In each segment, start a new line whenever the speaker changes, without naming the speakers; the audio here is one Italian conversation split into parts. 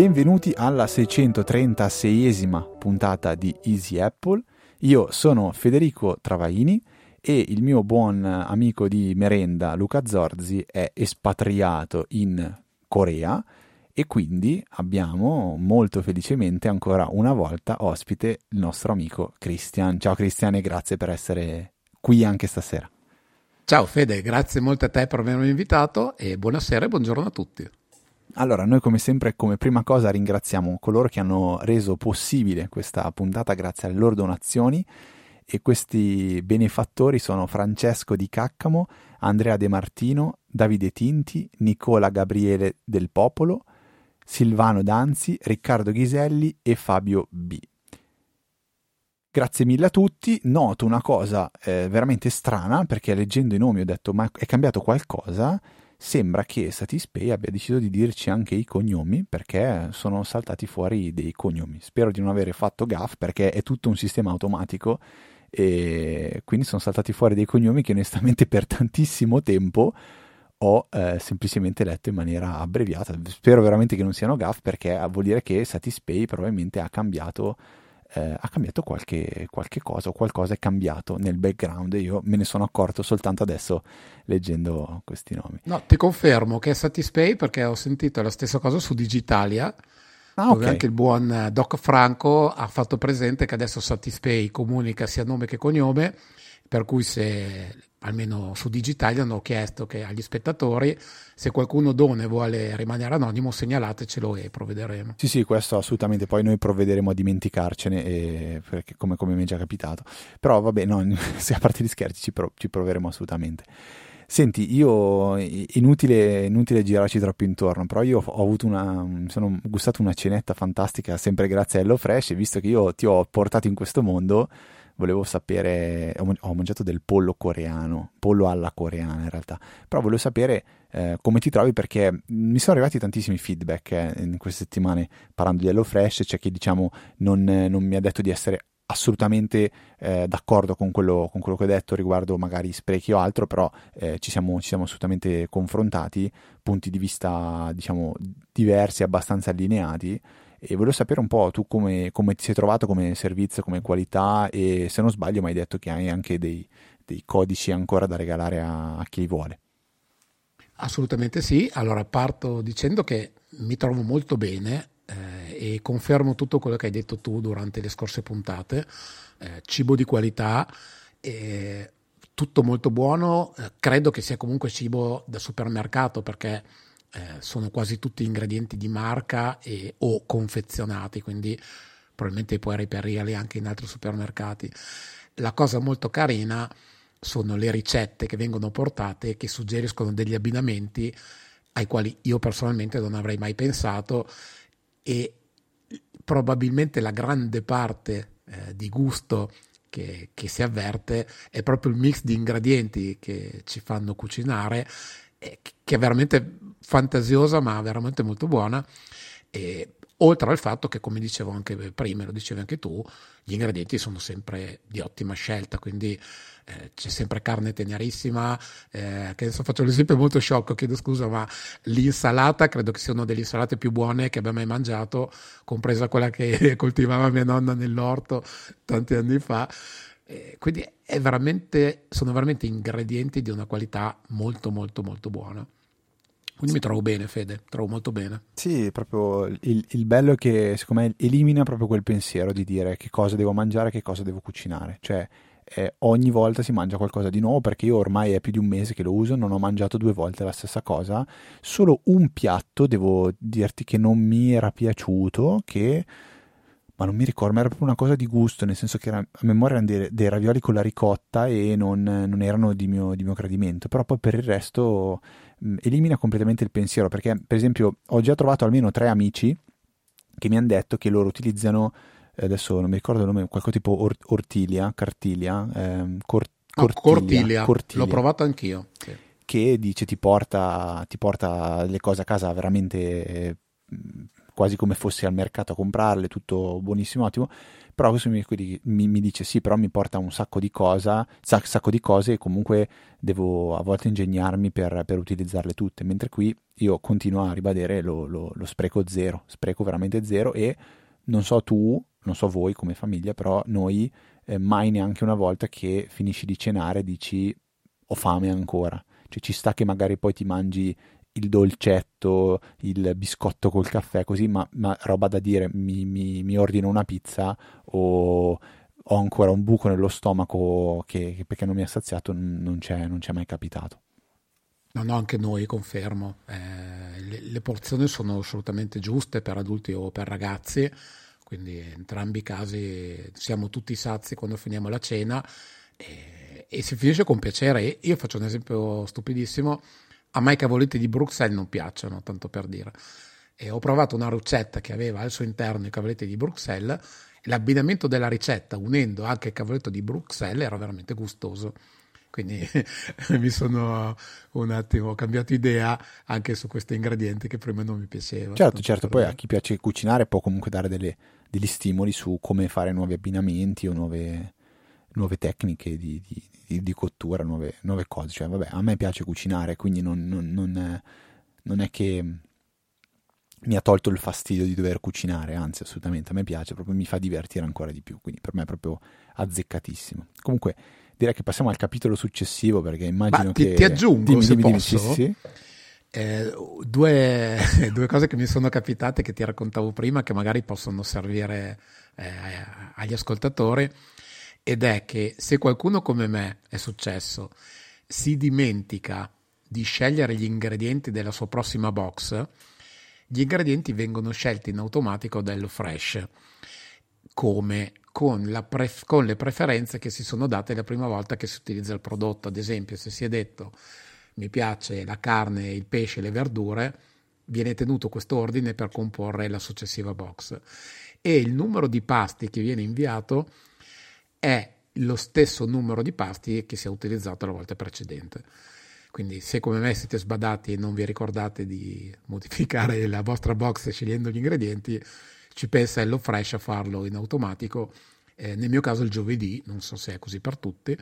Benvenuti alla 636esima puntata di Easy Apple. Io sono Federico Travaini e il mio buon amico di merenda Luca Zorzi è espatriato in Corea e quindi abbiamo molto felicemente ancora una volta ospite il nostro amico Christian. Ciao Christian e grazie per essere qui anche stasera.
Ciao Fede, grazie molto a te per avermi invitato e buonasera e buongiorno a tutti.
Allora, noi come sempre, come prima cosa, ringraziamo coloro che hanno reso possibile questa puntata grazie alle loro donazioni e questi benefattori sono Francesco Di Caccamo, Andrea De Martino, Davide Tinti, Nicola Gabriele del Popolo, Silvano Danzi, Riccardo Ghiselli e Fabio B. Grazie mille a tutti. Noto una cosa eh, veramente strana perché leggendo i nomi ho detto ma è cambiato qualcosa sembra che Satispay abbia deciso di dirci anche i cognomi perché sono saltati fuori dei cognomi. Spero di non avere fatto gaff perché è tutto un sistema automatico e quindi sono saltati fuori dei cognomi che onestamente per tantissimo tempo ho eh, semplicemente letto in maniera abbreviata. Spero veramente che non siano gaff perché vuol dire che Satispay probabilmente ha cambiato eh, ha cambiato qualche, qualche, cosa o qualcosa è cambiato nel background e io me ne sono accorto soltanto adesso leggendo questi nomi.
No, ti confermo che è Satispay perché ho sentito la stessa cosa su Digitalia. Ah, dove okay. anche il buon Doc Franco ha fatto presente che adesso Satispay comunica sia nome che cognome, per cui se almeno su Digitalia hanno chiesto che agli spettatori se qualcuno dona e vuole rimanere anonimo segnalatecelo e provvederemo.
Sì sì questo assolutamente. Poi noi provvederemo a dimenticarcene e, perché, come, come, mi è già capitato. Però vabbè no, a parte gli scherzi ci, prov- ci proveremo assolutamente. Senti, io inutile, inutile girarci troppo intorno, però io ho avuto una, sono gustato una cenetta fantastica sempre grazie a HelloFresh e visto che io ti ho portato in questo mondo, volevo sapere, ho mangiato del pollo coreano, pollo alla coreana in realtà, però volevo sapere eh, come ti trovi perché mi sono arrivati tantissimi feedback eh, in queste settimane parlando di HelloFresh, c'è chi diciamo non, non mi ha detto di essere assolutamente eh, d'accordo con quello, con quello, che ho detto riguardo magari sprechi o altro, però eh, ci, siamo, ci, siamo, assolutamente confrontati, punti di vista diciamo diversi, abbastanza allineati e volevo sapere un po' tu come, come, ti sei trovato come servizio, come qualità e se non sbaglio mi hai detto che hai anche dei, dei codici ancora da regalare a, a chi vuole.
Assolutamente sì, allora parto dicendo che mi trovo molto bene eh, e confermo tutto quello che hai detto tu durante le scorse puntate, eh, cibo di qualità, eh, tutto molto buono, eh, credo che sia comunque cibo da supermercato perché eh, sono quasi tutti ingredienti di marca e, o confezionati, quindi probabilmente puoi reperirli anche in altri supermercati. La cosa molto carina sono le ricette che vengono portate che suggeriscono degli abbinamenti ai quali io personalmente non avrei mai pensato e probabilmente la grande parte eh, di gusto che, che, si avverte è proprio il mix di ingredienti che ci fanno cucinare, che è veramente fantasiosa ma veramente molto buona. E, oltre al fatto che, come dicevo anche prima, lo dicevi anche tu, gli ingredienti sono sempre di ottima scelta, quindi eh, c'è sempre carne tenerissima, eh, che adesso faccio l'esempio molto sciocco, chiedo scusa, ma l'insalata credo che sia una delle insalate più buone che abbia mai mangiato, compresa quella che coltivava mia nonna nell'orto tanti anni fa. Eh, quindi veramente, sono veramente ingredienti di una qualità molto molto molto buona. Quindi mi trovo bene, Fede, trovo molto bene.
Sì, proprio il, il, bello è che secondo me elimina proprio quel pensiero di dire che cosa devo mangiare, che cosa devo cucinare. Cioè, eh, ogni volta si mangia qualcosa di nuovo perché io ormai è più di un mese che lo uso, non ho mangiato due volte la stessa cosa. Solo un piatto, devo dirti che non mi era piaciuto, che ma non mi ricordo, ma era proprio una cosa di gusto, nel senso che era, a memoria erano dei, dei, ravioli con la ricotta e non, non erano di mio, di mio, gradimento, però poi per il resto mh, elimina completamente il pensiero, perché per esempio ho già trovato almeno tre amici che mi hanno detto che loro utilizzano, eh, adesso non mi ricordo il nome, qualcosa tipo or, ortilia, cartilia, ehm, cor,
no, cortilia, cortilia, l'ho provato anch'io.
Sì. Che dice ti porta, ti porta le cose a casa veramente... Eh, quasi come fossi al mercato a comprarle, tutto buonissimo, ottimo, però questo mi, mi, mi, dice sì, però mi porta un sacco di, cosa, sac, sacco di cose e comunque devo a volte ingegnarmi per, per, utilizzarle tutte, mentre qui io continuo a ribadire lo, lo, lo spreco zero, spreco veramente zero e non so tu, non so voi come famiglia, però noi eh, mai neanche una volta che finisci di cenare dici ho fame ancora. Cioè ci sta che magari poi ti mangi il dolcetto, il biscotto col caffè, così, ma, ma roba da dire, mi, mi, mi, ordino una pizza o ho ancora un buco nello stomaco che, che perché non mi ha saziato, non c'è, non c'è mai capitato.
No, no, anche noi confermo. Eh, le, le, porzioni sono assolutamente giuste per adulti o per ragazzi, quindi in entrambi i casi siamo tutti sazi quando finiamo la cena e, e si finisce con piacere. Io faccio un esempio stupidissimo a me i cavoletti di Bruxelles non piacciono, tanto per dire. E ho provato una ricetta che aveva al suo interno i cavoletti di Bruxelles l'abbinamento della ricetta unendo anche il cavoletto di Bruxelles era veramente gustoso. Quindi mi sono un attimo cambiato idea anche su questi ingredienti che prima non mi piacevano.
Certo, certo, poi a chi piace cucinare può comunque dare delle, degli stimoli su come fare nuovi abbinamenti o nuove, nuove tecniche di, di, di, cottura, nuove, nuove, cose. Cioè, vabbè, a me piace cucinare, quindi non, non, non, è, non, è, che mi ha tolto il fastidio di dover cucinare, anzi, assolutamente, a me piace, proprio mi fa divertire ancora di più, quindi per me è proprio azzeccatissimo. Comunque, direi che passiamo al capitolo successivo, perché immagino
Ma ti,
che...
Ti aggiungo, dimmi, se dimmi, posso, dimmi, sì, sì. Eh, due, due, cose che mi sono capitate che ti raccontavo prima che magari possono servire eh, agli ascoltatori ed è che se qualcuno come me è successo si dimentica di scegliere gli ingredienti della sua prossima box, gli ingredienti vengono scelti in automatico dallo fresh, come con, pref- con, le preferenze che si sono date la prima volta che si utilizza il prodotto. Ad esempio, se si è detto mi piace la carne, il pesce le verdure, viene tenuto questo ordine per comporre la successiva box. E il numero di pasti che viene inviato è lo stesso numero di pasti che si è utilizzato la volta precedente. Quindi se come me siete sbadati e non vi ricordate di modificare la vostra box scegliendo gli ingredienti, ci pensa Hello Fresh a farlo in automatico. Eh, nel mio caso il giovedì, non so se è così per tutti,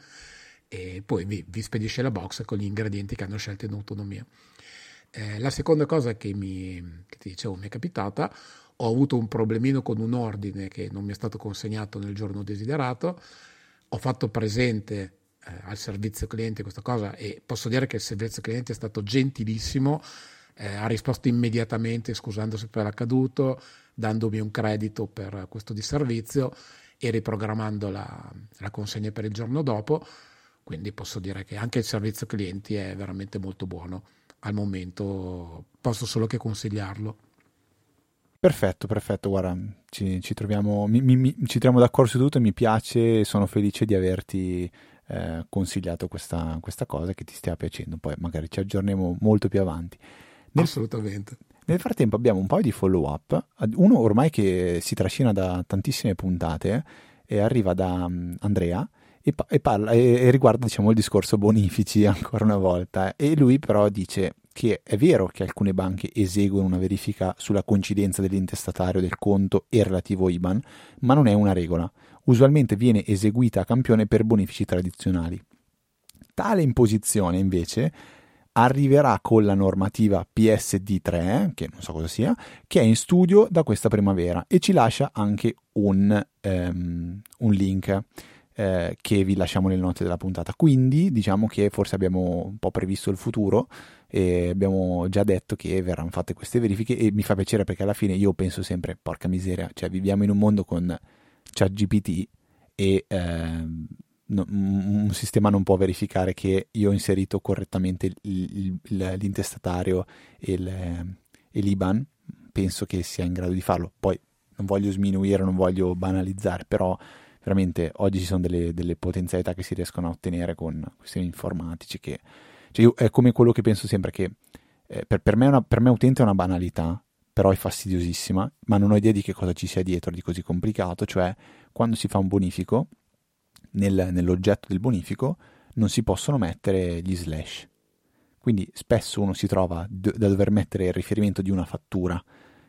e poi vi, vi spedisce la box con gli ingredienti che hanno scelto in autonomia. Eh, la seconda cosa che, mi, che dicevo mi è capitata, ho avuto un problemino con un ordine che non mi è stato consegnato nel giorno desiderato, ho fatto presente eh, al servizio cliente questa cosa e posso dire che il servizio cliente è stato gentilissimo, eh, ha risposto immediatamente scusandosi per l'accaduto, dandomi un credito per questo di servizio e riprogrammando la, la consegna per il giorno dopo, quindi posso dire che anche il servizio clienti è veramente molto buono. Al momento posso solo che consigliarlo.
Perfetto, perfetto, guarda, ci, ci troviamo, mi, mi, ci troviamo d'accordo su tutto e mi piace e sono felice di averti eh, consigliato questa, questa, cosa che ti stia piacendo, poi magari ci aggiorniamo molto più avanti.
Nel, Assolutamente.
Nel frattempo abbiamo un paio di follow up, uno ormai che si trascina da tantissime puntate e arriva da um, Andrea e, parla, e, e riguarda diciamo, il discorso bonifici ancora una volta e lui però dice che è vero che alcune banche eseguono una verifica sulla coincidenza dell'intestatario del conto e relativo IBAN, ma non è una regola. Usualmente viene eseguita a campione per bonifici tradizionali. Tale imposizione, invece, arriverà con la normativa PSD3, che non so cosa sia, che è in studio da questa primavera e ci lascia anche un, um, un link eh, che vi lasciamo nelle note della puntata. Quindi diciamo che forse abbiamo un po' previsto il futuro e abbiamo già detto che verranno fatte queste verifiche e mi fa piacere perché alla fine io penso sempre, porca miseria, cioè viviamo in un mondo con ChatGPT e eh, no, un sistema non può verificare che io ho inserito correttamente il, il, l'intestatario e, il, e l'IBAN, penso che sia in grado di farlo. Poi non voglio sminuire, non voglio banalizzare, però veramente oggi ci sono delle, delle potenzialità che si riescono a ottenere con questioni informatici che cioè io, è come quello che penso sempre che eh, per, per, me una, per me utente è una banalità però è fastidiosissima ma non ho idea di che cosa ci sia dietro di così complicato cioè quando si fa un bonifico nel, nell'oggetto del bonifico non si possono mettere gli slash. Quindi spesso uno si trova d- da dover mettere il riferimento di una fattura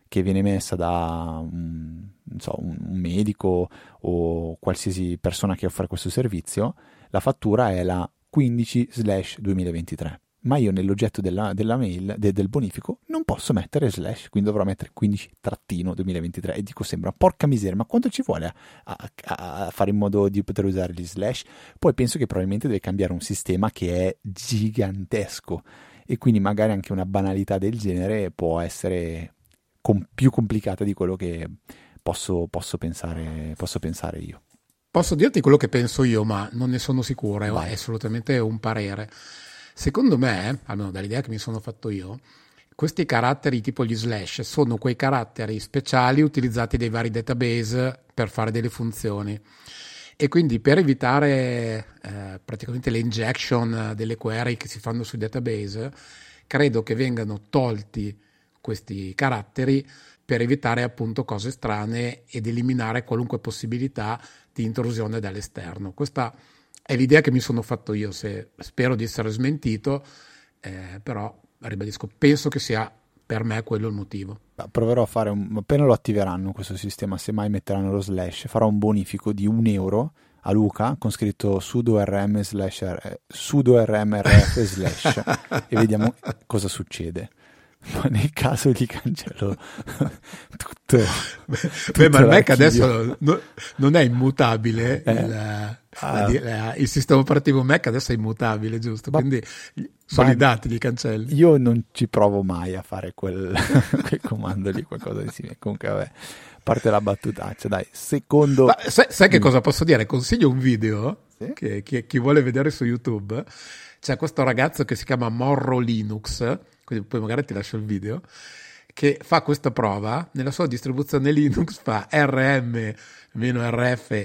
che viene messa da un, so, un medico o qualsiasi persona che offre questo servizio, la fattura è la 15/2023 ma io nell'oggetto della, della mail de, del bonifico non posso mettere slash, quindi dovrò mettere 15-2023 e dico sembra porca miseria, ma quanto ci vuole a, a, a, fare in modo di poter usare gli slash? Poi penso che probabilmente deve cambiare un sistema che è gigantesco e quindi magari anche una banalità del genere può essere com- più complicata di quello che posso, posso, pensare, posso pensare io.
Posso dirti quello che penso io, ma non ne sono sicuro, è assolutamente un parere. Secondo me, almeno dall'idea che mi sono fatto io, questi caratteri tipo gli slash sono quei caratteri speciali utilizzati dai vari database per fare delle funzioni. E quindi per evitare eh, praticamente le injection delle query che si fanno sui database, credo che vengano tolti questi caratteri per evitare appunto cose strane ed eliminare qualunque possibilità di intrusione dall'esterno. Questa è l'idea che mi sono fatto io, se, spero di essere smentito, eh, però ribadisco, penso che sia per me quello il motivo.
Proverò a fare, un, appena lo attiveranno questo sistema, se mai metteranno lo slash, farò un bonifico di un euro a Luca con scritto sudo rm slash sudo rmrf slash e vediamo cosa succede ma nel caso gli cancello tutto,
tutto beh ma il Mac adesso no, non è immutabile eh. il, Ah. La, il sistema operativo Mac adesso è immutabile, giusto? Ma, Quindi sono i dati, li cancelli.
Io non ci provo mai a fare quel, quel comando lì, qualcosa di simile. Comunque, vabbè, parte la battutaccia, dai. Secondo...
Ma sai, sai che mm. cosa posso dire? Consiglio un video sì? che chi, chi vuole vedere su YouTube. C'è questo ragazzo che si chiama Morro Linux, quindi poi magari ti lascio il video, che fa questa prova. Nella sua distribuzione Linux fa rm-rf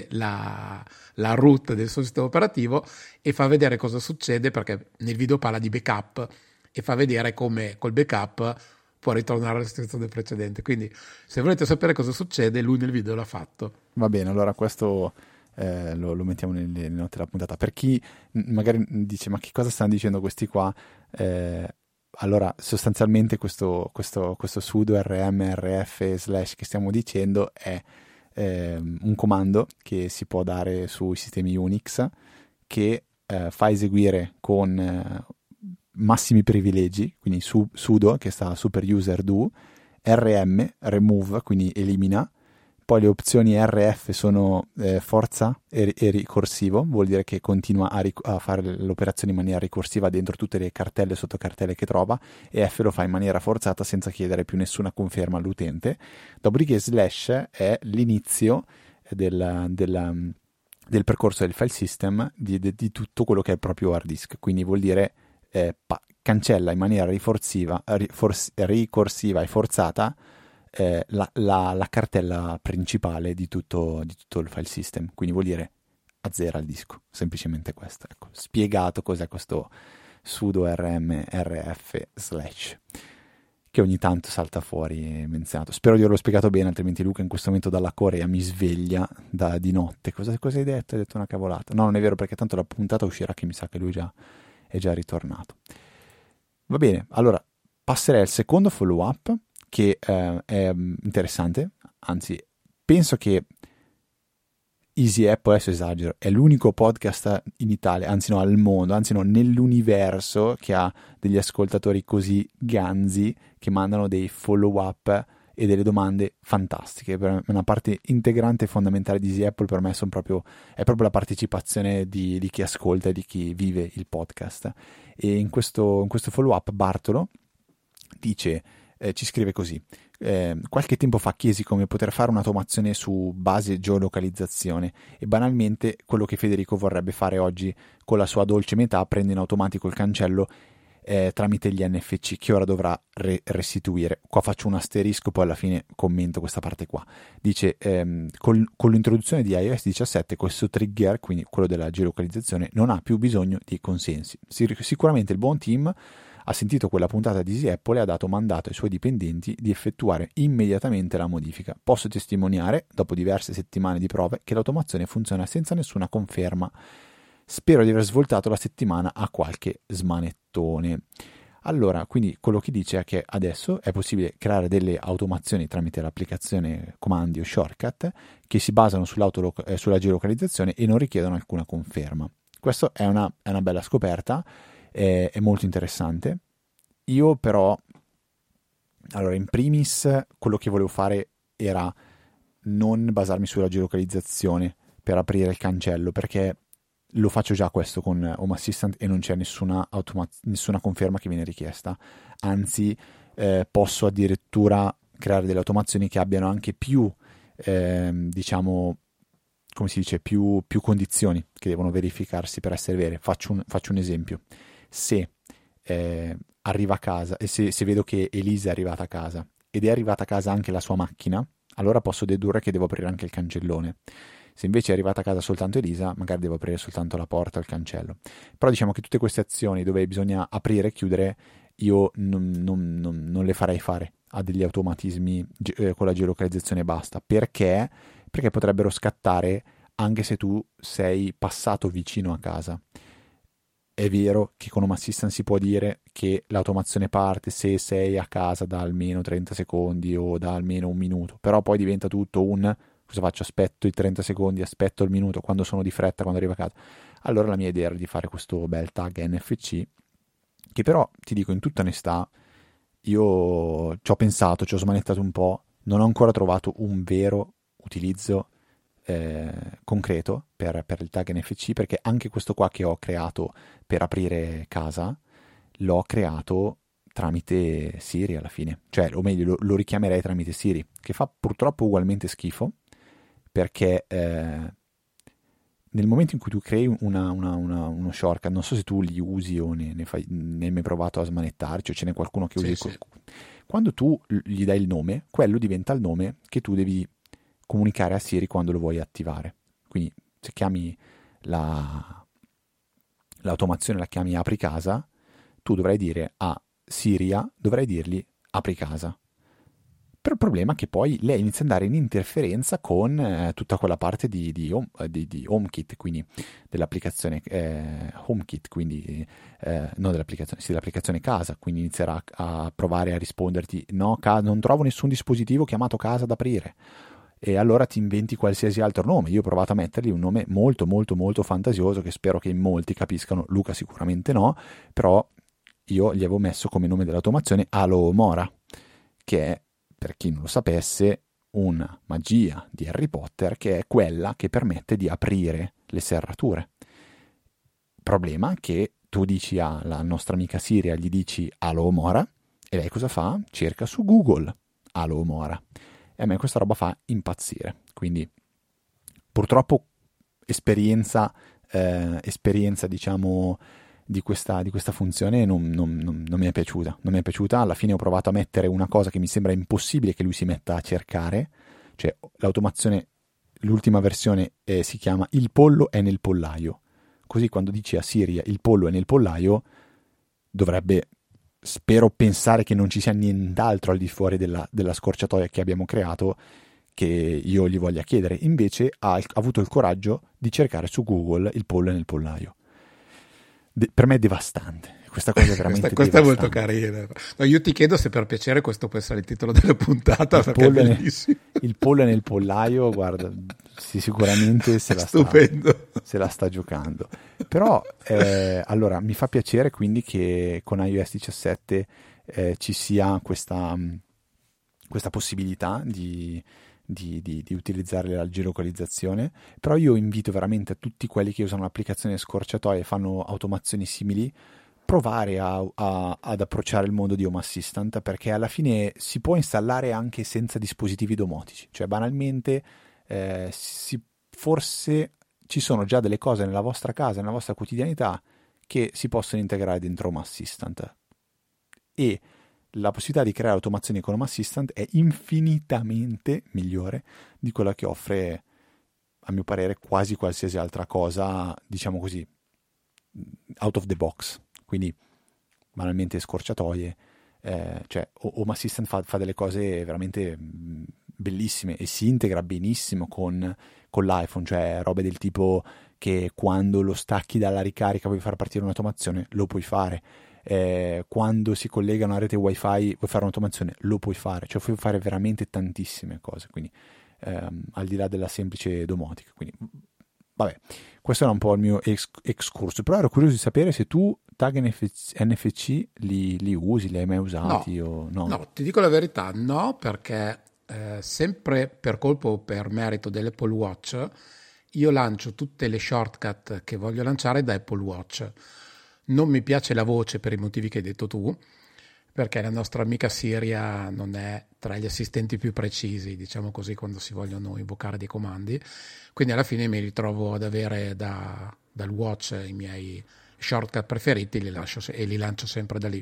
la la root del suo sistema operativo e fa vedere cosa succede perché nel video parla di backup e fa vedere come col backup può ritornare alla situazione precedente. Quindi se volete sapere cosa succede, lui nel video l'ha fatto.
Va bene, allora questo eh, lo, lo, mettiamo nelle, note della puntata. Per chi magari dice ma che cosa stanno dicendo questi qua? Eh, allora, sostanzialmente questo, questo, questo sudo rm rf slash che stiamo dicendo è eh, un comando che si può dare sui sistemi Unix che eh, fa eseguire con eh, massimi privilegi, quindi su, sudo che sta super user do, rm remove, quindi elimina, poi le opzioni RF sono eh, forza e, e, ricorsivo, vuol dire che continua a, ric- a, fare l'operazione in maniera ricorsiva dentro tutte le cartelle e sottocartelle che trova e F lo fa in maniera forzata senza chiedere più nessuna conferma all'utente. Dopodiché slash è l'inizio del, del, del percorso del file system di, di, di, tutto quello che è il proprio hard disk, quindi vuol dire eh, pa- cancella in maniera ricorsiva, ricorsiva e forzata eh, la, la, la, cartella principale di tutto, di tutto, il file system, quindi vuol dire azzera il disco, semplicemente questo. Ecco, spiegato cos'è questo sudo rm rf slash che ogni tanto salta fuori menzionato. Spero di averlo spiegato bene, altrimenti Luca in questo momento dalla Corea mi sveglia da, di notte. Cosa, cosa, hai detto? Hai detto una cavolata. No, non è vero perché tanto la puntata uscirà che mi sa che lui già, è già ritornato. Va bene, allora passerei al secondo follow up che eh, è mm, interessante, anzi penso che Easy Apple, adesso esagero, è l'unico podcast in Italia, anzi no, al mondo, anzi no, nell'universo che ha degli ascoltatori così ganzi che mandano dei follow up e delle domande fantastiche. Per una parte integrante e fondamentale di Easy Apple per me proprio, è proprio la partecipazione di, di, chi ascolta e di chi vive il podcast. E in questo, in questo follow up Bartolo dice eh, ci scrive così. Eh, qualche tempo fa chiesi come poter fare un'automazione su base geolocalizzazione e banalmente quello che Federico vorrebbe fare oggi con la sua dolce metà prende in automatico il cancello eh, tramite gli NFC che ora dovrà re- restituire. Qua faccio un asterisco, poi alla fine commento questa parte qua. Dice, ehm, col, con l'introduzione di iOS 17 questo trigger, quindi quello della geolocalizzazione, non ha più bisogno di consensi. Sicuramente il buon team ha sentito quella puntata di Easy Apple e ha dato mandato ai suoi dipendenti di effettuare immediatamente la modifica. Posso testimoniare, dopo diverse settimane di prove, che l'automazione funziona senza nessuna conferma. Spero di aver svoltato la settimana a qualche smanettone. Allora, quindi quello che dice è che adesso è possibile creare delle automazioni tramite l'applicazione comandi o shortcut che si basano eh, sulla geolocalizzazione e non richiedono alcuna conferma. Questa è è una bella scoperta, è, è molto interessante. Io però, allora, in primis, quello che volevo fare era non basarmi sulla geolocalizzazione per aprire il cancello, perché lo faccio già questo con Home Assistant e non c'è nessuna, automa- nessuna conferma che viene richiesta. Anzi, eh, posso addirittura creare delle automazioni che abbiano anche più, eh, diciamo, come si dice, più, più, condizioni che devono verificarsi per essere vere. Faccio un, faccio un esempio. Se eh, arriva a casa e se, se vedo che Elisa è arrivata a casa ed è arrivata a casa anche la sua macchina, allora posso dedurre che devo aprire anche il cancellone. Se invece è arrivata a casa soltanto Elisa, magari devo aprire soltanto la porta o il cancello. Però diciamo che tutte queste azioni dove bisogna aprire e chiudere, io non, non, non, non le farei fare a degli automatismi eh, con la geolocalizzazione e basta. Perché? Perché potrebbero scattare anche se tu sei passato vicino a casa. È vero che con Home Assistant si può dire che l'automazione parte se sei a casa da almeno 30 secondi o da almeno un minuto, però poi diventa tutto un cosa faccio? Aspetto i 30 secondi, aspetto il minuto quando sono di fretta, quando arrivo a casa. Allora la mia idea era di fare questo bel tag NFC, che però ti dico in tutta onestà, io ci ho pensato, ci ho smanettato un po', non ho ancora trovato un vero utilizzo eh, concreto per, per, il tag NFC, perché anche questo qua che ho creato per aprire casa, l'ho creato tramite Siri alla fine, cioè o meglio lo, lo richiamerei tramite Siri, che fa purtroppo ugualmente schifo, perché eh, nel momento in cui tu crei una, una, una, uno shortcut, non so se tu li usi o ne, ne, fai, ne hai mai provato a smanettarci o ce n'è qualcuno che usi. Sì, sì. Quando tu gli dai il nome, quello diventa il nome che tu devi comunicare a Siri quando lo vuoi attivare. Quindi se chiami la, l'automazione, la chiami apri casa, tu dovrai dire a Siria, dovrai dirgli apri casa. Per il problema che poi lei inizia ad andare in interferenza con eh, tutta quella parte di, di, home, eh, di, di, HomeKit, quindi dell'applicazione eh, HomeKit, quindi eh, non dell'applicazione, sì, dell'applicazione casa, quindi inizierà a, provare a risponderti no, ca- non trovo nessun dispositivo chiamato casa da aprire e allora ti inventi qualsiasi altro nome. Io ho provato a mettergli un nome molto molto molto fantasioso che spero che in molti capiscano, Luca sicuramente no, però io gli avevo messo come nome dell'automazione Alo Mora, che è per chi non lo sapesse, una magia di Harry Potter che è quella che permette di aprire le serrature. Problema che tu dici alla nostra amica Siria, gli dici Alo Mora, e lei cosa fa? Cerca su Google Alo Mora. E a me questa roba fa impazzire. Quindi, purtroppo, esperienza, eh, esperienza diciamo, di questa, di questa funzione non, non, non, non, mi è piaciuta. Non mi è piaciuta. Alla fine ho provato a mettere una cosa che mi sembra impossibile che lui si metta a cercare. Cioè, l'automazione, l'ultima versione eh, si chiama Il pollo è nel pollaio. Così quando dici a Siria il pollo è nel pollaio, dovrebbe, spero, pensare che non ci sia nient'altro al di fuori della, della scorciatoia che abbiamo creato che io gli voglia chiedere. Invece ha, ha avuto il coraggio di cercare su Google il pollo nel pollaio de- per me è devastante. Questa cosa è veramente
questa, questa è molto carina. No, io ti chiedo se per piacere questo può essere il titolo della puntata, il perché è bellissimo.
Nel, il pollo nel pollaio, guarda, sì, sicuramente se la, sta, se la, sta, giocando. Però, eh, allora, mi fa piacere quindi che con iOS 17 eh, ci sia questa, questa possibilità di di, di, di, utilizzare la geolocalizzazione, però io invito veramente a tutti quelli che usano l'applicazione scorciatoia e fanno automazioni simili provare a, a, ad approcciare il mondo di Home Assistant perché alla fine si può installare anche senza dispositivi domotici, cioè banalmente eh, si, forse ci sono già delle cose nella vostra casa, nella vostra quotidianità che si possono integrare dentro Home Assistant e la possibilità di creare automazioni con Home Assistant è infinitamente migliore di quella che offre, a mio parere, quasi qualsiasi altra cosa, diciamo così, out of the box. Quindi, banalmente, scorciatoie. Eh, cioè, Home Assistant fa, fa, delle cose veramente bellissime e si integra benissimo con, con l'iPhone, cioè robe del tipo che quando lo stacchi dalla ricarica vuoi far partire un'automazione, lo puoi fare eh, quando si collega a una rete wifi vuoi fare un'automazione, lo puoi fare, cioè puoi fare veramente tantissime cose, quindi ehm, al di là della semplice domotica. Quindi, vabbè, questo era un po' il mio ex- excurso, però ero curioso di sapere se tu tag NFC, NFC li, li, usi, li hai mai usati
no,
o no?
No, ti dico la verità, no, perché eh, sempre per colpo o per merito dell'Apple Watch io lancio tutte le shortcut che voglio lanciare da Apple Watch. Non mi piace la voce per i motivi che hai detto tu, perché la nostra amica Siria non è tra gli assistenti più precisi, diciamo così, quando si vogliono invocare dei comandi. Quindi alla fine mi ritrovo ad avere da, dal watch i miei shortcut preferiti li lascio, e li lancio sempre da lì.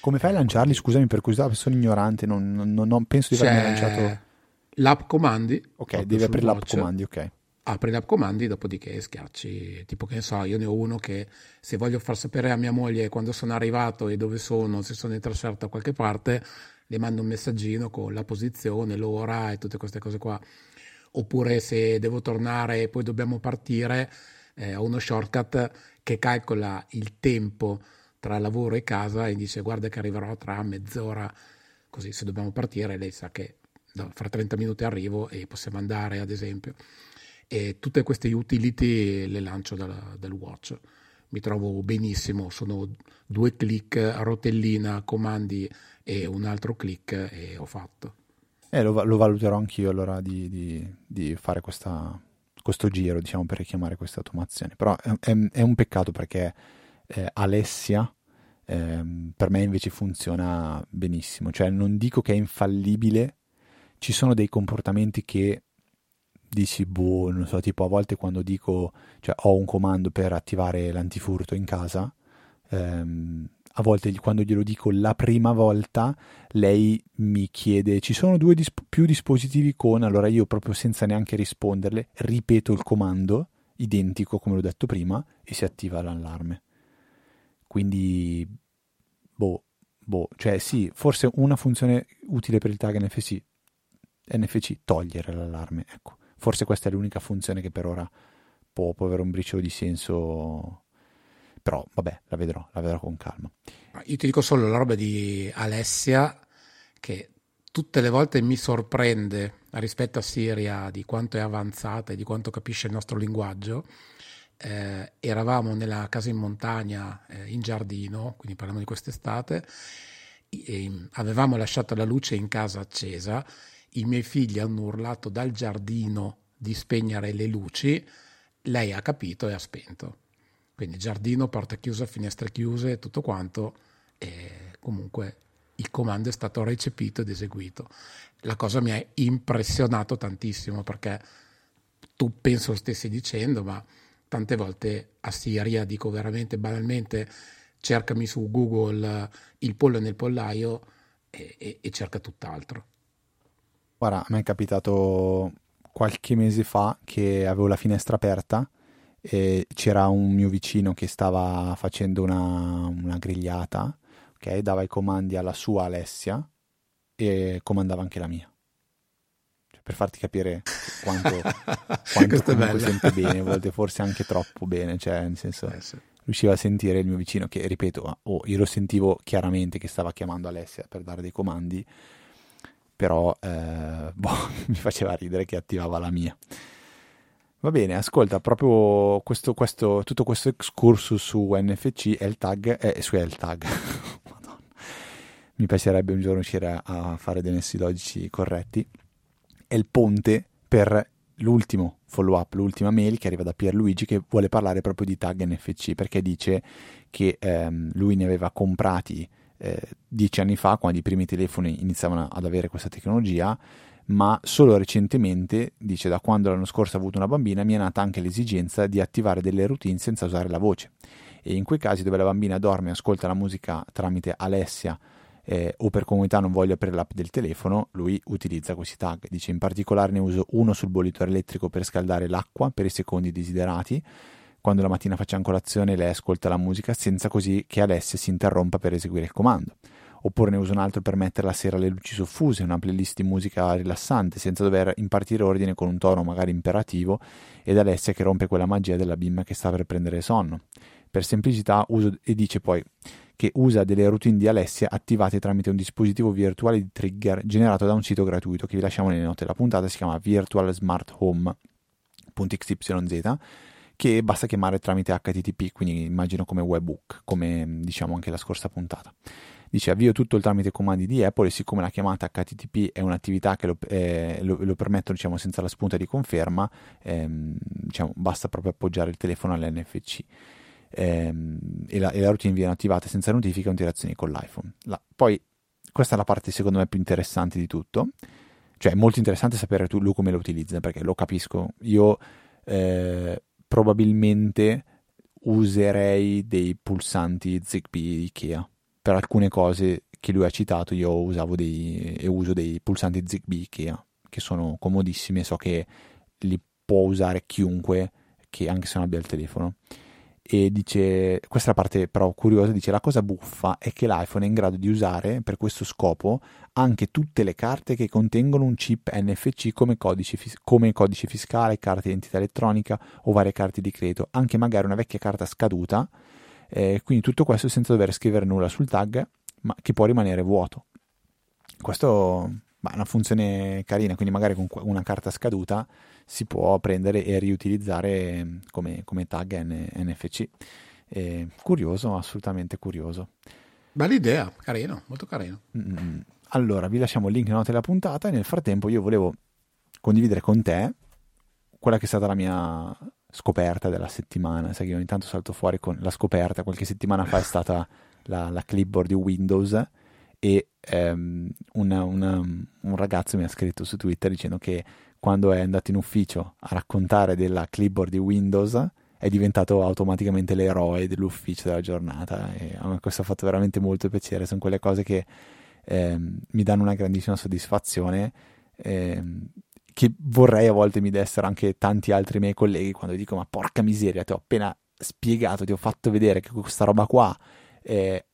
Come fai a lanciarli? Scusami per curiosità, sono ignorante, non, non, non penso di avermi lanciato...
L'app comandi.
Ok, devi aprire l'app comandi, ok
apri l'app comandi, dopodiché schiacci, tipo che ne so, io ne ho uno che se voglio far sapere a mia moglie quando sono arrivato e dove sono, se sono in trasferta da qualche parte, le mando un messaggino con la posizione, l'ora e tutte queste cose qua. Oppure se devo tornare e poi dobbiamo partire, eh, ho uno shortcut che calcola il tempo tra lavoro e casa e dice guarda che arriverò tra mezz'ora, così se dobbiamo partire lei sa che fra 30 minuti arrivo e possiamo andare ad esempio e tutte queste utility le lancio dal, dal watch. Mi trovo benissimo, sono due clic, rotellina, comandi e un altro clic e ho fatto.
Eh, lo, lo valuterò anch'io allora di, di, di fare questa, questo giro diciamo, per richiamare questa automazione. Però è, è, è un peccato perché eh, Alessia eh, per me invece funziona benissimo. Cioè non dico che è infallibile, ci sono dei comportamenti che dici, boh, non so, tipo a volte quando dico, cioè ho un comando per attivare l'antifurto in casa, ehm, a volte quando glielo dico la prima volta, lei mi chiede, ci sono due disp- più dispositivi con, allora io proprio senza neanche risponderle, ripeto il comando, identico come l'ho detto prima, e si attiva l'allarme. Quindi, boh, boh, cioè sì, forse una funzione utile per il tag NFC, NFC, togliere l'allarme, ecco Forse questa è l'unica funzione che per ora può, può avere un briciolo di senso, però vabbè, la vedrò, la vedrò con calma.
Io ti dico solo la roba di Alessia che tutte le volte mi sorprende rispetto a Siria di quanto è avanzata e di quanto capisce il nostro linguaggio. Eh, eravamo nella casa in montagna eh, in giardino, quindi parliamo di quest'estate, e avevamo lasciato la luce in casa accesa i miei figli hanno urlato dal giardino di spegnere le luci, lei ha capito e ha spento. Quindi giardino, porta chiusa, finestre chiuse, tutto quanto, e comunque il comando è stato recepito ed eseguito. La cosa mi ha impressionato tantissimo perché tu penso lo stessi dicendo, ma tante volte a Siria dico veramente banalmente cercami su Google il pollo nel pollaio e, e, e cerca tutt'altro.
Guarda, a me è capitato qualche mese fa che avevo la finestra aperta e c'era un mio vicino che stava facendo una, una grigliata, ok? Dava i comandi alla sua Alessia e comandava anche la mia. Cioè, per farti capire quanto, quanto comunque sente bene, a volte forse anche troppo bene, cioè nel senso... Eh sì riusciva a sentire il mio vicino che, ripeto, oh, io lo sentivo chiaramente che stava chiamando Alessia per dare dei comandi però eh, boh, mi faceva ridere che attivava la mia. Va bene, ascolta, proprio questo, questo, tutto questo excursus su NFC e il tag, eh, su il tag. Mi piacerebbe un giorno riuscire a fare dei nessi logici corretti. È il ponte per l'ultimo follow up, l'ultima mail che arriva da Pierluigi che vuole parlare proprio di tag NFC perché dice che ehm, lui ne aveva comprati eh, dieci anni fa, quando i primi telefoni iniziavano ad avere questa tecnologia, ma solo recentemente, dice da quando l'anno scorso ho avuto una bambina, mi è nata anche l'esigenza di attivare delle routine senza usare la voce. E in quei casi dove la bambina dorme e ascolta la musica tramite Alessia eh, o per comunità non voglio aprire l'app del telefono, lui utilizza questi tag. Dice in particolare ne uso uno sul bollitore elettrico per scaldare l'acqua per i secondi desiderati quando la mattina facciamo colazione lei ascolta la musica senza così che Alessia si interrompa per eseguire il comando. Oppure ne uso un altro per mettere la sera le luci soffuse, una playlist di musica rilassante, senza dover impartire ordine con un tono magari imperativo ed Alessia che rompe quella magia della bimba che sta per prendere sonno. Per semplicità uso e dice poi che usa delle routine di Alessia attivate tramite un dispositivo virtuale di trigger generato da un sito gratuito che vi lasciamo nelle note della puntata, si chiama virtualsmarthome.xyz che basta chiamare tramite HTTP, quindi immagino come webbook, come diciamo anche la scorsa puntata. Dice avvio tutto tramite comandi di Apple e siccome la chiamata HTTP è un'attività che lo, eh, lo, lo permettono diciamo, senza la spunta di conferma, ehm, diciamo, basta proprio appoggiare il telefono all'NFC. Ehm, e, la, e, la, routine viene attivata senza notifica o interazioni con l'iPhone. La, poi questa è la parte secondo me più interessante di tutto, cioè è molto interessante sapere tu, lui come lo utilizza perché lo capisco. Io eh, probabilmente userei dei pulsanti Zigbee Ikea. Per alcune cose che lui ha citato io usavo dei e uso dei pulsanti Zigbee Ikea che sono comodissimi e so che li può usare chiunque che anche se non abbia il telefono e dice, questa parte però curiosa, dice la cosa buffa è che l'iPhone è in grado di usare per questo scopo anche tutte le carte che contengono un chip NFC come codice, come codice fiscale, carte di identità elettronica o varie carte di credito, anche magari una vecchia carta scaduta, eh, quindi tutto questo senza dover scrivere nulla sul tag, ma che può rimanere vuoto. Questo è una funzione carina, quindi magari con una carta scaduta si può prendere e riutilizzare mm, come, come tag N- NFC. Eh, curioso, assolutamente curioso.
Bella idea, carino, molto carino.
Mm-hmm. Allora, vi lasciamo il link nella note della puntata e nel frattempo io volevo condividere con te quella che è stata la mia scoperta della settimana. Sai che ogni tanto salto fuori con la scoperta, qualche settimana fa è stata la, la clipboard di Windows e um, una, una, un ragazzo mi ha scritto su Twitter dicendo che quando è andato in ufficio a raccontare della clipboard di Windows è diventato automaticamente l'eroe dell'ufficio della giornata. E a me questo ha fatto veramente molto piacere, sono quelle cose che eh, mi danno una grandissima soddisfazione eh, che vorrei a volte mi dessero anche tanti altri miei colleghi quando dico ma porca miseria ti ho appena spiegato, ti ho fatto vedere che questa roba qua eh,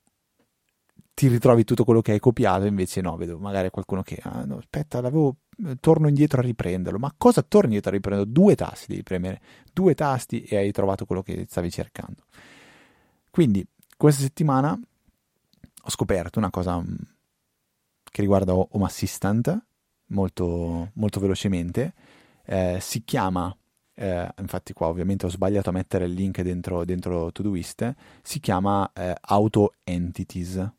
ti ritrovi tutto quello che hai copiato, invece no, vedo magari qualcuno che, ah no, aspetta, l'avevo, eh, torno indietro a riprenderlo, ma cosa torni indietro a riprenderlo? Due tasti devi premere, due tasti e hai trovato quello che stavi cercando. Quindi, questa settimana ho scoperto una cosa mm, che riguarda Home Assistant, molto, molto velocemente, eh, si chiama eh, infatti qua ovviamente ho sbagliato a mettere il link dentro, dentro Todoist, si chiama eh, Auto Entities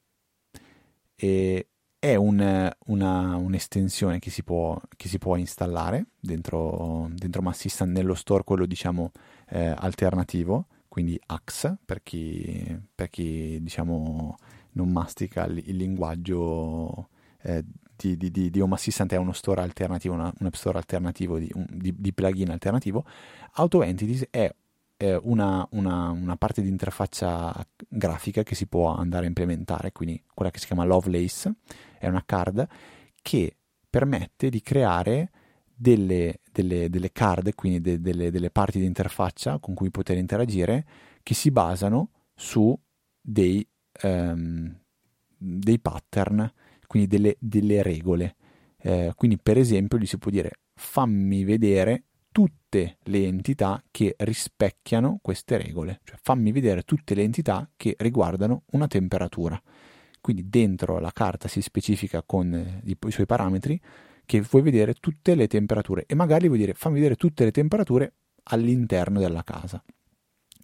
e è un, una, un'estensione che si, può, che si può installare dentro, dentro Massistant nello store, quello diciamo eh, alternativo, quindi Axe per chi, per chi diciamo non mastica il, il linguaggio eh, di, di, di, Home Assistant è uno store alternativo, una, un app store alternativo di, un, plugin alternativo. Auto Entities è eh, una, una, una, parte di interfaccia grafica che si può andare a implementare, quindi quella che si chiama Lovelace, è una card che permette di creare delle, delle, delle card, quindi de, delle, delle, parti di interfaccia con cui poter interagire, che si basano su dei, um, dei pattern, quindi delle, delle regole. Eh, quindi per esempio gli si può dire fammi vedere tutte le entità che rispecchiano queste regole, cioè fammi vedere tutte le entità che riguardano una temperatura. Quindi dentro la carta si specifica con eh, i, i suoi parametri che vuoi vedere tutte le temperature e magari vuoi dire fammi vedere tutte le temperature all'interno della casa.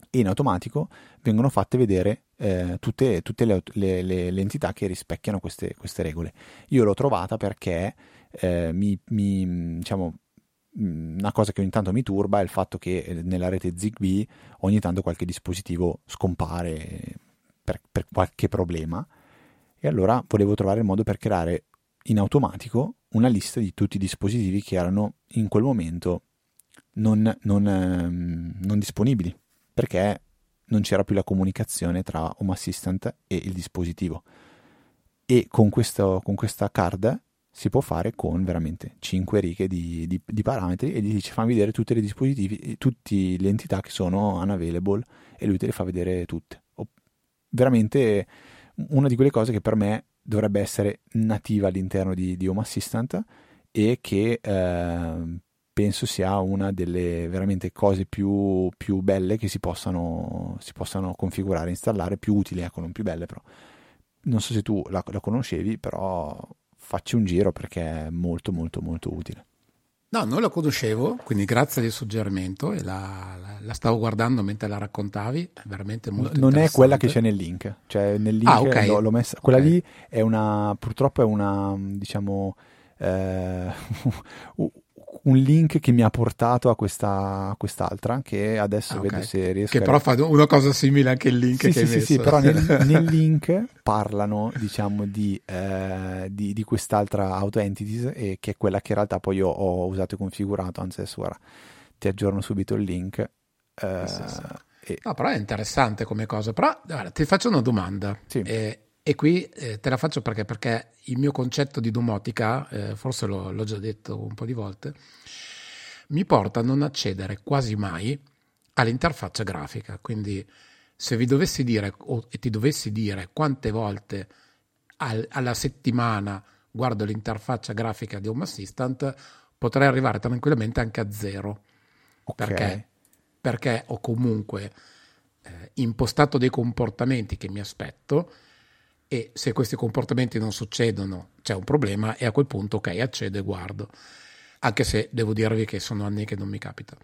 E in automatico vengono fatte vedere eh, tutte, tutte le, le, le, le, entità che rispecchiano queste, queste, regole. Io l'ho trovata perché eh, mi, mi, diciamo, una cosa che ogni tanto mi turba è il fatto che eh, nella rete Zigbee ogni tanto qualche dispositivo scompare per, per, qualche problema. E allora volevo trovare il modo per creare in automatico una lista di tutti i dispositivi che erano in quel momento non, non, ehm, non disponibili perché non c'era più la comunicazione tra Home Assistant e il dispositivo. E con, questo, con questa card si può fare con veramente 5 righe di, di, di parametri e gli dice fammi vedere tutte le dispositivi, tutte le entità che sono unavailable e lui te le fa vedere tutte. veramente una di quelle cose che per me dovrebbe essere nativa all'interno di, di Home Assistant e che eh, penso sia una delle veramente cose più, più belle che si possano, si possano configurare installare, più utili, ecco, non più belle però. Non so se tu la, la conoscevi, però facci un giro perché è molto molto molto utile.
No, non la conoscevo, quindi grazie del suggerimento e la, la, la, stavo guardando mentre la raccontavi, è veramente molto
Non è quella che c'è nel link, cioè nel link
ah, okay.
l'ho, l'ho messa, quella okay. lì è una, purtroppo è una, diciamo, eh, un link che mi ha portato a, questa, a quest'altra che adesso ah, okay. vedo se riesco
che però fa una cosa simile anche il link
sì,
che
sì,
hai
sì,
messo
sì, però nel, nel link parlano diciamo di, eh, di, di, quest'altra auto entities e che è quella che in realtà poi io ho usato e configurato anzi adesso guarda ti aggiorno subito il link eh,
e... no, però è interessante come cosa però guarda, ti faccio una domanda sì. eh, e qui eh, te la faccio perché, perché il mio concetto di domotica, eh, forse l'ho, l'ho, già detto un po' di volte, mi porta a non accedere quasi mai all'interfaccia grafica. Quindi se vi dovessi dire o ti dovessi dire quante volte al, alla settimana guardo l'interfaccia grafica di Home Assistant, potrei arrivare tranquillamente anche a zero. Okay. Perché? Perché ho comunque eh, impostato dei comportamenti che mi aspetto e se questi comportamenti non succedono c'è un problema e a quel punto ok accedo e guardo. Anche se devo dirvi che sono anni che non mi capita.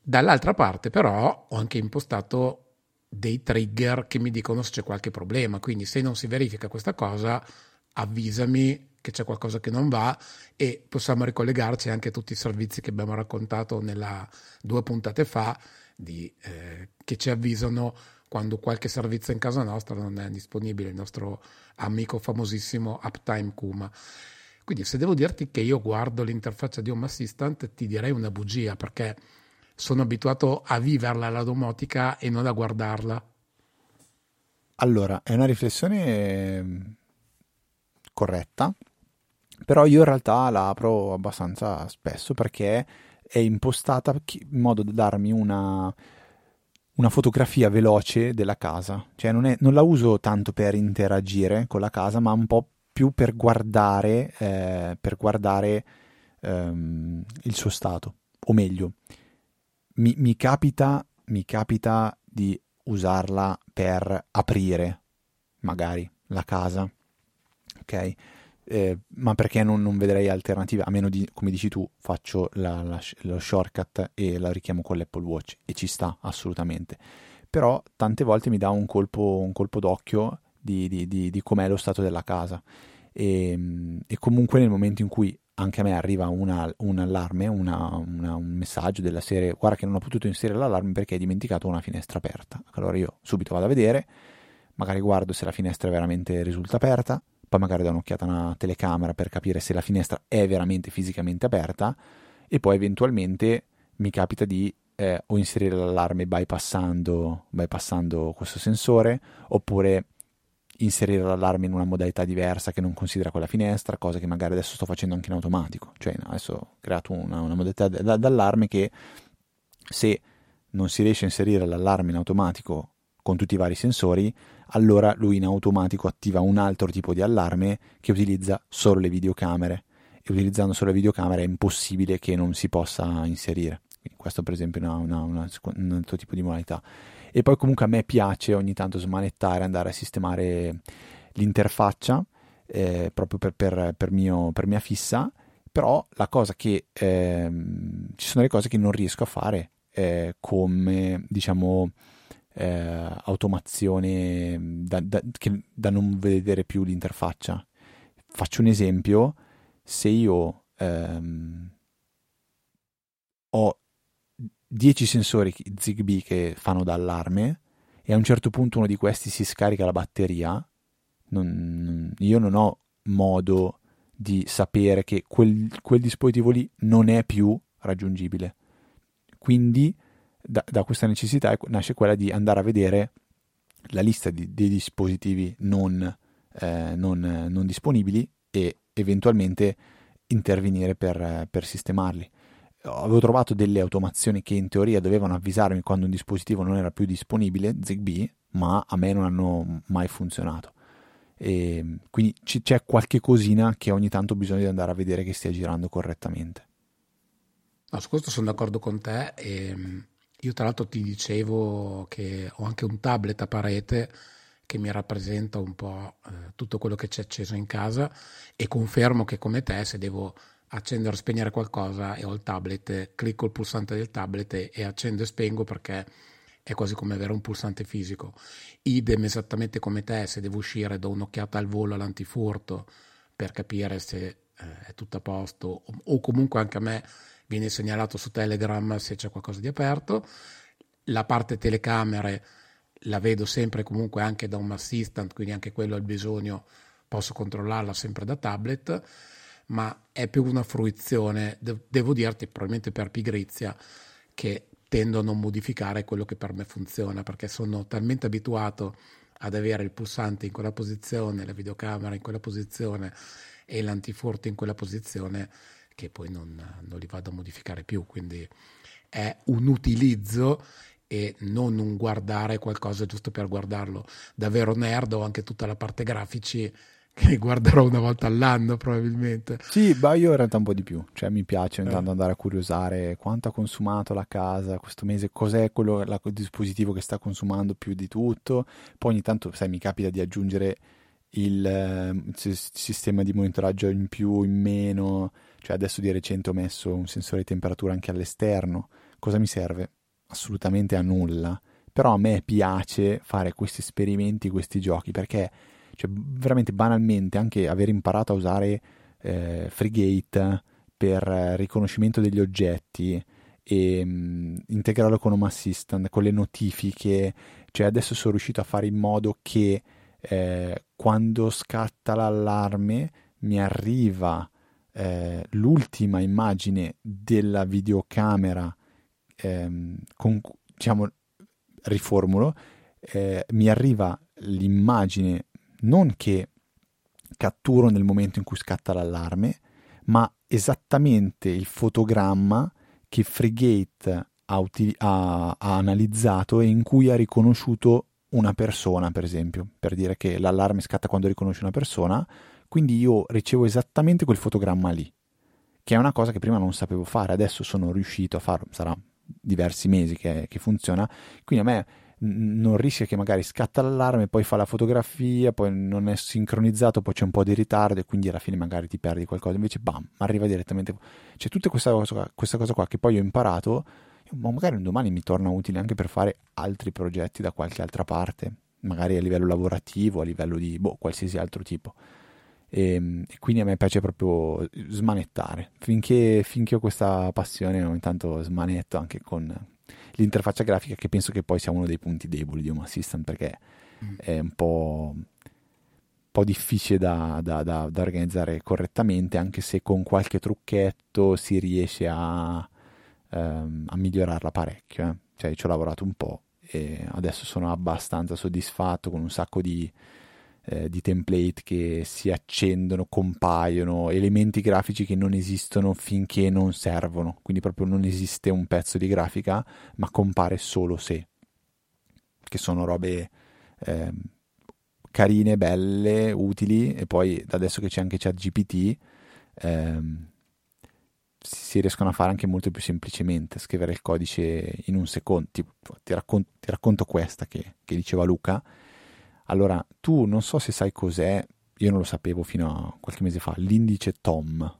Dall'altra parte però ho anche impostato dei trigger che mi dicono se c'è qualche problema. Quindi se non si verifica questa cosa avvisami che c'è qualcosa che non va e possiamo ricollegarci anche a tutti i servizi che abbiamo raccontato nella due puntate fa di, eh, che ci avvisano quando qualche servizio in casa nostra non è disponibile, il nostro amico famosissimo Uptime Kuma. Quindi se devo dirti che io guardo l'interfaccia di Home Assistant ti direi una bugia perché sono abituato a viverla la domotica e non a guardarla.
Allora, è una riflessione ehm, corretta, però io in realtà la apro abbastanza spesso perché è impostata in modo da darmi una una fotografia veloce della casa, cioè non, è, non, la uso tanto per interagire con la casa, ma un po' più per guardare, eh, per guardare ehm, il suo stato, o meglio, mi, mi, capita, mi capita di usarla per aprire magari la casa, ok? Eh, ma perché non, non, vedrei alternative, a meno di, come dici tu, faccio la, la, lo shortcut e la richiamo con l'Apple Watch e ci sta assolutamente. Però tante volte mi dà un colpo, un colpo d'occhio di, di, di, di com'è lo stato della casa. E, e, comunque nel momento in cui anche a me arriva una, un allarme, una, una, un messaggio della serie guarda che non ho potuto inserire l'allarme perché hai dimenticato una finestra aperta. Allora io subito vado a vedere, magari guardo se la finestra veramente risulta aperta, poi magari do un'occhiata a una telecamera per capire se la finestra è veramente fisicamente aperta e poi eventualmente mi capita di eh, o inserire l'allarme bypassando, bypassando questo sensore oppure inserire l'allarme in una modalità diversa che non considera quella finestra, cosa che magari adesso sto facendo anche in automatico. Cioè, adesso ho creato una, una modalità d- d'allarme che se non si riesce a inserire l'allarme in automatico con tutti i vari sensori, allora lui in automatico attiva un altro tipo di allarme che utilizza solo le videocamere e utilizzando solo le videocamere è impossibile che non si possa inserire. Questo per esempio è un altro tipo di modalità. E poi comunque a me piace ogni tanto smanettare, andare a sistemare l'interfaccia eh, proprio per, per, per, mio, per, mia fissa, però la cosa che eh, ci sono delle cose che non riesco a fare eh, come diciamo eh, automazione da, da, che, da, non vedere più l'interfaccia. Faccio un esempio, se io ehm, ho 10 sensori Zigbee che fanno da allarme e a un certo punto uno di questi si scarica la batteria, non, io non ho modo di sapere che quel, quel dispositivo lì non è più raggiungibile. Quindi da, da questa necessità nasce quella di andare a vedere la lista di, dei dispositivi non, eh, non, non, disponibili e eventualmente intervenire per, per, sistemarli. Avevo trovato delle automazioni che in teoria dovevano avvisarmi quando un dispositivo non era più disponibile, Zigbee, ma a me non hanno mai funzionato. E quindi c- c'è qualche cosina che ogni tanto bisogna andare a vedere che stia girando correttamente.
No, su questo sono d'accordo con te. E mm, io tra l'altro ti dicevo che ho anche un tablet a parete che mi rappresenta un po' eh, tutto quello che c'è acceso in casa e confermo che come te se devo accendere o spegnere qualcosa e ho il tablet, clicco il pulsante del tablet e, accendo e spengo perché è quasi come avere un pulsante fisico. Idem esattamente come te, se devo uscire do un'occhiata al volo all'antifurto per capire se eh, è tutto a posto o comunque anche a me viene segnalato su Telegram se c'è qualcosa di aperto. La parte telecamere la vedo sempre comunque anche da un assistant, quindi anche quello al bisogno posso controllarla sempre da tablet, ma è più una fruizione, de- devo dirti, probabilmente per pigrizia, che tendo a non modificare quello che per me funziona, perché sono talmente abituato ad avere il pulsante in quella posizione, la videocamera in quella posizione e l'antifurto in quella posizione che poi non, non li vado a modificare più, quindi è un utilizzo e non un guardare qualcosa giusto per guardarlo. Davvero nerd ho anche tutta la parte grafici che guarderò una volta all'anno probabilmente.
Sì, ma io in realtà un po' di più, cioè mi piace eh. andare a curiosare quanto ha consumato la casa questo mese, cos'è quello, la, il dispositivo che sta consumando più di tutto, poi ogni tanto sai mi capita di aggiungere il eh, sistema di monitoraggio in più, in meno, cioè adesso di recente ho messo un sensore di temperatura anche all'esterno, cosa mi serve? assolutamente a nulla, però a me piace fare questi esperimenti, questi giochi, perché cioè, veramente banalmente anche aver imparato a usare eh, Freegate per riconoscimento degli oggetti e mh, mm, integrarlo con Home Assistant, con le notifiche, cioè adesso sono riuscito a fare in modo che eh, quando scatta l'allarme mi arriva eh, l'ultima immagine della videocamera ehm, con, diciamo, riformulo, eh, mi arriva l'immagine non che catturo nel momento in cui scatta l'allarme, ma esattamente il fotogramma che Frigate ha, uti- ha, ha analizzato e in cui ha riconosciuto una persona, per esempio, per dire che l'allarme scatta quando riconosce una persona, quindi io ricevo esattamente quel fotogramma lì, che è una cosa che prima non sapevo fare, adesso sono riuscito a farlo, sarà diversi mesi che, che funziona, quindi a me non rischia che magari scatta l'allarme, poi fa la fotografia, poi non è sincronizzato, poi c'è un po' di ritardo e quindi alla fine magari ti perdi qualcosa, invece bam, arriva direttamente. C'è tutta questa cosa, questa cosa qua che poi ho imparato, ma magari un domani mi torna utile anche per fare altri progetti da qualche altra parte, magari a livello lavorativo, a livello di boh, qualsiasi altro tipo. E, ehm, e, quindi a me piace proprio smanettare. Finché, finché ho questa passione, ogni tanto smanetto anche con l'interfaccia grafica, che penso che poi sia uno dei punti deboli di Home Assistant perché mm. è un po', un po difficile da, da, da, da, organizzare correttamente, anche se con qualche trucchetto si riesce a, ehm, a migliorarla parecchio. Eh. Cioè, ci ho lavorato un po' e adesso sono abbastanza soddisfatto con un sacco di eh, di template che si accendono, compaiono, elementi grafici che non esistono finché non servono, quindi proprio non esiste un pezzo di grafica, ma compare solo se, che sono robe eh, carine, belle, utili, e poi adesso che c'è anche ChatGPT ehm, si riescono a fare anche molto più semplicemente, scrivere il codice in un secondo, tipo, ti, racconto, ti racconto questa che, che diceva Luca, allora, tu non so se sai cos'è, io non lo sapevo fino a qualche mese fa, l'indice TOM.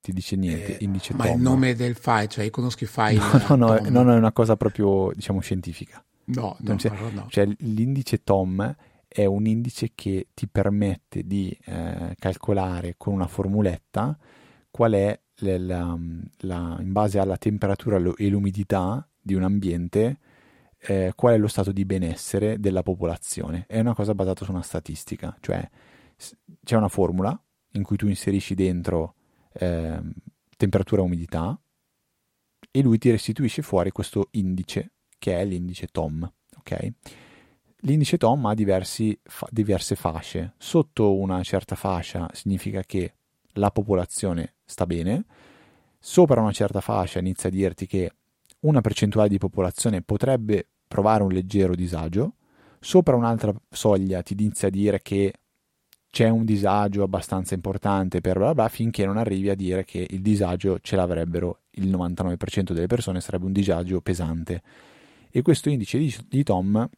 Ti dice niente,
eh,
indice
ma
TOM.
Ma il nome del file, cioè io conosco i file.
No, no, no, no, no, è una cosa proprio, diciamo, scientifica.
No, no,
no. Cioè, l'indice TOM è un indice che ti permette di eh, calcolare con una formuletta qual è la, la, in base alla temperatura e l'umidità di un ambiente eh, qual è lo stato di benessere della popolazione. È una cosa basata su una statistica, cioè c'è una formula in cui tu inserisci dentro eh, temperatura e umidità e lui ti restituisce fuori questo indice che è l'indice TOM. Okay? L'indice TOM ha diversi, fa, diverse fasce. Sotto una certa fascia significa che la popolazione sta bene, sopra una certa fascia inizia a dirti che una percentuale di popolazione potrebbe provare un leggero disagio, sopra un'altra soglia ti inizia a dire che c'è un disagio abbastanza importante per bla bla finché non arrivi a dire che il disagio ce l'avrebbero il 99% delle persone, sarebbe un disagio pesante. E questo indice di, di Tom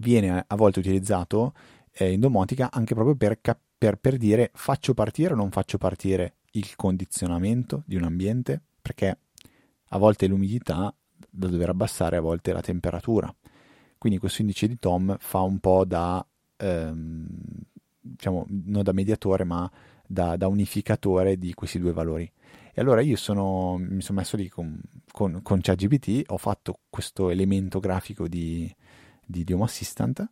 viene a volte utilizzato eh, in domotica anche proprio per, per, per dire faccio partire o non faccio partire il condizionamento di un ambiente, perché a volte l'umidità da dover abbassare, a volte la temperatura. Quindi questo indice di Tom fa un po' da ehm, diciamo, non da mediatore, ma da, da, unificatore di questi due valori. E allora io sono, mi sono messo lì con, con, con ChatGPT, ho fatto questo elemento grafico di, di, di Home Assistant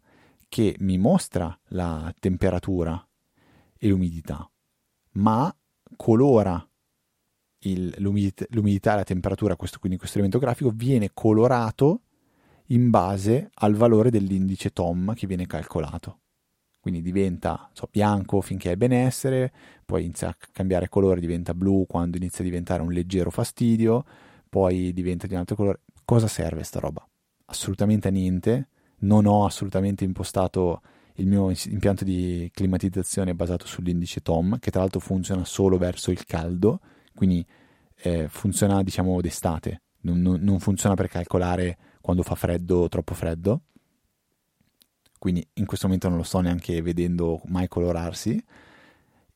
che mi mostra la temperatura e l'umidità, ma colora il, l'umidità, l'umidità, e la temperatura, questo, quindi questo elemento grafico, viene colorato in base al valore dell'indice TOM che viene calcolato quindi diventa so, bianco finché è benessere, poi inizia a cambiare colore, diventa blu quando inizia a diventare un leggero fastidio, poi diventa di un altro colore. Cosa serve sta roba? Assolutamente a niente, non ho assolutamente impostato il mio impianto di climatizzazione basato sull'indice TOM, che tra l'altro funziona solo verso il caldo, quindi eh, funziona diciamo d'estate, non, non, non funziona per calcolare quando fa freddo o troppo freddo quindi in questo momento non lo sto neanche vedendo mai colorarsi,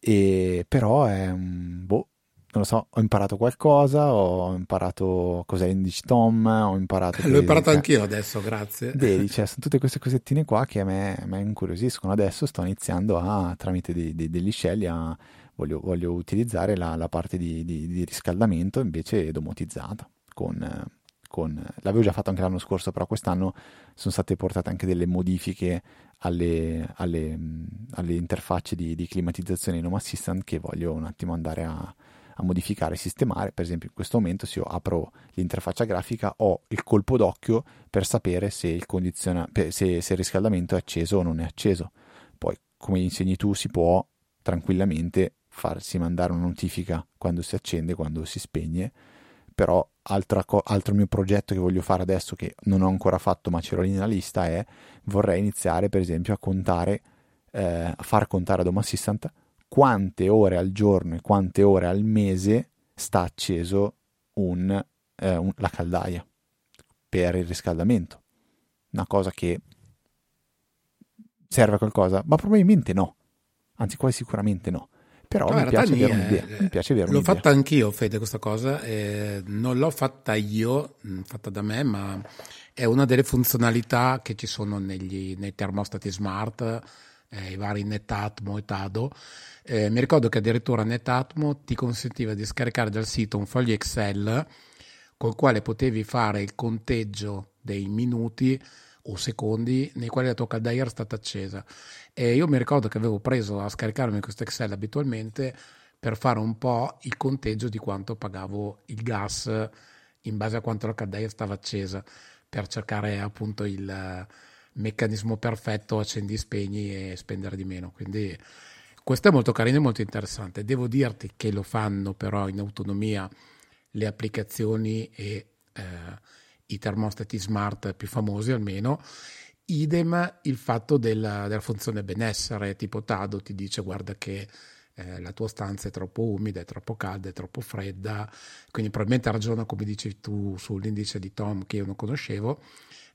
e, però è boh, non lo so, ho imparato qualcosa, ho imparato cos'è l'indice Tom, ho imparato...
L'ho imparato anch'io adesso, grazie.
Vedi, cioè, sono tutte queste cosettine qua che a me, a me incuriosiscono. Adesso sto iniziando a, tramite dei, dei, degli scegli, a, voglio, voglio, utilizzare la, la parte di, di, di, riscaldamento invece domotizzata, con, con, l'avevo già fatto anche l'anno scorso, però quest'anno sono state portate anche delle modifiche alle, alle, alle interfacce di, di, climatizzazione in Home Assistant che voglio un attimo andare a, a modificare e sistemare. Per esempio, in questo momento, se io apro l'interfaccia grafica, ho il colpo d'occhio per sapere se il, se, se il riscaldamento è acceso o non è acceso. Poi, come insegni tu, si può tranquillamente farsi mandare una notifica quando si accende, quando si spegne. Però co- altro mio progetto che voglio fare adesso che non ho ancora fatto ma ce l'ho lì nella lista è vorrei iniziare per esempio a contare eh, a far contare ad Home Assistant quante ore al giorno e quante ore al mese sta acceso un, eh, un, la caldaia per il riscaldamento. Una cosa che serve a qualcosa? Ma probabilmente no. Anzi quasi sicuramente no però no, mi, piace avere un'idea, eh, mi piace avere
l'ho
un'idea.
fatta anch'io Fede questa cosa eh, non l'ho fatta io mh, fatta da me ma è una delle funzionalità che ci sono negli, nei termostati smart eh, i vari Netatmo e Tado eh, mi ricordo che addirittura Netatmo ti consentiva di scaricare dal sito un foglio Excel col quale potevi fare il conteggio dei minuti o secondi nei quali la tua caldaia era stata accesa. E io mi ricordo che avevo preso a scaricarmi questo Excel abitualmente per fare un po' il conteggio di quanto pagavo il gas in base a quanto la caldaia stava accesa, per cercare appunto il meccanismo perfetto accendi, spegni e spendere di meno. Quindi questo è molto carino e molto interessante. Devo dirti che lo fanno però in autonomia le applicazioni e eh, i termostati smart più famosi almeno. Idem il fatto della, della funzione benessere, tipo Tado ti dice guarda che eh, la tua stanza è troppo umida, è troppo calda, è troppo fredda, quindi probabilmente ragiona come dici tu sull'indice di Tom che io non conoscevo,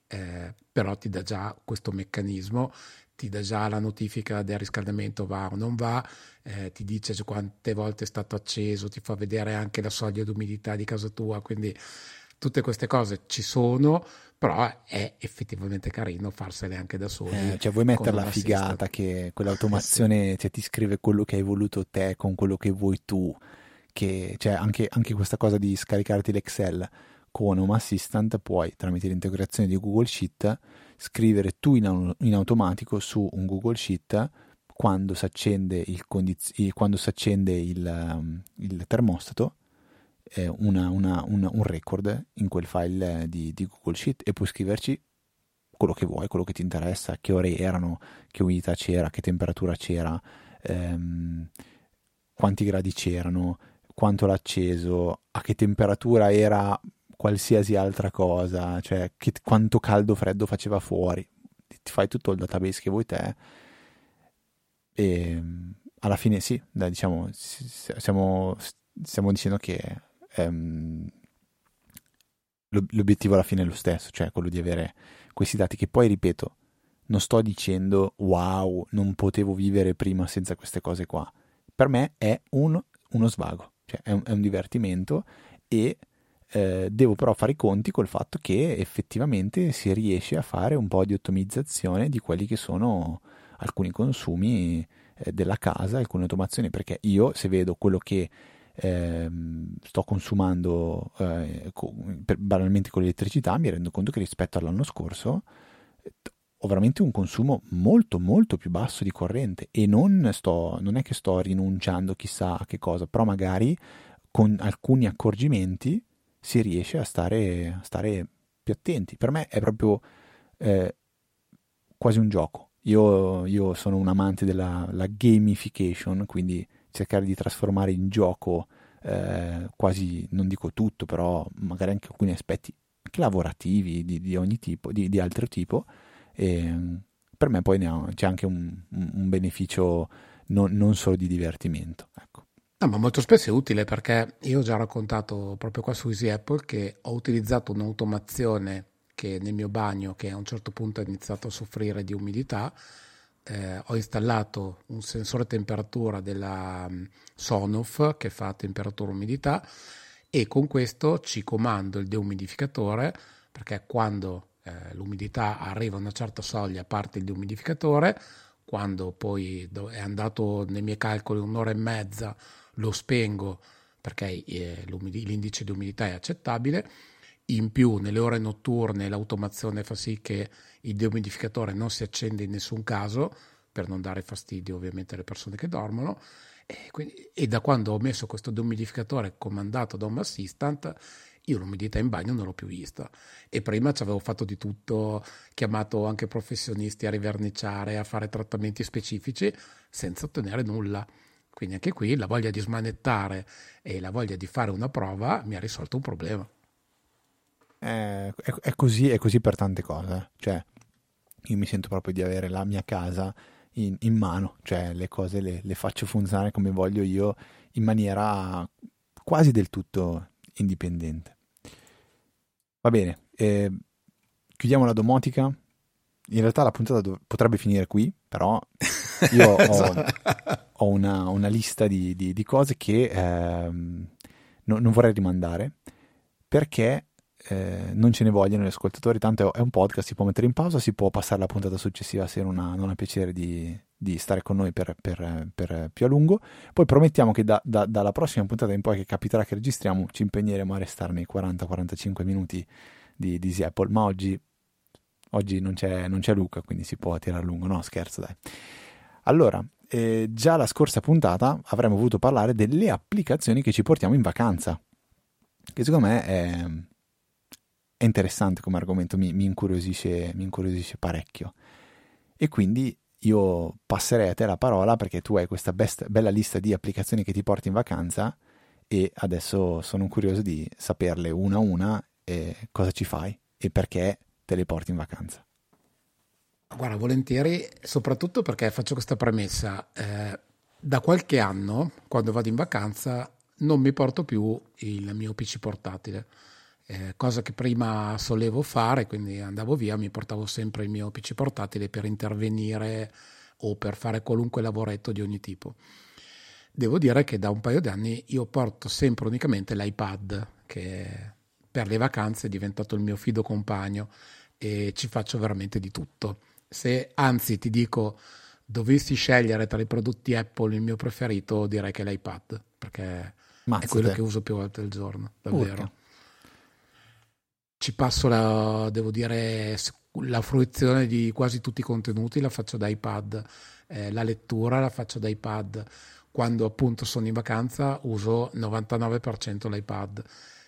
eh, però ti dà già questo meccanismo, ti dà già la notifica del riscaldamento va o non va, eh, ti dice quante volte è stato acceso, ti fa vedere anche la soglia d'umidità di casa tua, quindi tutte queste cose ci sono, però è effettivamente carino farsele anche da soli.
Eh, cioè vuoi mettere la figata che quell'automazione eh cioè, ti scrive quello che hai voluto te con quello che vuoi tu, che cioè, anche, anche questa cosa di scaricarti l'Excel con Home Assistant puoi tramite l'integrazione di Google Sheet scrivere tu in, in automatico su un Google Sheet quando si accende il, condiz- quando si accende il, um, il termostato eh, una, una, una, un record in quel file di, di, Google Sheet e puoi scriverci quello che vuoi, quello che ti interessa, che ore erano, che umidità c'era, che temperatura c'era, ehm, quanti gradi c'erano, quanto l'ha acceso, a che temperatura era qualsiasi altra cosa, cioè che, quanto caldo freddo faceva fuori. Ti fai tutto il database che vuoi te E alla fine sì, dai, diciamo, stiamo, stiamo dicendo che ehm, l'obiettivo alla fine è lo stesso, cioè quello di avere questi dati che poi, ripeto, non sto dicendo wow, non potevo vivere prima senza queste cose qua. Per me è un, uno svago, cioè è un, è un divertimento e eh, devo però fare i conti col fatto che effettivamente si riesce a fare un po' di ottimizzazione di quelli che sono alcuni consumi eh, della casa, alcune automazioni, perché io se vedo quello che eh, sto consumando eh, co- banalmente con l'elettricità, mi rendo conto che rispetto all'anno scorso ho veramente un consumo molto molto più basso di corrente e non, sto, non è che sto rinunciando chissà a che cosa, però magari con alcuni accorgimenti si riesce a stare, a stare più attenti. Per me è proprio eh, quasi un gioco. Io, io, sono un amante della gamification, quindi cercare di trasformare in gioco eh, quasi, non dico tutto, però magari anche alcuni aspetti anche lavorativi di, di ogni tipo, di, di, altro tipo. E per me poi ho, c'è anche un, un beneficio non, non, solo di divertimento. Ecco.
No, ma molto spesso è utile perché io ho già raccontato proprio qua su Easy Apple che ho utilizzato un'automazione che nel mio bagno, che a un certo punto ha iniziato a soffrire di umidità, eh, ho installato un sensore temperatura della um, Sonoff che fa temperatura umidità e con questo ci comando il deumidificatore perché quando eh, l'umidità arriva a una certa soglia parte il deumidificatore, quando poi è andato nei miei calcoli un'ora e mezza lo spengo perché eh, l'indice di umidità è accettabile in più nelle ore notturne l'automazione fa sì che il deumidificatore non si accende in nessun caso per non dare fastidio ovviamente alle persone che dormono. E, quindi, e da quando ho messo questo deumidificatore comandato da un assistant io l'umidità in bagno non l'ho più vista. E prima ci avevo fatto di tutto, chiamato anche professionisti a riverniciare, a fare trattamenti specifici senza ottenere nulla. Quindi anche qui la voglia di smanettare e la voglia di fare una prova mi ha risolto un problema
è, è, è, così, è così per tante cose. Cioè, io mi sento proprio di avere la mia casa in, in mano, cioè le cose le, le, faccio funzionare come voglio io in maniera quasi del tutto indipendente. Va bene, eh, chiudiamo la domotica. In realtà la puntata dov- potrebbe finire qui, però io ho, esatto. ho una, una, lista di, di, di cose che eh, no, non vorrei rimandare perché eh, non ce ne vogliono gli ascoltatori, tanto è un podcast, si può mettere in pausa, si può passare la puntata successiva se non ha, non ha piacere di, di, stare con noi per, per, per, più a lungo. Poi promettiamo che da, da, dalla prossima puntata in poi che capiterà che registriamo ci impegneremo a restare nei 40-45 minuti di, di Easy Apple, ma oggi, oggi non, c'è, non, c'è, Luca, quindi si può tirare a lungo, no scherzo dai. Allora, eh, già la scorsa puntata avremmo voluto parlare delle applicazioni che ci portiamo in vacanza, che secondo me è è interessante come argomento, mi, mi, incuriosisce, mi incuriosisce parecchio. E quindi io passerei a te la parola perché tu hai questa best, bella lista di applicazioni che ti porti in vacanza e adesso sono curioso di saperle una a una cosa ci fai e perché te le porti in vacanza.
Guarda, volentieri, soprattutto perché faccio questa premessa. Eh, da qualche anno, quando vado in vacanza, non mi porto più il mio PC portatile eh, cosa che prima solevo fare, quindi andavo via, mi portavo sempre il mio PC portatile per intervenire o per fare qualunque lavoretto di ogni tipo. Devo dire che da un paio di anni io porto sempre unicamente l'iPad, che per le vacanze è diventato il mio fido compagno e ci faccio veramente di tutto. Se anzi ti dico dovessi scegliere tra i prodotti Apple il mio preferito, direi che è l'iPad, perché Mazzate. è quello che uso più volte al giorno, davvero. Urca ci passo la, devo dire, la fruizione di quasi tutti i contenuti la faccio da iPad, eh, la lettura la faccio da iPad, quando appunto sono in vacanza uso 99% l'iPad,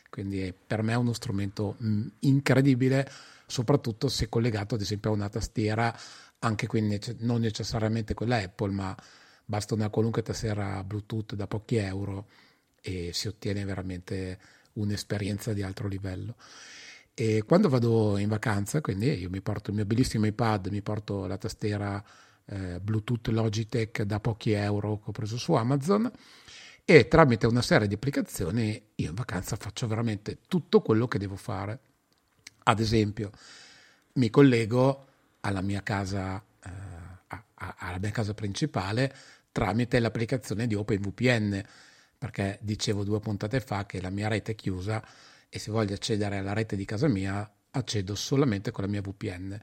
quindi per me è uno strumento mh, mm, incredibile, soprattutto se collegato ad esempio a una tastiera, anche qui non necessariamente quella Apple, ma basta una qualunque tastiera Bluetooth da pochi euro e si ottiene veramente un'esperienza di altro livello. E quando vado in vacanza, quindi io mi porto il mio bellissimo iPad, mi porto la tastiera eh, Bluetooth Logitech da pochi euro che ho preso su Amazon e tramite una serie di applicazioni io in vacanza faccio veramente tutto quello che devo fare. Ad esempio, mi collego alla mia casa, eh, alla mia casa principale tramite l'applicazione di OpenVPN, perché dicevo due puntate fa che la mia rete è chiusa e se voglio accedere alla rete di casa mia accedo solamente con la mia VPN.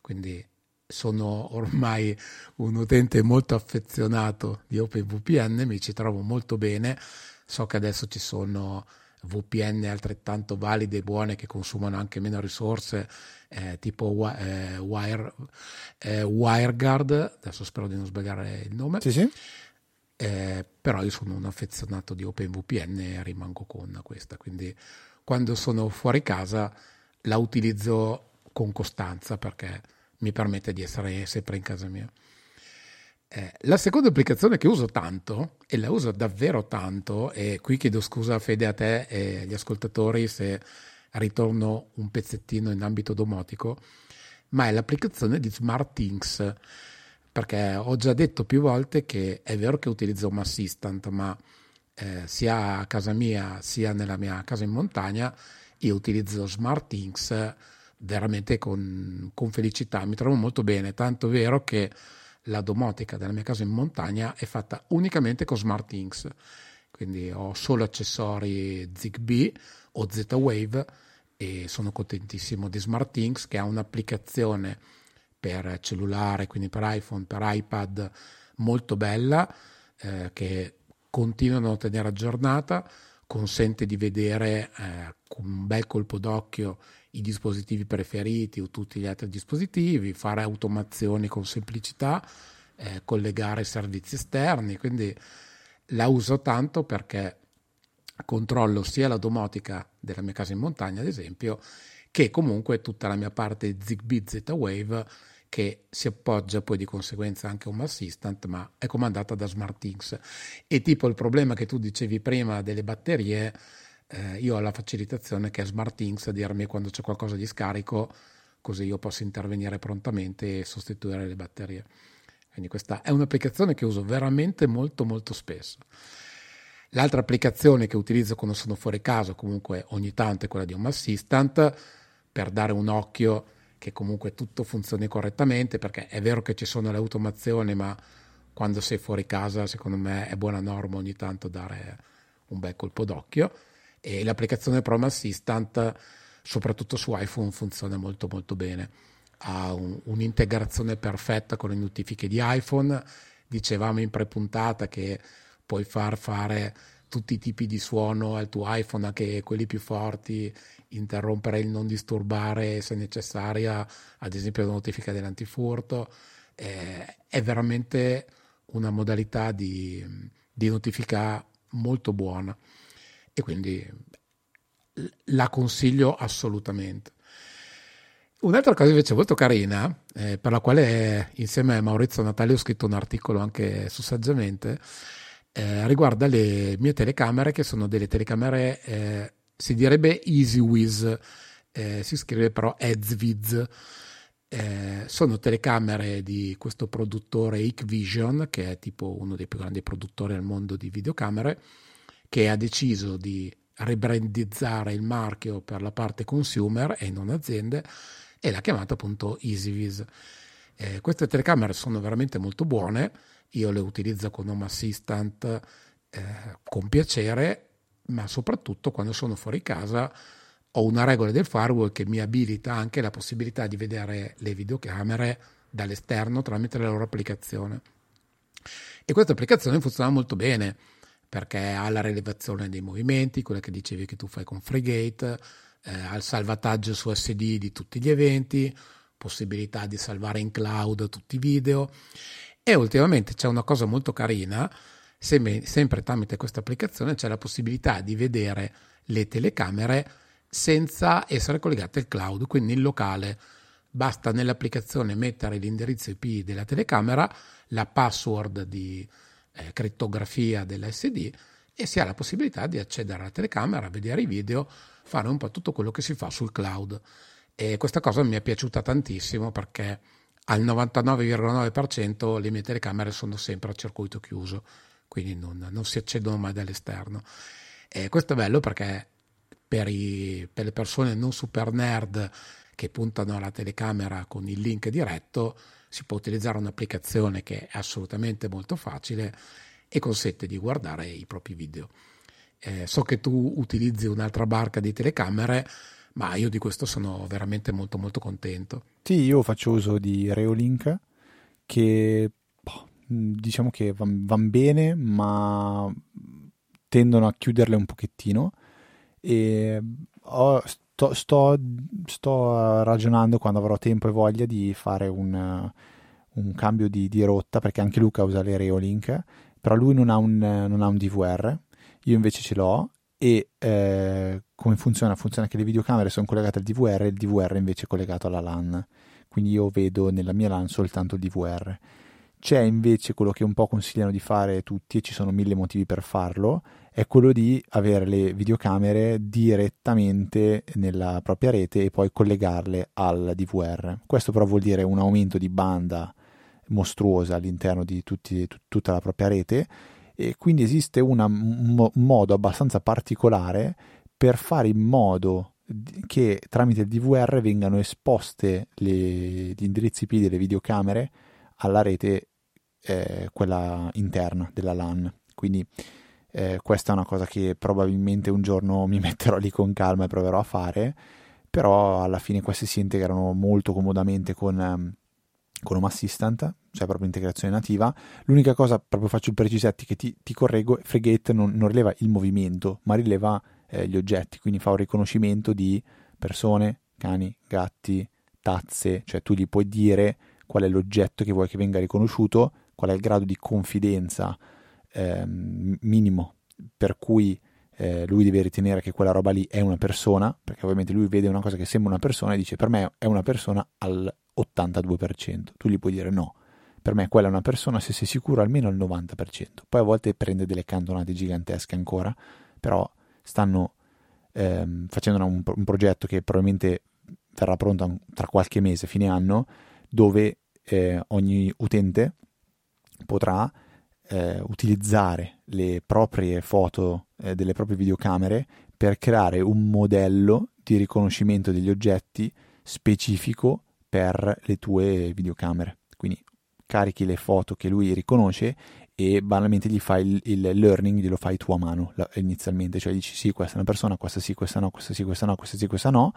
Quindi sono ormai un utente molto affezionato di OpenVPN, mi ci trovo molto bene, so che adesso ci sono VPN altrettanto valide e buone che consumano anche meno risorse, eh, tipo eh, Wire, eh, WireGuard, adesso spero di non sbagliare il nome.
Sì, sì.
Eh, però io sono un affezionato di OpenVPN e rimango con questa, quindi quando sono fuori casa la utilizzo con costanza perché mi permette di essere sempre in casa mia. Eh, la seconda applicazione che uso tanto, e la uso davvero tanto, e qui chiedo scusa Fede a te e agli ascoltatori se ritorno un pezzettino in ambito domotico, ma è l'applicazione di SmartThings, perché ho già detto più volte che è vero che utilizzo Home Assistant, ma eh, sia a casa mia sia nella mia casa in montagna io utilizzo SmartThings veramente con, con felicità, mi trovo molto bene, tanto vero che la domotica della mia casa in montagna è fatta unicamente con SmartThings, quindi ho solo accessori Zigbee o Z-Wave e sono contentissimo di SmartThings che ha un'applicazione per cellulare, quindi per iPhone, per iPad molto bella eh, che continuano a tenere aggiornata, consente di vedere eh, con un bel colpo d'occhio i dispositivi preferiti o tutti gli altri dispositivi, fare automazioni con semplicità, eh, collegare servizi esterni, quindi la uso tanto perché controllo sia la domotica della mia casa in montagna, ad esempio, che comunque tutta la mia parte Zigbee Z-Wave che si appoggia poi di conseguenza anche a un assistant, ma è comandata da SmartThings. E tipo il problema che tu dicevi prima delle batterie, eh, io ho la facilitazione che è SmartThings a dirmi quando c'è qualcosa di scarico, così io posso intervenire prontamente e sostituire le batterie. Quindi questa è un'applicazione che uso veramente molto molto spesso. L'altra applicazione che utilizzo quando sono fuori casa, comunque ogni tanto, è quella di Home Assistant, per dare un occhio che comunque tutto funzioni correttamente, perché è vero che ci sono le automazioni, ma quando sei fuori casa, secondo me è buona norma ogni tanto dare un bel colpo d'occhio. E l'applicazione Chrome Assistant soprattutto su iPhone funziona molto molto bene. Ha un, un'integrazione perfetta con le notifiche di iPhone. Dicevamo in prepuntata che puoi far fare tutti i tipi di suono al tuo iPhone anche quelli più forti interrompere il non disturbare se necessaria ad esempio la notifica dell'antifurto eh, è veramente una modalità di, di notifica molto buona e quindi la consiglio assolutamente. Un'altra cosa invece molto carina, eh, per la quale insieme a Maurizio Natale ho scritto un articolo anche su Saggiamente, eh, riguarda le mie telecamere che sono delle telecamere, eh, si direbbe EasyWiz, eh, si scrive però EasyWiz. Eh, sono telecamere di questo produttore Hikvision, che è tipo uno dei più grandi produttori al mondo di videocamere, che ha deciso di ribrandizzare il marchio per la parte consumer e non aziende e l'ha chiamata appunto EasyVis. Eh, queste telecamere sono veramente molto buone, io le utilizzo con Home Assistant eh, con piacere, ma soprattutto quando sono fuori casa ho una regola del firewall che mi abilita anche la possibilità di vedere le videocamere dall'esterno tramite la loro applicazione. E questa applicazione funziona molto bene perché ha la rilevazione dei movimenti, quella che dicevi che tu fai con Freegate, eh, ha il salvataggio su SD di tutti gli eventi, possibilità di salvare in cloud tutti i video e ultimamente c'è una cosa molto carina, sempre, tramite questa applicazione c'è la possibilità di vedere le telecamere senza essere collegate al cloud, quindi in locale. Basta nell'applicazione mettere l'indirizzo IP della telecamera, la password di, eh, crittografia dell'SD e si ha la possibilità di accedere alla telecamera, vedere i video, fare un po' tutto quello che si fa sul cloud. E questa cosa mi è piaciuta tantissimo perché al 99,9% le mie telecamere sono sempre a circuito chiuso, quindi non, non si accendono mai dall'esterno. E questo è bello perché per, i, per le persone non super nerd che puntano alla telecamera con il link diretto, si può utilizzare un'applicazione che è assolutamente molto facile e consente di guardare i propri video. Eh, so che tu utilizzi un'altra barca di telecamere, ma io di questo sono veramente molto molto contento.
Sì, io faccio uso di Reolink che boh, diciamo che van, van bene, ma tendono a chiuderle un pochettino e ho, sto, sto, sto, ragionando quando avrò tempo e voglia di fare un, un cambio di, di, rotta perché anche Luca usa le Reolink però lui non ha un, non ha un DVR io invece ce l'ho e eh, come funziona? Funziona che le videocamere sono collegate al DVR e il DVR invece è collegato alla LAN. Quindi io vedo nella mia LAN soltanto il DVR. C'è invece quello che un po' consigliano di fare tutti, e ci sono mille motivi per farlo, è quello di avere le videocamere direttamente nella propria rete e poi collegarle al DVR. Questo però vuol dire un aumento di banda mostruosa all'interno di tutti, t- tutta la propria rete e quindi esiste una, un modo abbastanza particolare per fare in modo che tramite il DVR vengano esposte le, gli indirizzi IP delle videocamere alla rete eh, quella interna della LAN. Quindi eh, questa è una cosa che probabilmente un giorno mi metterò lì con calma e proverò a fare però alla fine queste si integrano molto comodamente con con Home Assistant, cioè proprio integrazione nativa. L'unica cosa, proprio faccio il precisetti che ti, ti correggo, Frigate non, non, rileva il movimento, ma rileva eh, gli oggetti, quindi fa un riconoscimento di persone, cani, gatti, tazze, cioè tu gli puoi dire qual è l'oggetto che vuoi che venga riconosciuto, qual è il grado di confidenza eh, minimo per cui eh, lui deve ritenere che quella roba lì è una persona, perché ovviamente lui vede una cosa che sembra una persona e dice per me è una persona al 82%. Tu gli puoi dire no, per me quella è una persona se sei sicuro almeno al 90%. Poi a volte prende delle cantonate gigantesche ancora, però stanno ehm, facendo un, un, progetto che probabilmente verrà pronto tra qualche mese, fine anno, dove eh, ogni utente potrà eh, utilizzare le proprie foto eh, delle proprie videocamere per creare un modello di riconoscimento degli oggetti specifico per le tue videocamere. Quindi carichi le foto che lui riconosce e banalmente gli fai il, il learning, glielo fai tu a mano la, inizialmente, cioè dici sì, questa è una persona, questa sì, questa no, questa sì, questa no, questa sì, questa no,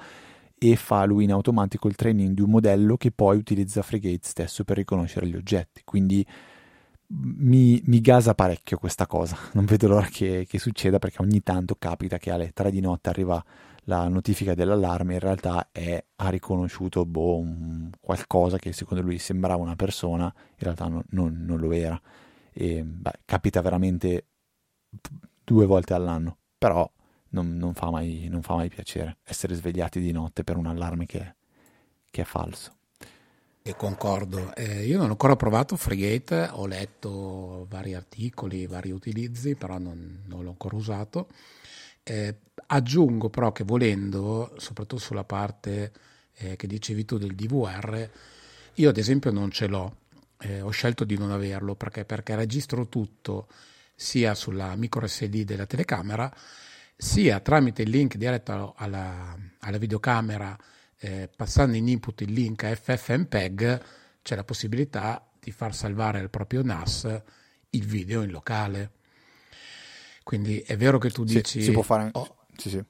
e fa lui in automatico il training di un modello che poi utilizza Frigate stesso per riconoscere gli oggetti. Quindi mi, mi, gasa parecchio questa cosa, non vedo l'ora che, che, succeda perché ogni tanto capita che alle 3 di notte arriva la notifica dell'allarme in realtà è, ha riconosciuto boh, un, qualcosa che secondo lui sembrava una persona, in realtà non, non, non lo era. E, beh, capita veramente due volte all'anno, però non, non, fa mai, non, fa mai, piacere essere svegliati di notte per un allarme che, che è falso.
E concordo, eh, io non ho ancora provato Frigate, ho letto vari articoli, vari utilizzi, però non, non l'ho ancora usato. Eh, aggiungo però che volendo, soprattutto sulla parte eh, che dicevi tu del DVR, io ad esempio non ce l'ho, eh, ho scelto di non averlo perché, perché registro tutto sia sulla micro SD della telecamera sia tramite il link diretto alla, alla videocamera eh, passando in input il link FFmpeg c'è la possibilità di far salvare al proprio NAS il video in locale. Quindi è vero che tu dici...
Sì, si può fare... Oh, sì, sì.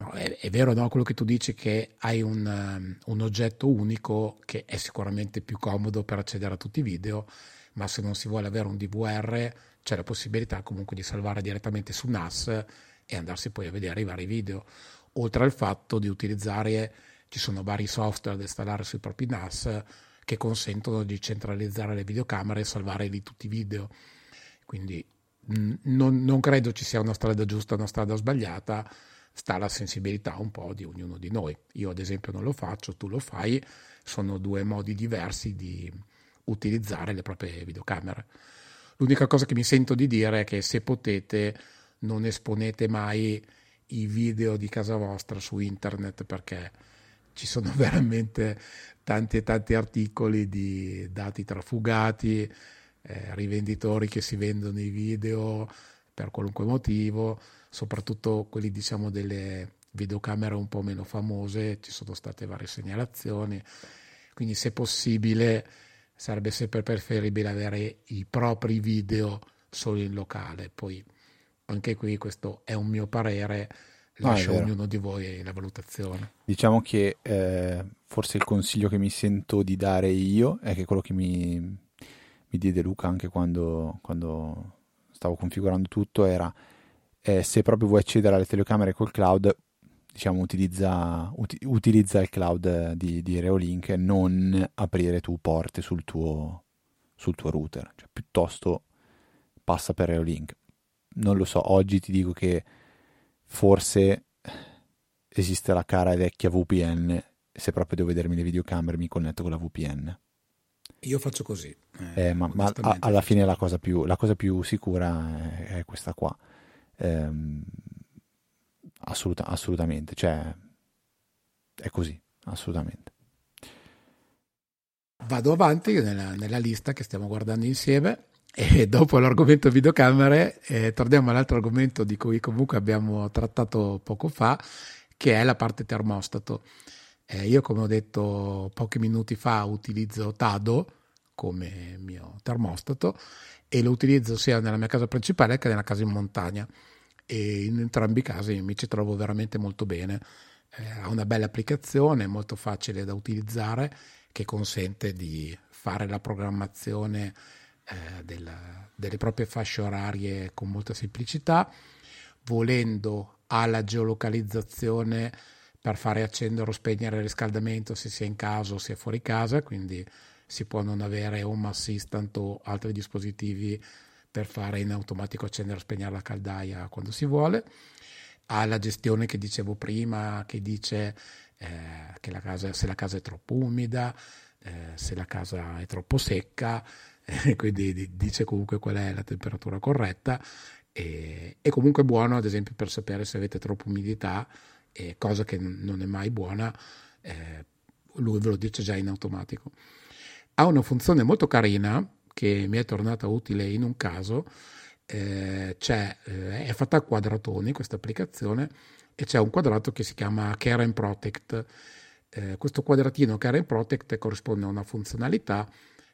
No, è, è, vero no, quello che tu dici che hai un, um, un, oggetto unico che è sicuramente più comodo per accedere a tutti i video, ma se non si vuole avere un DVR c'è la possibilità comunque di salvare direttamente su NAS e andarsi poi a vedere i vari video, oltre al fatto di utilizzare, ci sono vari software da installare sui propri NAS che consentono di centralizzare le videocamere e salvare lì tutti i video. Quindi non, non, credo ci sia una strada giusta o una strada sbagliata, sta alla sensibilità un po' di ognuno di noi. Io ad esempio non lo faccio, tu lo fai, sono due modi diversi di utilizzare le proprie videocamere. L'unica cosa che mi sento di dire è che se potete non esponete mai i video di casa vostra su internet perché ci sono veramente tanti e tanti articoli di dati trafugati, eh, rivenditori che si vendono i video per qualunque motivo, soprattutto quelli diciamo delle videocamere un po' meno famose, ci sono state varie segnalazioni, quindi se possibile sarebbe sempre preferibile avere i propri video solo in locale, poi anche qui questo è un mio parere, lascio a ognuno di voi la valutazione.
Diciamo che eh, forse il consiglio che mi sento di dare io è che quello che mi, mi diede Luca anche quando, quando, stavo configurando tutto era eh, se proprio vuoi accedere alle telecamere col cloud diciamo utilizza, uti, utilizza il cloud di, di Reolink e non aprire tu porte sul tuo, sul tuo router cioè, piuttosto passa per Reolink non lo so oggi ti dico che forse esiste la cara e vecchia VPN. Se proprio devo vedermi le videocamere, mi connetto con la VPN.
Io faccio così.
Eh, eh, ma, ma a, alla fine la cosa, più, la cosa più sicura è, è questa qua. Eh, assoluta, assolutamente, cioè è così, assolutamente.
Vado avanti nella, nella lista che stiamo guardando insieme e dopo l'argomento videocamere eh, torniamo all'altro argomento di cui comunque abbiamo trattato poco fa, che è la parte termostato. Eh, io, come ho detto pochi minuti fa, utilizzo Tado come mio termostato e lo utilizzo sia nella mia casa principale che nella casa in montagna e in entrambi i casi mi ci trovo veramente molto bene. Eh, ha una bella applicazione, molto facile da utilizzare che consente di fare la programmazione eh, della, delle proprie fasce orarie con molta semplicità, volendo alla geolocalizzazione per fare accendere o spegnere il riscaldamento se si è in casa o se è fuori casa, quindi si può non avere Home Assistant o altri dispositivi per fare in automatico accendere o spegnere la caldaia quando si vuole. Ha la gestione che dicevo prima, che dice eh, che la casa, se la casa è troppo umida, eh, se la casa è troppo secca, quindi dice comunque qual è la temperatura corretta e, è comunque buono ad esempio per sapere se avete troppa umidità, eh, cosa che non è mai buona, eh, lui ve lo dice già in automatico. Ha una funzione molto carina che mi è tornata utile in un caso, eh, eh, è fatta a quadratoni questa applicazione e c'è un quadrato che si chiama Care and Protect. Eh, questo quadratino Care and Protect corrisponde a una funzionalità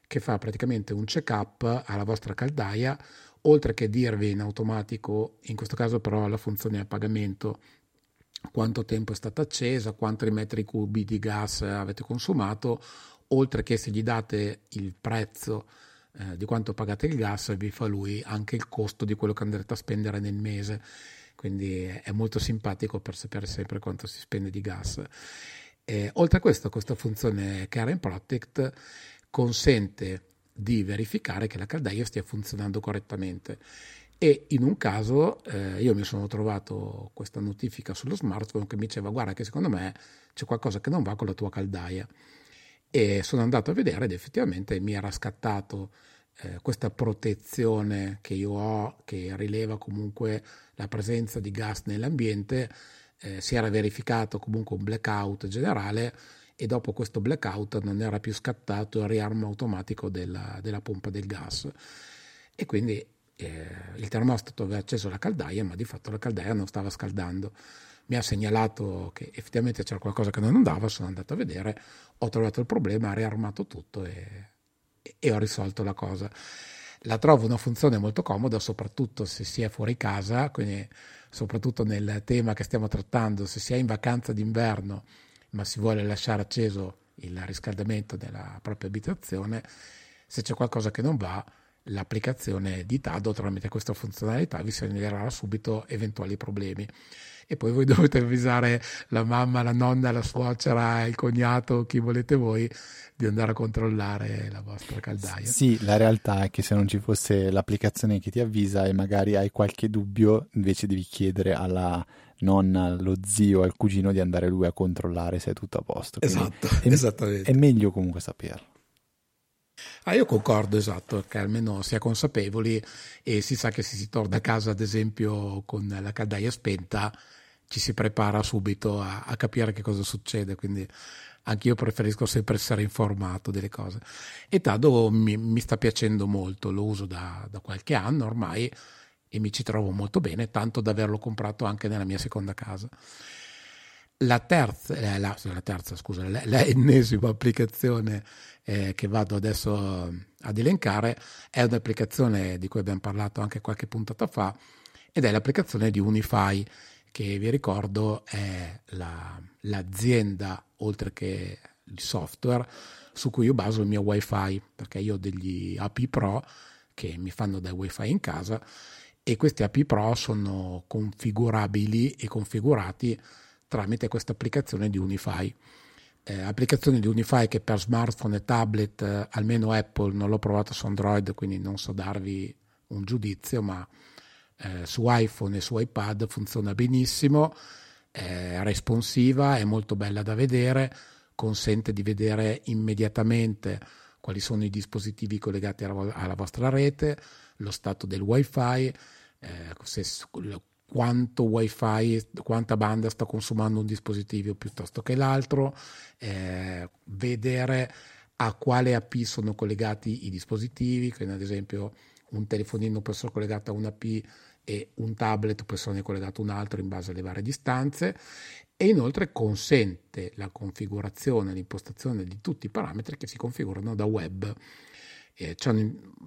che fa praticamente un check-up alla vostra caldaia, oltre che dirvi in automatico, in questo caso però la funzione a pagamento, quanto tempo è stata accesa, quanti metri cubi di gas avete consumato, oltre che se gli date il prezzo eh, di quanto pagate il gas, vi fa lui anche il costo di quello che andrete a spendere nel mese. Quindi è molto simpatico per sapere sempre quanto si spende di gas. Eh, oltre a questo, questa funzione Care and Protect consente di verificare che la caldaia stia funzionando correttamente. E in un caso eh, io mi sono trovato questa notifica sullo smartphone che mi diceva guarda che secondo me c'è qualcosa che non va con la tua caldaia. E sono andato a vedere ed effettivamente mi era scattato eh, questa protezione che io ho, che rileva comunque la presenza di gas nell'ambiente, eh, si era verificato comunque un blackout generale e dopo questo blackout non era più scattato il riarmo automatico della, della pompa del gas. E quindi eh, il termostato aveva acceso la caldaia ma di fatto la caldaia non stava scaldando. Mi ha segnalato che effettivamente c'era qualcosa che non andava sono andato a vedere ho trovato il problema, ho riarmato tutto e, e ho risolto la cosa. La trovo una funzione molto comoda soprattutto se si è fuori casa quindi soprattutto nel tema che stiamo trattando se si è in vacanza d'inverno ma si vuole lasciare acceso il riscaldamento della propria abitazione, se c'è qualcosa che non va, l'applicazione di Tado tramite questa funzionalità vi segnalerà subito eventuali problemi. E poi voi dovete avvisare la mamma, la nonna, la suocera, il cognato, chi volete voi, di andare a controllare la vostra caldaia.
Sì, la realtà è che se non ci fosse l'applicazione che ti avvisa e magari hai qualche dubbio, invece devi chiedere alla nonna, allo zio, al cugino di andare lui a controllare se è tutto a posto.
Quindi esatto,
è,
esattamente.
È meglio comunque saperlo.
Ah, io concordo, esatto, che almeno si è consapevoli e si sa che se si torna a casa, ad esempio, con la caldaia spenta, ci si prepara subito a, a capire che cosa succede, quindi anche io preferisco sempre essere informato delle cose. E Tado mi, mi sta piacendo molto, lo uso da, da, qualche anno ormai e mi ci trovo molto bene, tanto da averlo comprato anche nella mia seconda casa. La terza, eh, la, la terza scusa, la, la ennesima applicazione eh, che vado adesso ad elencare è un'applicazione di cui abbiamo parlato anche qualche puntata fa ed è l'applicazione di Unify che vi ricordo è la, l'azienda oltre che il software su cui io baso il mio wifi perché io ho degli AP Pro che mi fanno da wifi in casa e questi AP Pro sono configurabili e configurati tramite questa applicazione di Unify. Eh, applicazione di Unify che per smartphone e tablet, eh, almeno Apple, non l'ho provato su Android, quindi non so darvi un giudizio, ma eh, su iPhone e su iPad funziona benissimo, è responsiva, è molto bella da vedere, consente di vedere immediatamente quali sono i dispositivi collegati alla, alla vostra rete, lo stato del wifi, eh, se, quanto wifi, quanta banda sta consumando un dispositivo piuttosto che l'altro, eh, vedere a quale AP sono collegati i dispositivi, quindi ad esempio un telefonino può essere collegato a un AP e un tablet può essere collegato a un altro in base alle varie distanze e inoltre consente la configurazione, l'impostazione di tutti i parametri che si configurano da web. Eh, c'è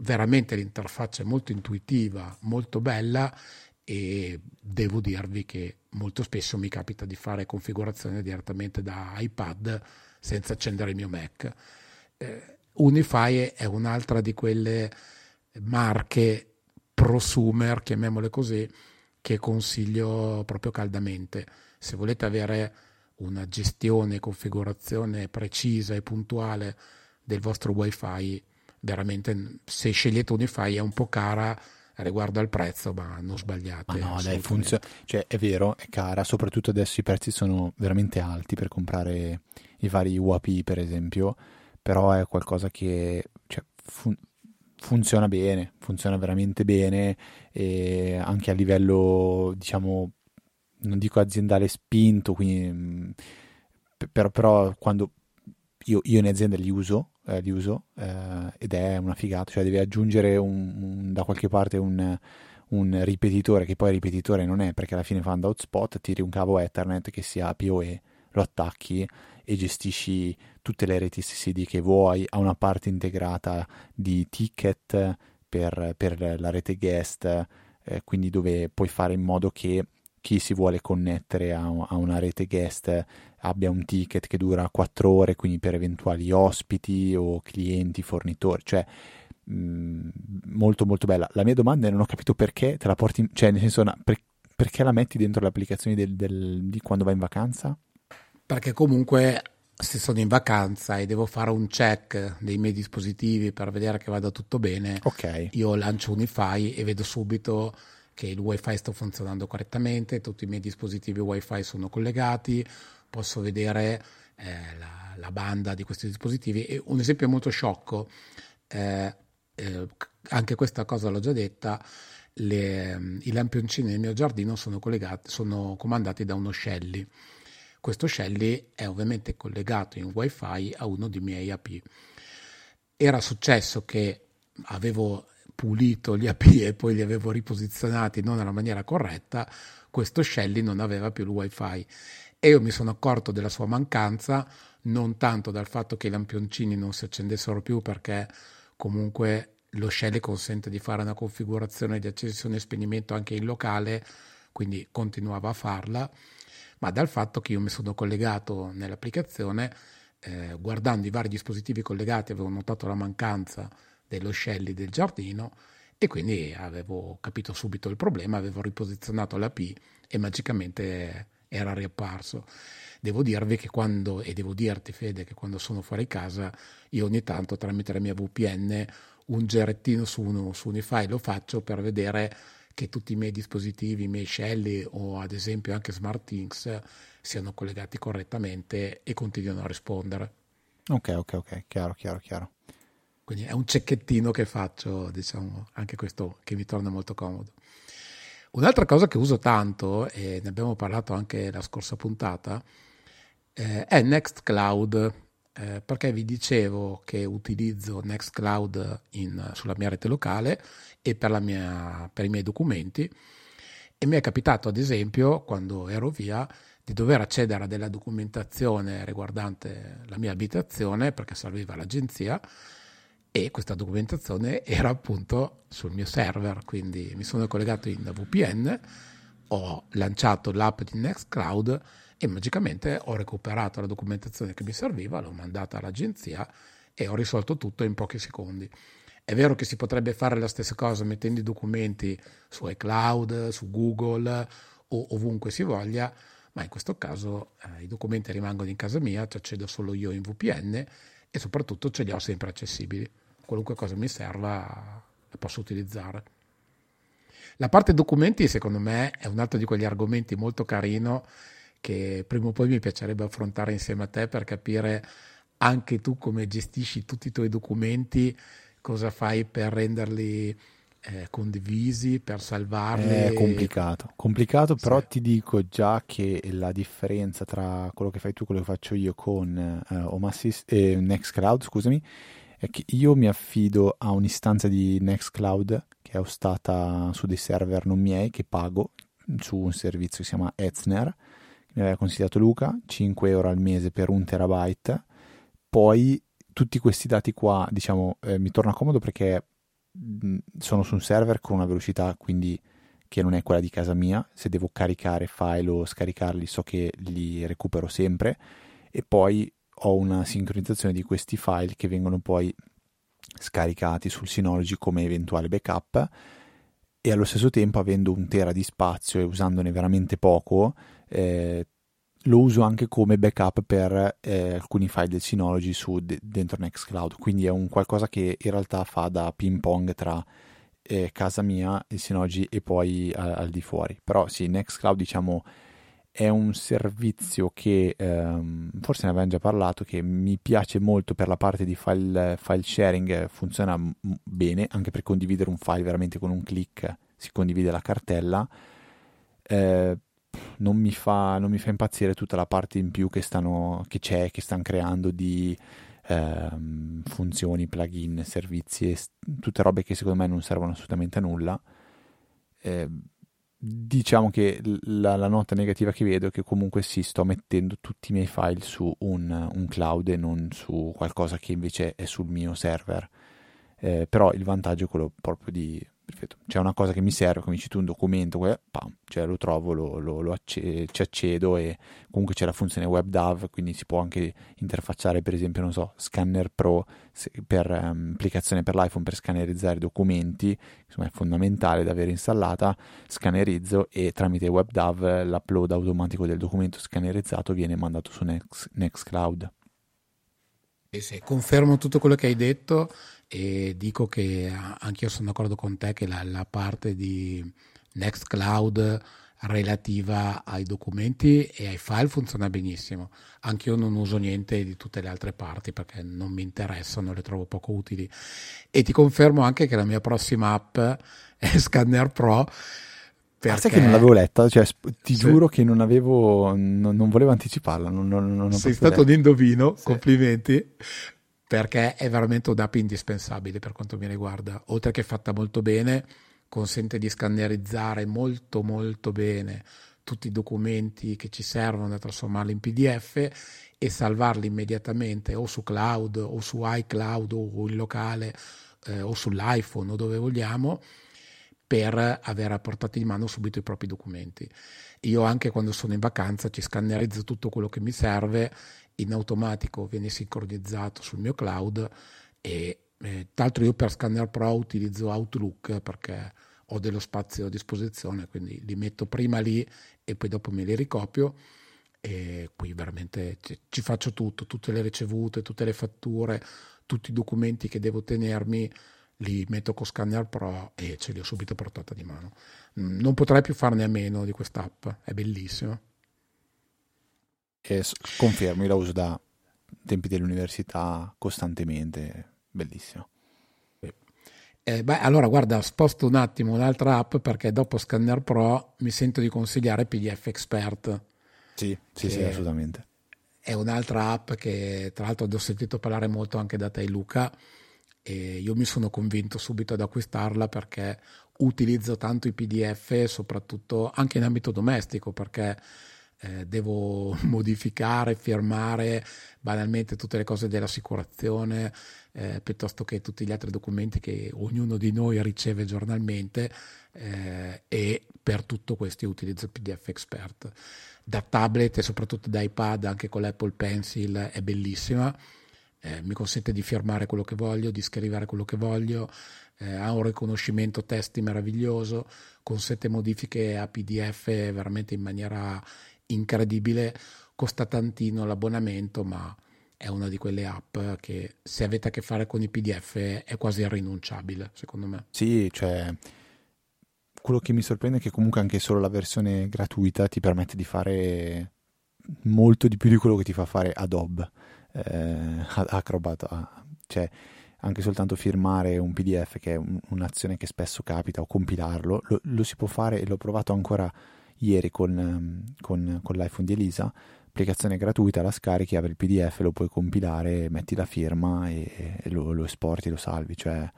veramente l'interfaccia è molto intuitiva, molto bella e devo dirvi che molto spesso mi capita di fare configurazione direttamente da iPad senza accendere il mio Mac. Eh, Unify è un'altra di quelle marche prosumer, chiamiamole così, che consiglio proprio caldamente. Se volete avere una gestione e configurazione precisa e puntuale del vostro wifi, veramente se scegliete Unify è un po' cara riguardo al prezzo, ma non sbagliate.
Ma no, dai, funziona. Cioè, è vero, è cara, soprattutto adesso i prezzi sono veramente alti per comprare i vari UAP, per esempio, però è qualcosa che cioè, fun- funziona bene, funziona veramente bene anche a livello, diciamo, non dico aziendale spinto, quindi, mm, però, però quando io, io, in azienda li uso, eh, li uso eh, ed è una figata, cioè devi aggiungere un, un, da qualche parte un, un, ripetitore che poi ripetitore non è perché alla fine fa un hotspot, tiri un cavo Ethernet che sia PoE, lo attacchi e gestisci tutte le reti SSD che vuoi, ha una parte integrata di ticket per, per la rete guest, eh, quindi dove puoi fare in modo che chi si vuole connettere a, a, una rete guest abbia un ticket che dura 4 ore, quindi per eventuali ospiti o clienti, fornitori, cioè mh, mm, molto molto bella. La mia domanda è non ho capito perché te la porti, in, cioè nel senso per, perché la metti dentro le applicazioni del, del, di quando vai in vacanza?
Perché comunque se sono in vacanza e devo fare un check dei miei dispositivi per vedere che vada tutto bene,
okay.
io lancio Unify e vedo subito che il wifi sta funzionando correttamente, tutti i miei dispositivi wifi sono collegati, posso vedere eh, la, la, banda di questi dispositivi. E un esempio molto sciocco, eh, eh, anche questa cosa l'ho già detta, le, i lampioncini nel mio giardino sono, sono comandati da uno Shelly questo Shelly è ovviamente collegato in wifi a uno dei miei AP. Era successo che avevo pulito gli AP e poi li avevo riposizionati non nella maniera corretta, questo Shelly non aveva più il wifi. E io mi sono accorto della sua mancanza non tanto dal fatto che i lampioncini non si accendessero più perché comunque lo Shelly consente di fare una configurazione di accensione e spegnimento anche in locale, quindi continuava a farla. Ma dal fatto che io mi sono collegato nell'applicazione, eh, guardando i vari dispositivi collegati, avevo notato la mancanza dello Shelly del giardino e quindi avevo capito subito il problema, avevo riposizionato la P e magicamente era riapparso. Devo dirvi che quando, e devo dirti Fede, che quando sono fuori casa, io ogni tanto tramite la mia VPN un gerettino su, uno, su Unify lo faccio per vedere che tutti i miei dispositivi, i miei Shelly o ad esempio anche SmartThings siano collegati correttamente e continuino a rispondere.
Ok, ok, ok, chiaro, chiaro, chiaro.
Quindi è un cecchettino che faccio, diciamo, anche questo che mi torna molto comodo. Un'altra cosa che uso tanto, e ne abbiamo parlato anche la scorsa puntata, eh, è Nextcloud, eh, perché vi dicevo che utilizzo Nextcloud in, sulla mia rete locale e per, mia, per i miei documenti e mi è capitato ad esempio quando ero via di dover accedere a della documentazione riguardante la mia abitazione perché serviva l'agenzia e questa documentazione era appunto sul mio server, quindi mi sono collegato in VPN, ho lanciato l'app di Nextcloud e magicamente ho recuperato la documentazione che mi serviva, l'ho mandata all'agenzia e ho risolto tutto in pochi secondi. È vero che si potrebbe fare la stessa cosa mettendo i documenti su iCloud, su Google o ovunque si voglia, ma in questo caso eh, i documenti rimangono in casa mia, ci accedo solo io in VPN e soprattutto ce li ho sempre accessibili. Qualunque cosa mi serva la posso utilizzare. La parte documenti, secondo me, è un altro di quegli argomenti molto carino che prima o poi mi piacerebbe affrontare insieme a te per capire anche tu come gestisci tutti i tuoi documenti, cosa fai per renderli eh, condivisi, per salvarli.
È complicato, complicato sì. però ti dico già che la differenza tra quello che fai tu e quello che faccio io con eh, Home Assist e Nextcloud, scusami, è che io mi affido a un'istanza di Nextcloud che è ostata su dei server non miei che pago su un servizio che si chiama Etzner mi aveva consigliato Luca 5 euro al mese per un terabyte poi tutti questi dati qua diciamo eh, mi torna comodo perché sono su un server con una velocità quindi che non è quella di casa mia. Se devo caricare file o scaricarli so che li recupero sempre. E poi ho una sincronizzazione di questi file che vengono poi scaricati sul Synology come eventuale backup. E allo stesso tempo avendo un tera di spazio e usandone veramente poco eh, lo uso anche come backup per eh, alcuni file del Synology su de- dentro Nextcloud quindi è un qualcosa che in realtà fa da ping pong tra eh, casa mia, il Synology e poi a- al di fuori però sì, Nextcloud diciamo è un servizio che ehm, forse ne avevamo già parlato, che mi piace molto per la parte di file, file sharing, funziona m- bene, anche per condividere un file veramente con un clic si condivide la cartella. Eh, non, mi fa, non mi fa impazzire tutta la parte in più che, stanno, che c'è, che stanno creando di ehm, funzioni, plugin, servizi, tutte robe che secondo me non servono assolutamente a nulla. Eh, diciamo che la, la, nota negativa che vedo è che comunque sì, sto mettendo tutti i miei file su un, un cloud e non su qualcosa che invece è sul mio server. Eh, però il vantaggio è quello proprio di perfetto. C'è una cosa che mi serve, come dici tu, un documento, pam, cioè lo trovo, lo, lo, lo acce- ci accedo e comunque c'è la funzione WebDAV, quindi si può anche interfacciare, per esempio, non so, Scanner Pro per um, applicazione per l'iPhone per scannerizzare documenti, insomma è fondamentale da avere installata, scannerizzo e tramite WebDAV l'upload automatico del documento scannerizzato viene mandato su Next, Nextcloud.
E se confermo tutto quello che hai detto, e dico che anche io sono d'accordo con te che la, la parte di Nextcloud relativa ai documenti e ai file funziona benissimo. Anche io non uso niente di tutte le altre parti perché non mi interessano, le trovo poco utili. E ti confermo anche che la mia prossima app è Scanner Pro.
Perché... Ah, sai che non l'avevo letta, cioè, ti sì. giuro che non avevo, non, non volevo anticiparla. Non, non, non
Sei stato un indovino, sì. complimenti perché è veramente un'app indispensabile per quanto mi riguarda. Oltre che fatta molto bene, consente di scannerizzare molto molto bene tutti i documenti che ci servono da trasformarli in PDF e salvarli immediatamente o su cloud o su iCloud o in locale eh, o sull'iPhone o dove vogliamo per avere a portata di mano subito i propri documenti. Io anche quando sono in vacanza ci scannerizzo tutto quello che mi serve in automatico viene sincronizzato sul mio cloud e eh, tra l'altro io per Scanner Pro utilizzo Outlook perché ho dello spazio a disposizione, quindi li metto prima lì e poi dopo me li ricopio e qui veramente ci, ci faccio tutto, tutte le ricevute, tutte le fatture, tutti i documenti che devo tenermi li metto con Scanner Pro e ce li ho subito portata di mano. Mm, non potrei più farne a meno di quest'app, è bellissima.
E confermo, io la uso da tempi dell'università costantemente, bellissimo.
Eh, beh, allora guarda, sposto un attimo un'altra app perché dopo Scanner Pro mi sento di consigliare PDF Expert.
Sì, sì, sì, assolutamente.
È un'altra app che tra l'altro ho sentito parlare molto anche da te Luca e io mi sono convinto subito ad acquistarla perché utilizzo tanto i PDF soprattutto anche in ambito domestico perché eh, devo modificare, firmare banalmente tutte le cose dell'assicurazione eh, piuttosto che tutti gli altri documenti che ognuno di noi riceve giornalmente eh, e per tutto questo utilizzo il PDF Expert. Da tablet e soprattutto da iPad anche con l'Apple Pencil è bellissima. Eh, mi consente di firmare quello che voglio, di scrivere quello che voglio, eh, ha un riconoscimento testi meraviglioso, consente modifiche a PDF veramente in maniera incredibile, costa tantino l'abbonamento, ma è una di quelle app che se avete a che fare con i PDF è quasi irrinunciabile, secondo me.
Sì, cioè quello che mi sorprende è che comunque anche solo la versione gratuita ti permette di fare molto di più di quello che ti fa fare Adobe, eh, Acrobat, cioè anche soltanto firmare un PDF che è un, un'azione che spesso capita o compilarlo, lo, lo si può fare e l'ho provato ancora ieri con, ehm, con, con l'iPhone di Elisa, applicazione gratuita, la scarichi, apri il PDF, lo puoi compilare, metti la firma e, e lo, lo, esporti, lo salvi, cioè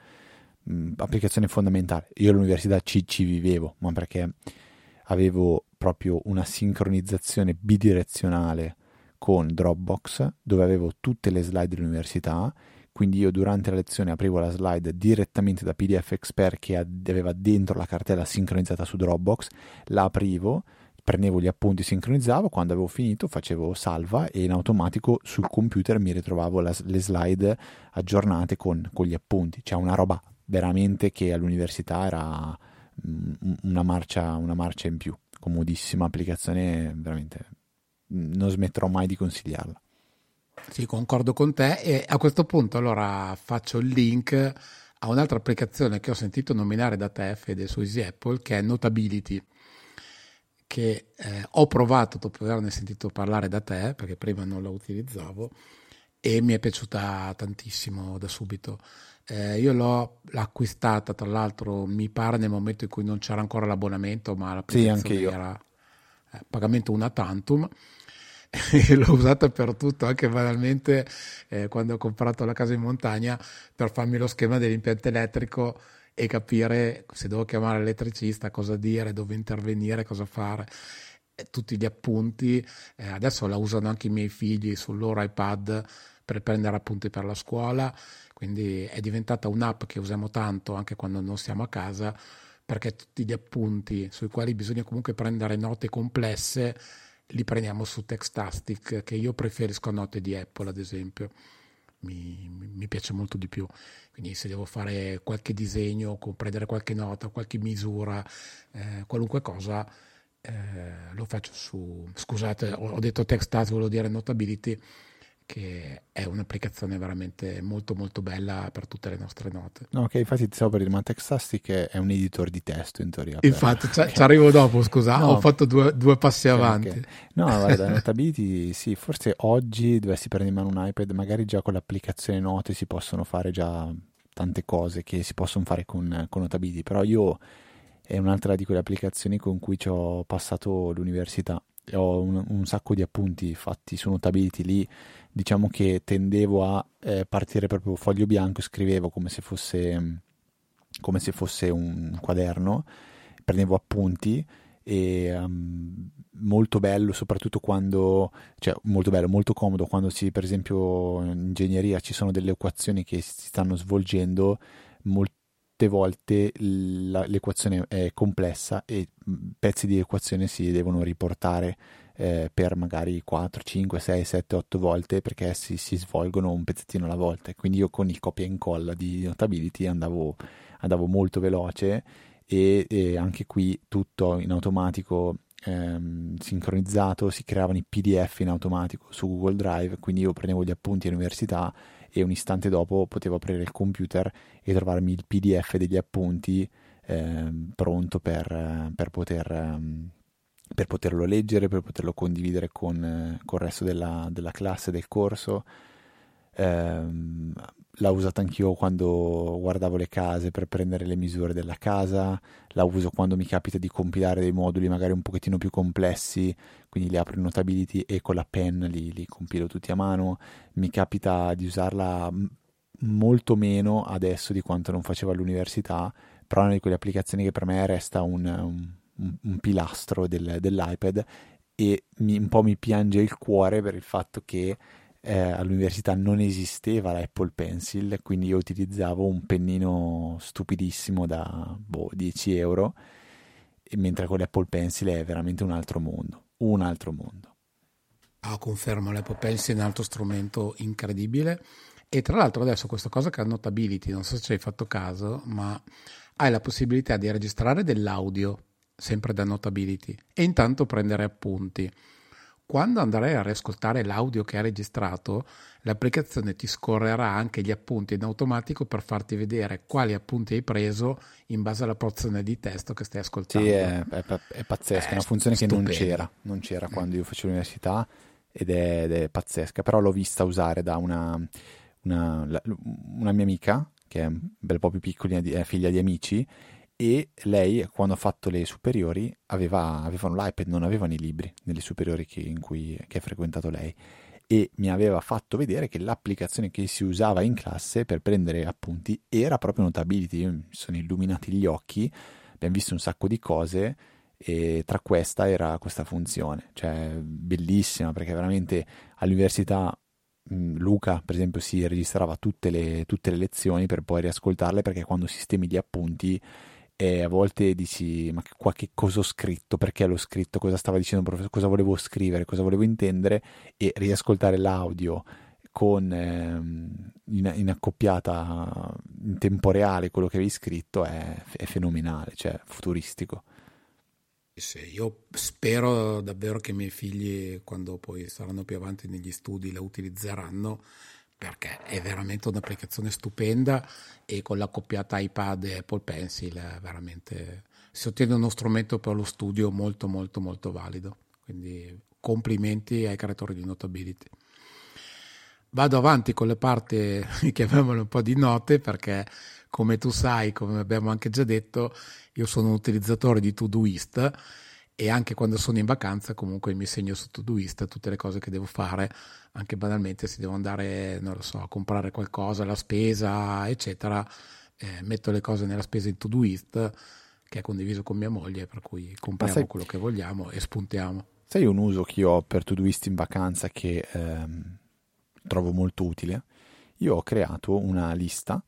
mh, mm, applicazione fondamentale. Io all'università ci, ci vivevo, ma perché avevo proprio una sincronizzazione bidirezionale con Dropbox dove avevo tutte le slide dell'università quindi io durante la lezione aprivo la slide direttamente da PDF Expert che aveva dentro la cartella sincronizzata su Dropbox, la aprivo, prendevo gli appunti, sincronizzavo, quando avevo finito facevo salva e in automatico sul computer mi ritrovavo la, le slide aggiornate con, con gli appunti, cioè una roba veramente che all'università era mm, una marcia, una marcia in più, comodissima applicazione, veramente. Non smetterò mai di consigliarla.
Sì, concordo con te. E a questo punto allora faccio il link a un'altra applicazione che ho sentito nominare da te, Fede, su Easy Apple, che è Notability, che eh, ho provato dopo averne sentito parlare da te, perché prima non la utilizzavo, e mi è piaciuta tantissimo da subito. Eh, io l'ho acquistata, tra l'altro, mi pare nel momento in cui non c'era ancora l'abbonamento, ma l'applicazione
sì,
era eh, pagamento una tantum l'ho usata per tutto, anche banalmente eh, quando ho comprato la casa in montagna per farmi lo schema dell'impianto elettrico e capire se devo chiamare l'elettricista, cosa dire, dove intervenire, cosa fare. tutti gli appunti, eh, adesso la usano anche i miei figli sul loro iPad per prendere appunti per la scuola, quindi è diventata un'app che usiamo tanto anche quando non siamo a casa perché tutti gli appunti sui quali bisogna comunque prendere note complesse li prendiamo su Textastic, che io preferisco a note di Apple, ad esempio. Mi, mi, piace molto di più. Quindi se devo fare qualche disegno, prendere qualche nota, qualche misura, eh, qualunque cosa, eh, lo faccio su... Scusate, ho, detto Textastic, volevo dire Notability che è un'applicazione veramente molto molto bella per tutte le nostre note.
No, che infatti ti stavo per dire, ma Textastic è un editor di testo in teoria.
Infatti, per... ci arrivo dopo, scusa, no, ho fatto due, due passi avanti. Okay.
No, guarda, Notability, sì, forse oggi dovessi prendere in mano un iPad, magari già con l'applicazione note si possono fare già tante cose che si possono fare con, con Notability, però io è un'altra di quelle applicazioni con cui ci ho passato l'università. Ho un, un sacco di appunti fatti su Notability lì diciamo che tendevo a eh, partire proprio foglio bianco, scrivevo come se fosse, come se fosse un quaderno, prendevo appunti e um, molto bello soprattutto quando cioè molto bello molto comodo quando si per esempio in ingegneria ci sono delle equazioni che si stanno svolgendo molte volte l'equazione è complessa e pezzi di equazione si devono riportare eh, per magari 4, 5, 6, 7, 8 volte perché si, si, svolgono un pezzettino alla volta. Quindi io con il copia e incolla di Notability andavo, andavo molto veloce e, e, anche qui tutto in automatico ehm, sincronizzato, si creavano i PDF in automatico su Google Drive, quindi io prendevo gli appunti all'università e un istante dopo potevo aprire il computer e trovarmi il PDF degli appunti eh, pronto per, per poter... Um, per poterlo leggere, per poterlo condividere con, eh, con il resto della, della, classe, del corso. Eh, l'ho usata anch'io quando guardavo le case per prendere le misure della casa, la uso quando mi capita di compilare dei moduli magari un pochettino più complessi, quindi li apro in Notability e con la pen li, li compilo tutti a mano, mi capita di usarla molto meno adesso di quanto non facevo all'università, però è una di quelle applicazioni che per me resta un, un, un pilastro del, dell'iPad e mi, un po' mi piange il cuore per il fatto che eh, all'università non esisteva l'Apple Pencil, quindi io utilizzavo un pennino stupidissimo da boh, 10 euro, mentre con l'Apple Pencil è veramente un altro mondo, un altro mondo.
Ah, confermo, l'Apple Pencil è un altro strumento incredibile. E tra l'altro adesso questa cosa che ha Notability, non so se ci hai fatto caso, ma hai la possibilità di registrare dell'audio, sempre da Notability, e intanto prendere appunti. Quando andrai a riascoltare l'audio che hai registrato, l'applicazione ti scorrerà anche gli appunti in automatico per farti vedere quali appunti hai preso in base alla porzione di testo che stai ascoltando.
Sì, è, è, è pazzesca, è una funzione stupendo. che non c'era, non c'era quando io facevo l'università ed è, ed è pazzesca, però l'ho vista usare da una, una, una mia amica, che è un bel po' più piccolina, è figlia di amici, e lei quando ha fatto le superiori aveva, avevano l'iPad, non avevano i libri nelle superiori che, cui che ha frequentato lei. E mi aveva fatto vedere che l'applicazione che si usava in classe per prendere appunti era proprio Notability, mi sono illuminati gli occhi, abbiamo visto un sacco di cose e tra questa era questa funzione, cioè bellissima perché veramente all'università Luca, per esempio, si registrava tutte le, tutte le lezioni per poi riascoltarle perché quando sistemi gli appunti e a volte dici ma qua che cosa ho scritto, perché l'ho scritto, cosa stava dicendo il professore, cosa volevo scrivere, cosa volevo intendere? E riascoltare l'audio con ehm, in, in, accoppiata in tempo reale quello che avevi scritto è, è fenomenale, cioè futuristico.
Sì, io spero davvero che i miei figli, quando poi saranno più avanti negli studi, la utilizzeranno perché è veramente un'applicazione stupenda e con l'accoppiata iPad e Apple Pencil veramente si ottiene uno strumento per lo studio molto molto molto valido. Quindi complimenti ai creatori di Notability. Vado avanti con le parti avevano un po' di note perché come tu sai, come abbiamo anche già detto, io sono un utilizzatore di Todoist e anche quando sono in vacanza comunque mi segno su Todoist tutte le cose che devo fare, anche banalmente se devo andare, non lo so, a comprare qualcosa, la spesa, eccetera, eh, metto le cose nella spesa in Todoist che è condiviso con mia moglie, per cui compriamo sai, quello che vogliamo e spuntiamo.
Sai un uso che io ho per Todoist in vacanza che ehm, trovo molto utile? Io ho creato una lista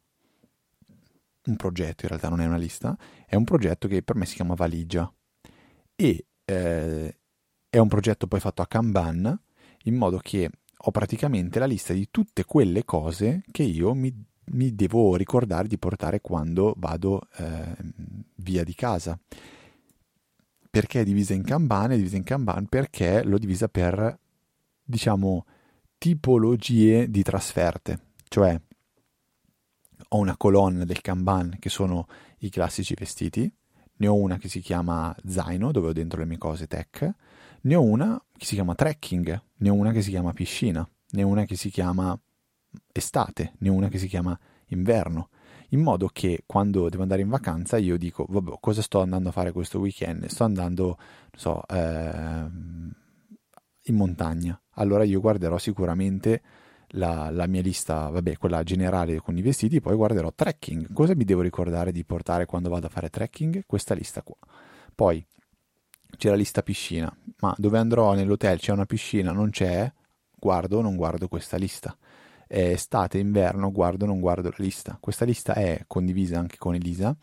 un progetto, in realtà non è una lista, è un progetto che per me si chiama Valigia e eh, è un progetto poi fatto a Kanban in modo che ho praticamente la lista di tutte quelle cose che io mi, mi devo ricordare di portare quando vado eh, via di casa. Perché è divisa in Kanban? È divisa in Kanban perché l'ho divisa per, diciamo, tipologie di trasferte. Cioè, ho una colonna del Kanban che sono i classici vestiti, ne ho una che si chiama zaino, dove ho dentro le mie cose tech, ne ho una che si chiama trekking, ne ho una che si chiama piscina, ne ho una che si chiama estate, ne ho una che si chiama inverno, in modo che quando devo andare in vacanza io dico, vabbè, cosa sto andando a fare questo weekend? Sto andando, non so, eh, in montagna. Allora io guarderò sicuramente la, la, mia lista, vabbè, quella generale con i vestiti, poi guarderò trekking. Cosa mi devo ricordare di portare quando vado a fare trekking? Questa lista qua. Poi c'è la lista piscina, ma dove andrò nell'hotel c'è una piscina, non c'è, guardo o non guardo questa lista. È estate, inverno, guardo o non guardo la lista. Questa lista è condivisa anche con Elisa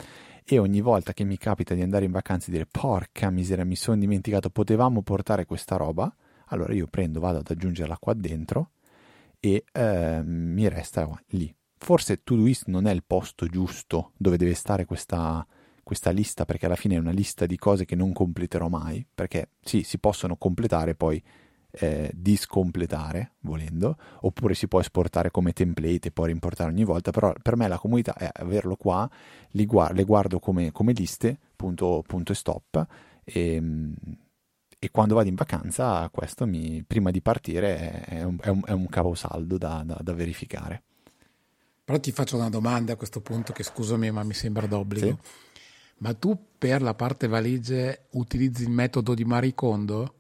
e ogni volta che mi capita di andare in vacanza e dire porca miseria, mi sono dimenticato, potevamo portare questa roba, allora io prendo, vado ad aggiungerla qua dentro e eh, mi resta lì. Forse Todoist non è il posto giusto dove deve stare questa, questa lista, perché alla fine è una lista di cose che non completerò mai, perché sì, si possono completare poi eh, discompletare volendo, oppure si può esportare come template e poi rimportare ogni volta, però per me la comunità è averlo qua, guardo, le guardo come, come liste, punto, punto e stop, e, ehm, e quando vado in vacanza questo mi, prima di partire è un, è un, è un caposaldo da, da, da verificare.
Però ti faccio una domanda a questo punto che scusami ma mi sembra d'obbligo. Sì. Ma tu per la parte valigie utilizzi il metodo di Maricondo?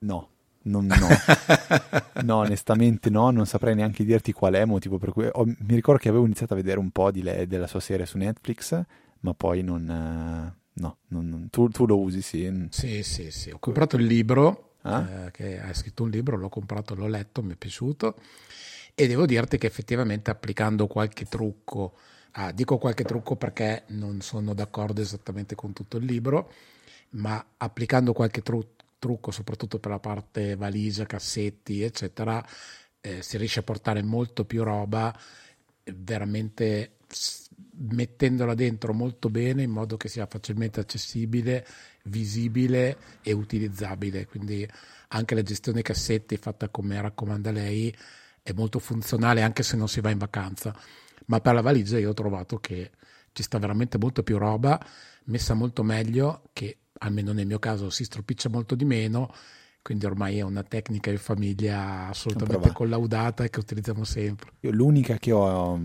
No. Non, no. no, onestamente no, non saprei neanche dirti qual è il motivo per cui... Ho, mi ricordo che avevo iniziato a vedere un po' di lei, della sua serie su Netflix, ma poi non... Uh, no, non, non, tu, tu, lo usi, sì.
Sì, sì, sì. Ho comprato il libro, ah? eh, che hai scritto un libro, l'ho comprato, l'ho letto, mi è piaciuto e devo dirti che effettivamente applicando qualche trucco, ah, dico qualche trucco perché non sono d'accordo esattamente con tutto il libro, ma applicando qualche trucco trucco soprattutto per la parte valigia, cassetti, eccetera, eh, si riesce a portare molto più roba veramente mettendola dentro molto bene in modo che sia facilmente accessibile, visibile e utilizzabile. Quindi anche la gestione cassetti fatta come raccomanda lei è molto funzionale anche se non si va in vacanza. Ma per la valigia io ho trovato che ci sta veramente molto più roba, messa molto meglio, che almeno nel mio caso si stropiccia molto di meno, quindi ormai è una tecnica in famiglia assolutamente collaudata e che utilizziamo sempre.
Io l'unica che ho,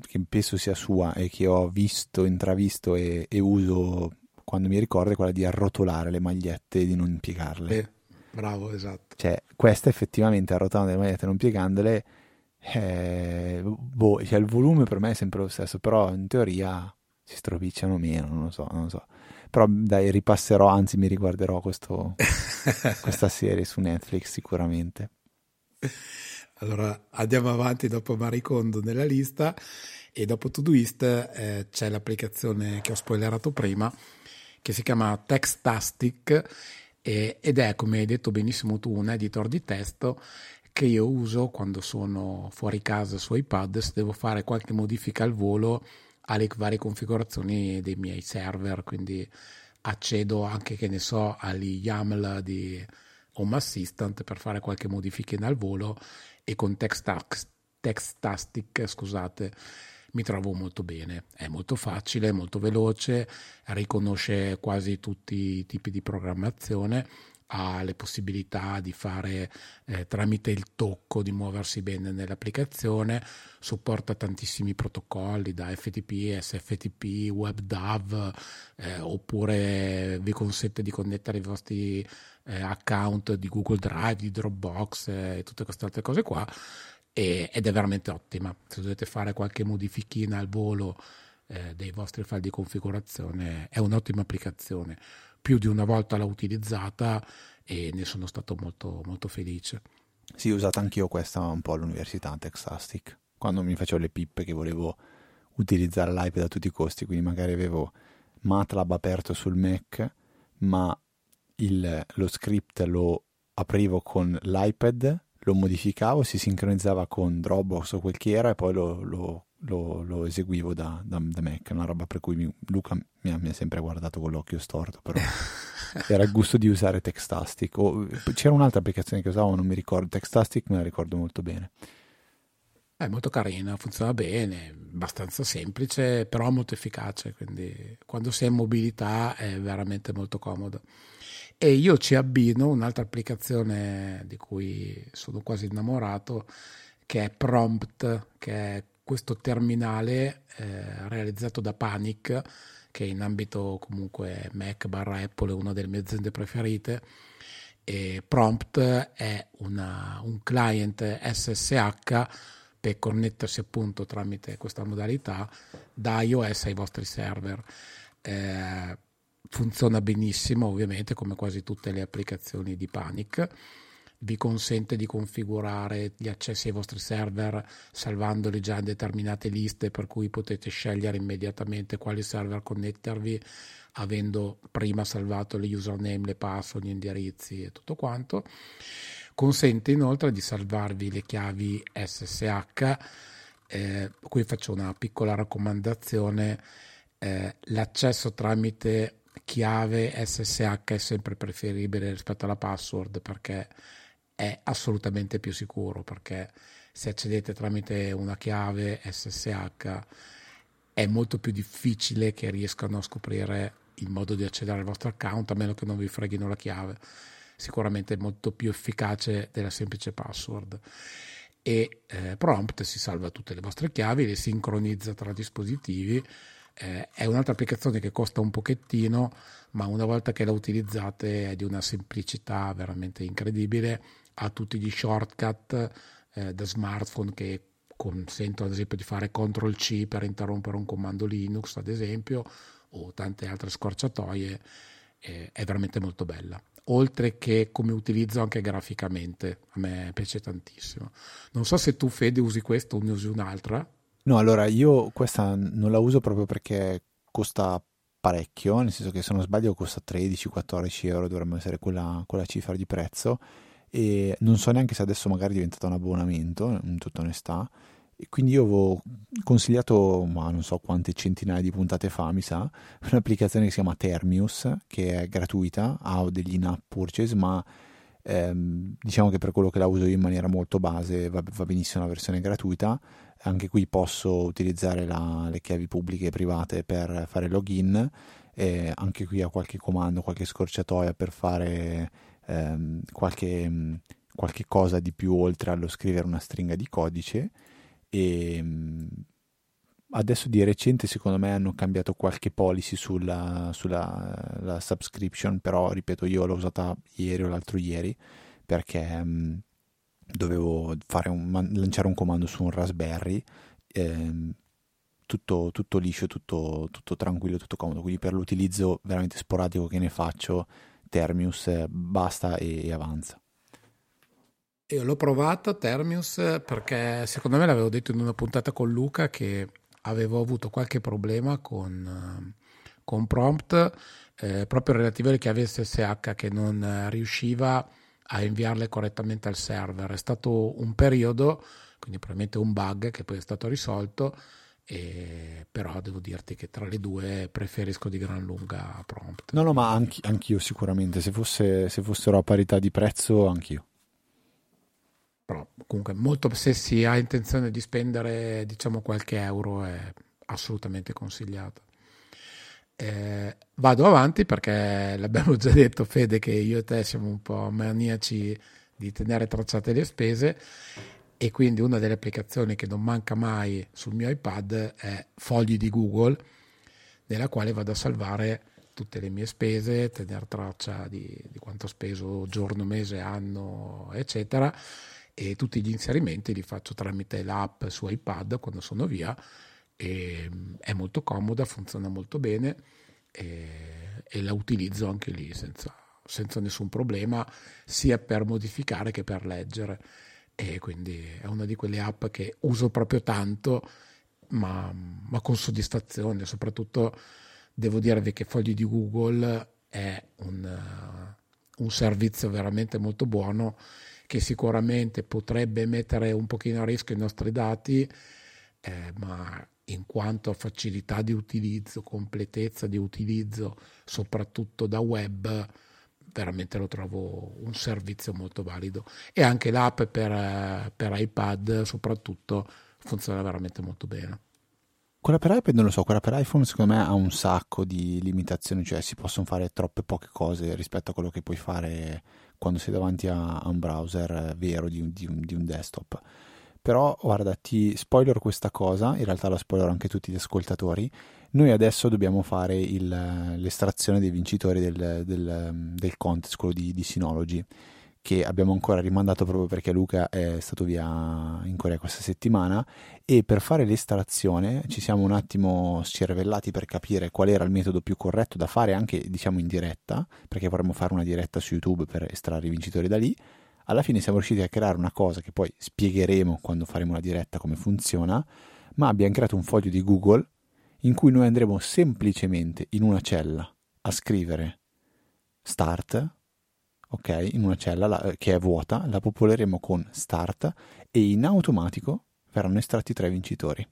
che penso sia sua e che ho visto, intravisto e, e uso quando mi ricordo è quella di arrotolare le magliette e di non piegarle.
Eh, bravo, esatto.
Cioè, questa effettivamente arrotolando le magliette e non piegandole, eh, boh, cioè il volume per me è sempre lo stesso, però in teoria si stropicciano meno, non lo so, non lo so. Però dai, ripasserò, anzi mi riguarderò questo, questa serie su Netflix sicuramente.
Allora andiamo avanti dopo Maricondo nella lista e dopo Todoist eh, c'è l'applicazione che ho spoilerato prima che si chiama Textastic ed è, come hai detto benissimo tu, un editor di testo che io uso quando sono fuori casa su iPad, se devo fare qualche modifica al volo alle varie configurazioni dei miei server, quindi accedo anche, che ne so, agli YAML di Home Assistant per fare qualche modifica al volo e con Textastic, scusate, mi trovo molto bene. È molto facile, molto veloce, riconosce quasi tutti i tipi di programmazione ha le possibilità di fare eh, tramite il tocco, di muoversi bene nell'applicazione, supporta tantissimi protocolli da FTP, SFTP, WebDAV, eh, oppure vi consente di connettere i vostri eh, account di Google Drive, di Dropbox eh, e tutte queste altre cose qua e, ed è veramente ottima. Se dovete fare qualche modifichina al volo eh, dei vostri file di configurazione è un'ottima applicazione più di una volta l'ho utilizzata e ne sono stato molto, molto felice.
Sì, ho usato anch'io questa un po' all'università, Texastic, quando mi facevo le pippe che volevo utilizzare l'iPad a tutti i costi, quindi magari avevo MATLAB aperto sul Mac, ma il, lo script lo aprivo con l'iPad, lo modificavo, si sincronizzava con Dropbox o quel che era e poi lo, lo lo, lo eseguivo da, da, da, Mac, una roba per cui mi, Luca mi ha, mi ha, sempre guardato con l'occhio storto, però era il gusto di usare Textastic. O, c'era un'altra applicazione che usavo, non mi ricordo, Textastic me la ricordo molto bene.
È molto carina, funziona bene, abbastanza semplice, però molto efficace, quindi quando sei in mobilità è veramente molto comodo. E io ci abbino un'altra applicazione di cui sono quasi innamorato, che è Prompt, che è questo terminale eh, realizzato da Panic, che in ambito comunque Mac barra Apple è una delle mie aziende preferite. E Prompt è una, un client SSH per connettersi appunto tramite questa modalità da iOS ai vostri server. Eh, funziona benissimo ovviamente come quasi tutte le applicazioni di Panic vi consente di configurare gli accessi ai vostri server salvandoli già in determinate liste per cui potete scegliere immediatamente quali server connettervi avendo prima salvato le username, le password, gli indirizzi e tutto quanto. Consente inoltre di salvarvi le chiavi SSH. Eh, qui faccio una piccola raccomandazione. Eh, l'accesso tramite chiave SSH è sempre preferibile rispetto alla password perché è assolutamente più sicuro perché se accedete tramite una chiave SSH è molto più difficile che riescano a scoprire il modo di accedere al vostro account a meno che non vi freghino la chiave. Sicuramente è molto più efficace della semplice password. e eh, Prompt si salva tutte le vostre chiavi, le sincronizza tra dispositivi. Eh, è un'altra applicazione che costa un pochettino, ma una volta che la utilizzate è di una semplicità veramente incredibile. Ha tutti gli shortcut eh, da smartphone che consentono ad esempio di fare CTRL C per interrompere un comando Linux, ad esempio, o tante altre scorciatoie. Eh, è veramente molto bella oltre che come utilizzo anche graficamente. A me piace tantissimo. Non so se tu, Fede, usi questo o ne usi un'altra.
No, allora io questa non la uso proprio perché costa parecchio, nel senso che se non sbaglio costa 13-14 euro, dovrebbe essere quella, quella cifra di prezzo e non so neanche se adesso magari è diventato un abbonamento, in tutta onestà. E quindi io avevo consigliato, ma non so quante centinaia di puntate fa, mi sa, un'applicazione che si chiama Termius, che è gratuita, ha degli in-app purchase, ma ehm, diciamo che per quello che la uso io in maniera molto base va, va benissimo la versione gratuita. Anche qui posso utilizzare la, le chiavi pubbliche e private per fare login, e anche qui ho qualche comando, qualche scorciatoia per fare ehm, qualche, qualche cosa di più oltre allo scrivere una stringa di codice e ehm, adesso di recente secondo me hanno cambiato qualche policy sulla, sulla subscription, però ripeto io l'ho usata ieri o l'altro ieri perché mh, dovevo un, lanciare un comando su un Raspberry. Ehm, tutto, tutto, liscio, tutto, tutto, tranquillo, tutto comodo. Quindi per l'utilizzo veramente sporadico che ne faccio, Termius eh, basta e, e avanza.
Io l'ho provato Termius perché secondo me l'avevo detto in una puntata con Luca che avevo avuto qualche problema con, con prompt eh, proprio relativo alle chiavi SSH che non riusciva a inviarle correttamente al server. È stato un periodo, quindi probabilmente un bug che poi è stato risolto, e, però devo dirti che tra le due preferisco di gran lunga prompt.
No, no, ma anch- anch'io sicuramente, se, fosse, se fossero a parità di prezzo, anch'io
però comunque molto, se si ha intenzione di spendere diciamo qualche euro è assolutamente consigliato. Eh, vado avanti perché l'abbiamo già detto Fede che io e te siamo un po' maniaci di tenere tracciate le spese e quindi una delle applicazioni che non manca mai sul mio iPad è Fogli di Google nella quale vado a salvare tutte le mie spese, tenere traccia di, di quanto ho speso giorno, mese, anno, eccetera. E tutti gli inserimenti li faccio tramite l'app su iPad quando sono via. E mm, è molto comoda, funziona molto bene e, e la utilizzo anche lì senza, senza, nessun problema sia per modificare che per leggere e quindi è una di quelle app che uso proprio tanto ma, ma con soddisfazione. Soprattutto devo dirvi che Fogli di Google è un, un servizio veramente molto buono che sicuramente potrebbe mettere un pochino a rischio i nostri dati, eh, ma in quanto a facilità di utilizzo, completezza di utilizzo, soprattutto da web, veramente lo trovo un servizio molto valido. E anche l'app per, per iPad, soprattutto, funziona veramente molto bene.
Quella per iPad non lo so, quella per iPhone secondo me ha un sacco di limitazioni, cioè si possono fare troppe poche cose rispetto a quello che puoi fare quando sei davanti a, un browser vero di un, di, un, di un, desktop. Però guarda, ti spoiler questa cosa, in realtà la spoiler anche tutti gli ascoltatori. Noi adesso dobbiamo fare il, l'estrazione dei vincitori del, del, del contest, quello di, di Synology che abbiamo ancora rimandato proprio perché Luca è stato via in Corea questa settimana. E per fare l'estrazione ci siamo un attimo scervellati per capire qual era il metodo più corretto da fare anche diciamo in diretta perché vorremmo fare una diretta su YouTube per estrarre i vincitori da lì. Alla fine siamo riusciti a creare una cosa che poi spiegheremo quando faremo la diretta come funziona ma abbiamo creato un foglio di Google in cui noi andremo semplicemente in una cella a scrivere start ok, in una cella la, che è vuota, la popoleremo con start e in automatico verranno estratti tre vincitori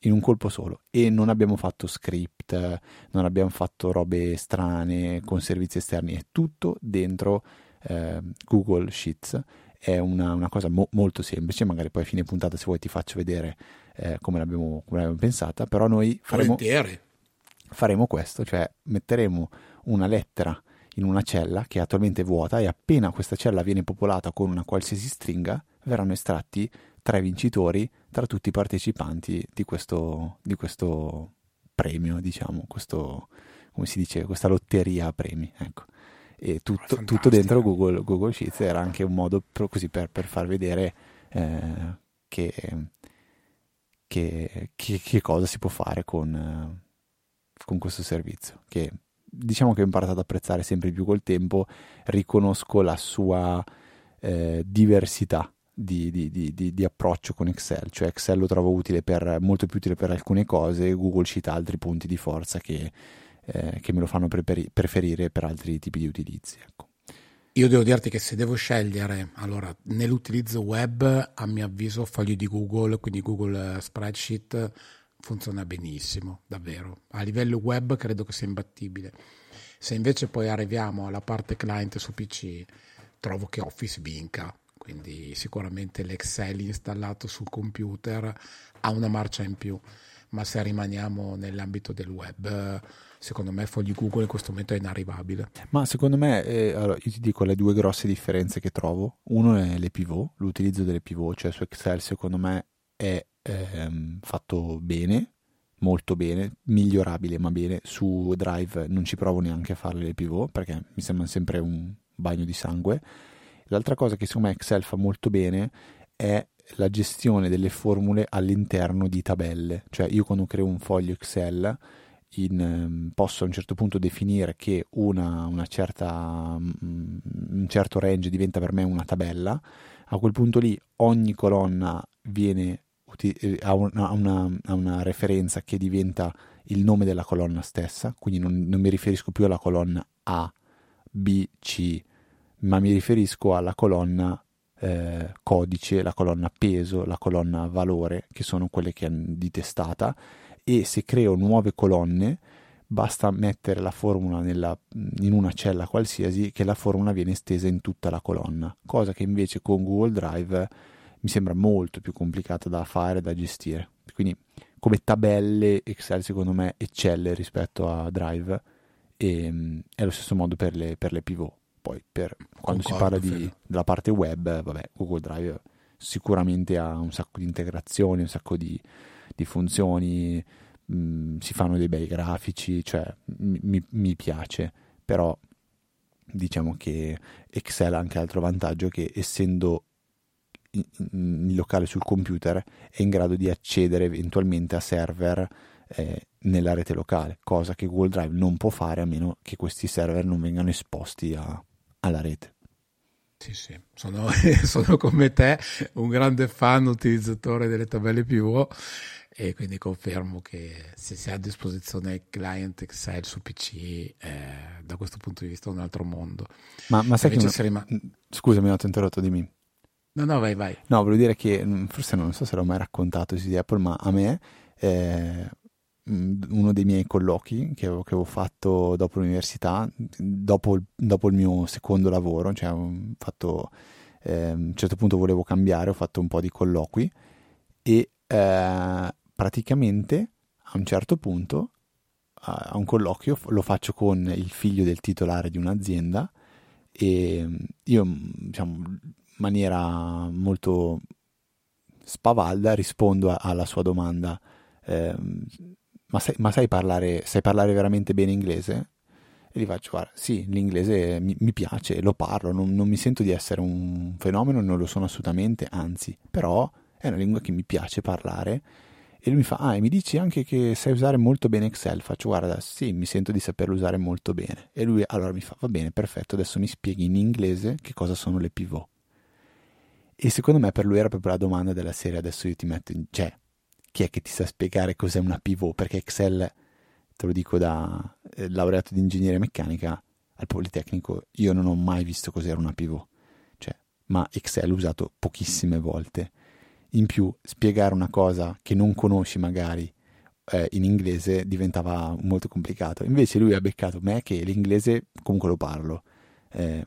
in un colpo solo e non abbiamo fatto script, non abbiamo fatto robe strane con servizi esterni, è tutto dentro eh, Google Sheets. È una, una cosa mo- molto semplice, magari poi a fine puntata se vuoi ti faccio vedere eh, come, l'abbiamo, come, l'abbiamo, pensata, però noi faremo, faremo questo, cioè metteremo una lettera in una cella che è attualmente vuota e appena questa cella viene popolata con una qualsiasi stringa verranno estratti tre vincitori tra tutti i partecipanti di questo, di questo premio, diciamo, questo, come si dice, questa lotteria a premi. Ecco. E tutto, tutto dentro Google, Google, Sheets era anche un modo per, così per, per far vedere eh, che, che, che, che, cosa si può fare con, con questo servizio. Che diciamo che ho imparato ad apprezzare sempre più col tempo, riconosco la sua eh, diversità di, di, di, di, approccio con Excel, cioè Excel lo trovo utile per, molto più utile per alcune cose, Google cita altri punti di forza che, eh, che me lo fanno preferire per altri tipi di utilizzi. Ecco.
Io devo dirti che se devo scegliere, allora nell'utilizzo web, a mio avviso, fogli di Google, quindi Google Spreadsheet funziona benissimo, davvero. A livello web credo che sia imbattibile. Se invece poi arriviamo alla parte client su PC, trovo che Office vinca quindi sicuramente l'Excel installato sul computer ha una marcia in più, ma se rimaniamo nell'ambito del web, secondo me fogli Google in questo momento è inarrivabile.
Ma secondo me, eh, allora, io ti dico le due grosse differenze che trovo. Uno è le pivot, l'utilizzo delle pivot, cioè su Excel secondo me è ehm, fatto bene, molto bene, migliorabile ma bene. Su Drive non ci provo neanche a fare le pivot perché mi sembra sempre un bagno di sangue L'altra cosa che secondo me Excel fa molto bene è la gestione delle formule all'interno di tabelle. Cioè io quando creo un foglio Excel in, ehm, posso a un certo punto definire che una, una certa, mm, un certo range diventa per me una tabella. A quel punto lì ogni colonna viene, eh, ha, una, una, una referenza che diventa il nome della colonna stessa, quindi non, non mi riferisco più alla colonna A, B, C, ma mi riferisco alla colonna eh, codice, la colonna peso, la colonna valore, che sono quelle che di testata, e se creo nuove colonne basta mettere la formula nella, in una cella qualsiasi che la formula viene estesa in tutta la colonna, cosa che invece con Google Drive mi sembra molto più complicata da fare, da gestire. Quindi come tabelle Excel secondo me eccelle rispetto a Drive e mm, è lo stesso modo per le, per le pivot. Poi per quando Concordo, si parla di, della parte web, vabbè, Google Drive sicuramente ha un sacco di integrazioni, un sacco di, di funzioni, mh, mm, si fanno dei bei grafici, cioè mi, mi piace, però diciamo che Excel ha anche l'altro vantaggio che essendo in, locale sul computer è in grado di accedere eventualmente a server eh, nella rete locale, cosa che Google Drive non può fare a meno che questi server non vengano esposti a, alla rete.
Sì, sì, sono, sono, come te un grande fan utilizzatore delle tabelle pivot e quindi confermo che se si ha a disposizione il client Excel su PC eh, da questo punto di vista è un altro mondo.
Ma, ma sai che... Rima... Scusami, ho interrotto, dimmi.
No, no, vai, vai.
No, volevo dire che mm, forse non so se l'ho mai raccontato di Apple, ma a me eh, Mm, uno dei miei colloqui che avevo, che avevo fatto dopo l'università, dopo, dopo, il mio secondo lavoro, cioè fatto, eh, a un certo punto volevo cambiare, ho fatto un po' di colloqui e eh, praticamente a un certo punto a un colloquio lo faccio con il figlio del titolare di un'azienda e io diciamo in maniera molto spavalda rispondo alla sua domanda eh, ma, sai, ma sai, parlare, sai parlare veramente bene inglese? E gli faccio, guarda, sì, l'inglese mi, mi piace, lo parlo, non, non, mi sento di essere un fenomeno, non lo sono assolutamente, anzi, però è una lingua che mi piace parlare. E lui mi fa, ah, e mi dici anche che sai usare molto bene Excel? Faccio, guarda, sì, mi sento di saperlo usare molto bene. E lui allora mi fa, va bene, perfetto, adesso mi spieghi in inglese che cosa sono le pivot. E secondo me per lui era proprio la domanda della serie, adesso io ti metto in... cioè, chi è che ti sa spiegare cos'è una pivot? Perché Excel, te lo dico da eh, laureato di ingegneria meccanica al Politecnico, io non ho mai visto cos'era una pivot. Cioè, ma Excel usato pochissime volte. In più, spiegare una cosa che non conosci magari eh, in inglese diventava molto complicato. Invece lui ha beccato me che l'inglese comunque lo parlo. Eh,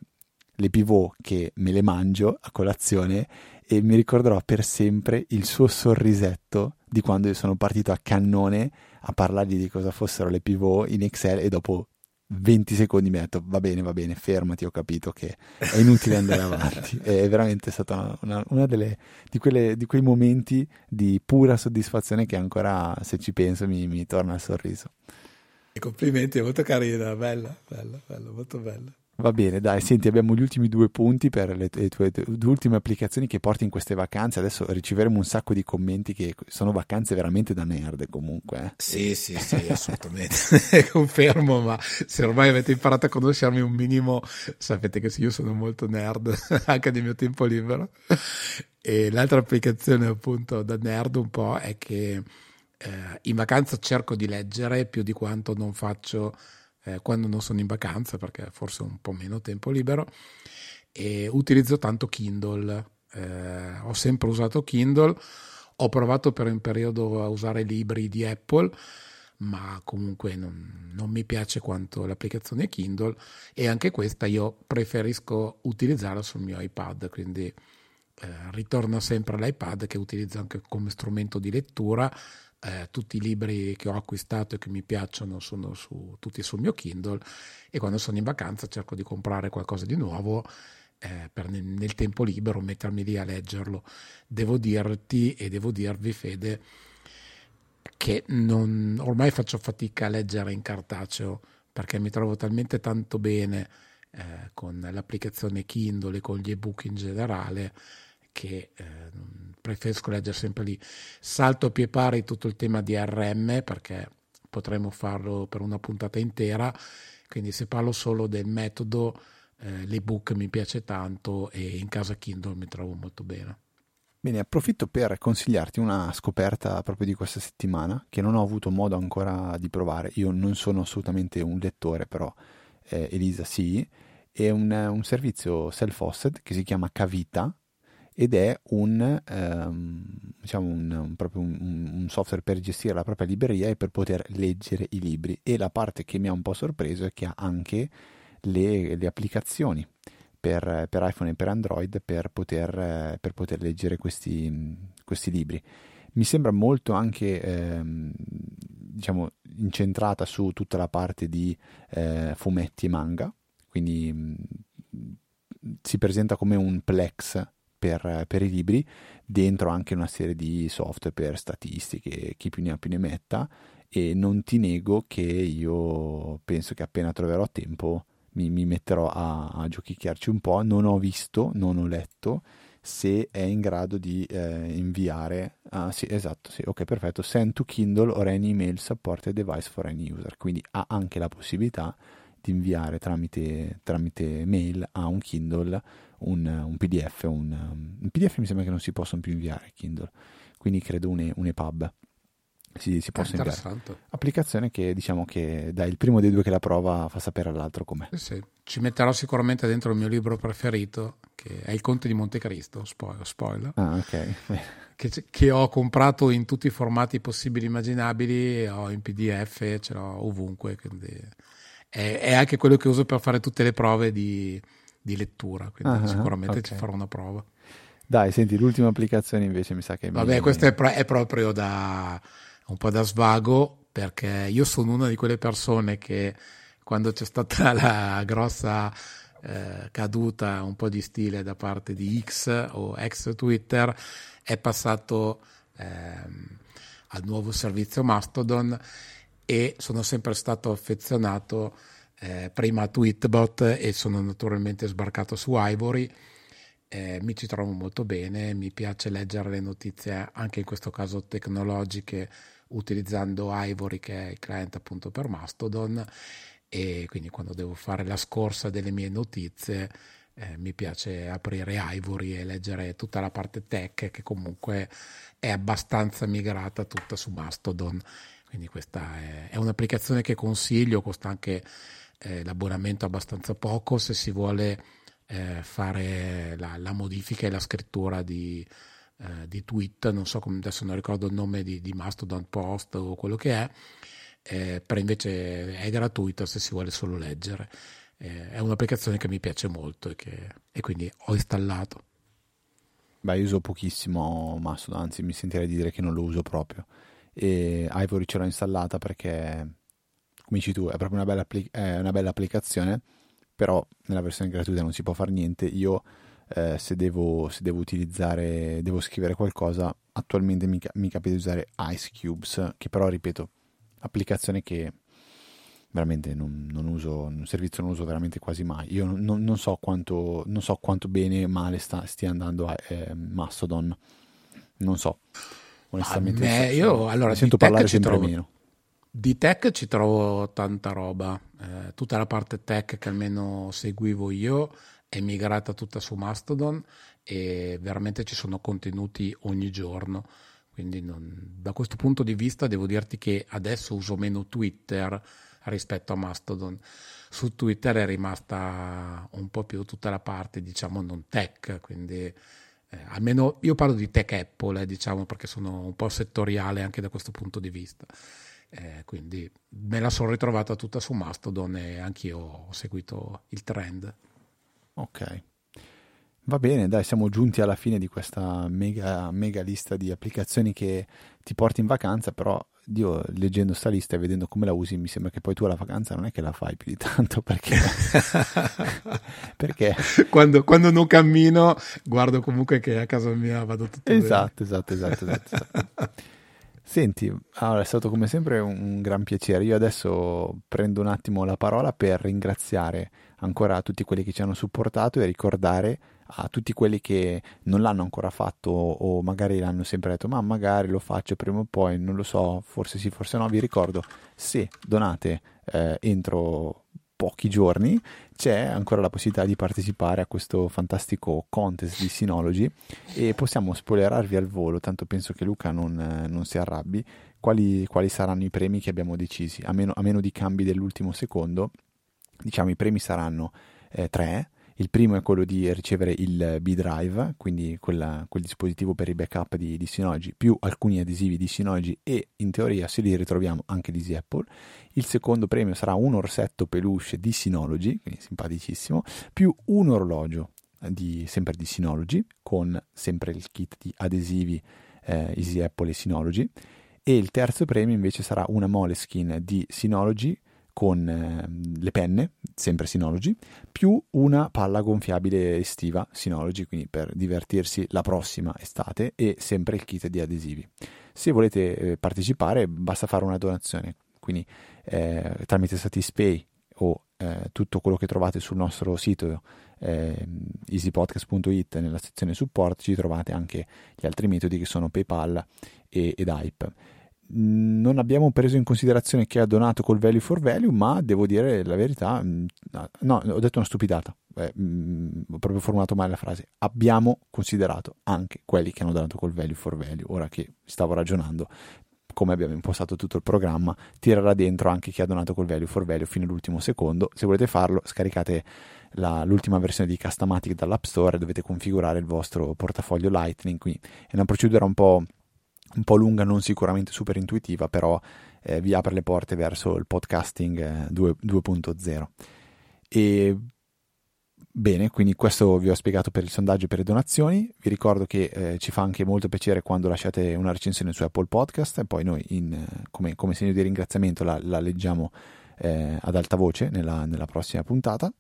le pivot che me le mangio a colazione e mi ricorderò per sempre il suo sorrisetto di quando sono partito a cannone a parlargli di cosa fossero le pivot in Excel e dopo 20 secondi mi ha detto va bene, va bene, fermati, ho capito che è inutile andare avanti. è veramente stata una, una, delle, di, quelle, di, quei momenti di pura soddisfazione che ancora, se ci penso, mi, mi torna il sorriso.
E complimenti, è molto carina, bella, bella, bella, molto bella.
Va bene, dai, senti, abbiamo gli ultimi due punti per le, le tue due ultime applicazioni che porti in queste vacanze. Adesso riceveremo un sacco di commenti che sono vacanze veramente da nerd comunque. Eh.
Sì, sì, sì, assolutamente. Confermo, ma se ormai avete imparato a conoscermi un minimo, sapete che sì, io sono molto nerd anche nel mio tempo libero. E l'altra applicazione appunto da nerd un po' è che eh, in vacanza cerco di leggere più di quanto non faccio eh, quando non sono in vacanza perché forse ho un po' meno tempo libero e utilizzo tanto Kindle. Eh, ho sempre usato Kindle, ho provato per un periodo a usare libri di Apple, ma comunque non, non, mi piace quanto l'applicazione Kindle e anche questa io preferisco utilizzarla sul mio iPad, quindi eh, ritorno sempre all'iPad che utilizzo anche come strumento di lettura eh, tutti i libri che ho acquistato e che mi piacciono sono su, tutti sul mio Kindle e quando sono in vacanza cerco di comprare qualcosa di nuovo eh, per nel, nel, tempo libero mettermi lì a leggerlo. Devo dirti e devo dirvi, Fede, che non, ormai faccio fatica a leggere in cartaceo perché mi trovo talmente tanto bene eh, con l'applicazione Kindle e con gli ebook in generale che eh, preferisco leggere sempre lì. Salto a pie pari tutto il tema di RM perché potremmo farlo per una puntata intera, quindi se parlo solo del metodo, eh, l'ebook mi piace tanto e in casa Kindle mi trovo molto bene.
Bene, approfitto per consigliarti una scoperta proprio di questa settimana che non ho avuto modo ancora di provare. Io non sono assolutamente un lettore, però eh, Elisa sì. È un, un servizio self-hosted che si chiama Cavita, ed è un, um, diciamo un, un, un, software per gestire la propria libreria e per poter leggere i libri. E la parte che mi ha un po' sorpreso è che ha anche le, le applicazioni per, per, iPhone e per Android per poter, per poter leggere questi, questi, libri. Mi sembra molto anche ehm, diciamo, incentrata su tutta la parte di eh, fumetti e manga, quindi mh, si presenta come un Plex per, per, i libri, dentro anche una serie di software per statistiche, chi più ne ha più ne metta, e non ti nego che io penso che appena troverò tempo mi, mi metterò a, a giochicchiarci un po', non ho visto, non ho letto se è in grado di eh, inviare ah sì esatto sì ok perfetto. Send to Kindle or any email support a device for any user. Quindi ha anche la possibilità di inviare tramite, tramite mail a un Kindle un, un PDF. Un, un, PDF mi sembra che non si possono più inviare Kindle, quindi credo un, un EPUB. Si, si possa inviare. Applicazione che diciamo che dai il primo dei due che la prova fa sapere all'altro com'è.
Sì, sì. Ci metterò sicuramente dentro il mio libro preferito, che è Il Conte di Montecristo, spoiler. spoiler
ah, ok.
Che, che, ho comprato in tutti i formati possibili e immaginabili, ho in PDF, ce l'ho ovunque, quindi è, è anche quello che uso per fare tutte le prove di, di lettura, quindi uh-huh, sicuramente okay. ci farò una prova.
Dai, senti, l'ultima applicazione invece mi sa che...
Vabbè, questo è, pro- è, proprio da un po' da svago, perché io sono una di quelle persone che quando c'è stata la grossa eh, caduta un po' di stile da parte di X o ex Twitter, è passato ehm, al nuovo servizio Mastodon e sono sempre stato affezionato eh, prima Tweetbot e sono naturalmente sbarcato su Ivory. Eh, mi ci trovo molto bene, mi piace leggere le notizie anche in questo caso tecnologiche utilizzando Ivory che è il client appunto per Mastodon e quindi quando devo fare la scorsa delle mie notizie eh, mi piace aprire Ivory e leggere tutta la parte tech che comunque è abbastanza migrata tutta su Mastodon quindi questa è, è un'applicazione che consiglio, costa anche eh, l'abbonamento abbastanza poco se si vuole eh, fare la, la, modifica e la scrittura di, eh, di, tweet, non so come adesso non ricordo il nome di, di Mastodon Post o quello che è, eh, però invece è gratuita se si vuole solo leggere. Eh, è un'applicazione che mi piace molto e, che, e quindi ho installato.
Beh, io uso pochissimo Mastodon, anzi mi sentirei di dire che non lo uso proprio e Ivory ce l'ho installata perché come dici tu, è proprio una bella, appli- è una bella applicazione, però nella versione gratuita non si può fare niente. Io eh, se, devo, se, devo, utilizzare, devo scrivere qualcosa, attualmente mi, mi capita di usare Ice Cubes, che però, ripeto, applicazione che veramente non, non, uso, un servizio non uso veramente quasi mai. Io non, non, so, quanto, non so quanto bene o male sta, stia andando a eh, Mastodon, non so. Onestamente,
me, so, io allora,
sento parlare
sempre
trovo, meno.
Di tech ci trovo tanta roba, eh, tutta la parte tech che almeno seguivo io è migrata tutta su Mastodon e veramente ci sono contenuti ogni giorno. Quindi non, da questo punto di vista devo dirti che adesso uso meno Twitter rispetto a Mastodon. Su Twitter è rimasta un po' più tutta la parte, diciamo, non tech, quindi eh, almeno io parlo di tech Apple, eh, diciamo, perché sono un po' settoriale anche da questo punto di vista. Eh, quindi me la sono ritrovata tutta su Mastodon e anch'io ho seguito il trend.
Ok. Va bene, dai, siamo giunti alla fine di questa mega, mega lista di applicazioni che ti porti in vacanza, però io leggendo sta lista e vedendo come la usi mi sembra che poi tu la vacanza non è che la fai più di tanto perché, perché...
Quando, quando, non cammino guardo comunque che a casa mia vado tutto
esatto, esatto, esatto, esatto, esatto. Senti, allora è stato come sempre un, gran piacere. Io adesso prendo un attimo la parola per ringraziare ancora tutti quelli che ci hanno supportato e ricordare a tutti quelli che non l'hanno ancora fatto o magari l'hanno sempre detto ma magari lo faccio prima o poi, non lo so, forse sì, forse no, vi ricordo se donate eh, entro pochi giorni c'è ancora la possibilità di partecipare a questo fantastico contest di Synology e possiamo spoilerarvi al volo, tanto penso che Luca non, non si arrabbi, quali, quali, saranno i premi che abbiamo decisi, a meno, a meno di cambi dell'ultimo secondo, diciamo i premi saranno eh, tre, il primo è quello di ricevere il B-Drive, quindi quella, quel dispositivo per i backup di, di Synology, più alcuni adesivi di Synology e in teoria se li ritroviamo anche di Apple. Il secondo premio sarà un orsetto peluche di Synology, quindi simpaticissimo, più un orologio di, sempre di Synology, con sempre il kit di adesivi eh, Easy Apple e Synology. E il terzo premio invece sarà una Moleskin di Synology con eh, le penne, sempre Synology, più una palla gonfiabile estiva Synology, quindi per divertirsi la prossima estate e sempre il kit di adesivi. Se volete eh, partecipare basta fare una donazione, quindi eh, tramite Satispay o eh, tutto quello che trovate sul nostro sito eh, easypodcast.it nella sezione support ci trovate anche gli altri metodi che sono PayPal e, ed Hype non abbiamo preso in considerazione chi ha donato col value for value, ma devo dire la verità, no, ho detto una stupidata, eh, ho proprio formulato male la frase, abbiamo considerato anche quelli che hanno donato col value for value, ora che stavo ragionando, come abbiamo impostato tutto il programma, tirerà dentro anche chi ha donato col value for value fino all'ultimo secondo, se volete farlo scaricate la, l'ultima versione di Customatic dall'App Store e dovete configurare il vostro portafoglio Lightning, quindi è una procedura un po' un po' lunga, non sicuramente super intuitiva, però eh, vi apre le porte verso il podcasting eh, 2, 2.0. E bene, quindi questo vi ho spiegato per il sondaggio e per le donazioni. Vi ricordo che eh, ci fa anche molto piacere quando lasciate una recensione su Apple Podcast e poi noi in, eh, come, come, segno di ringraziamento la, la leggiamo eh, ad alta voce nella, nella prossima puntata.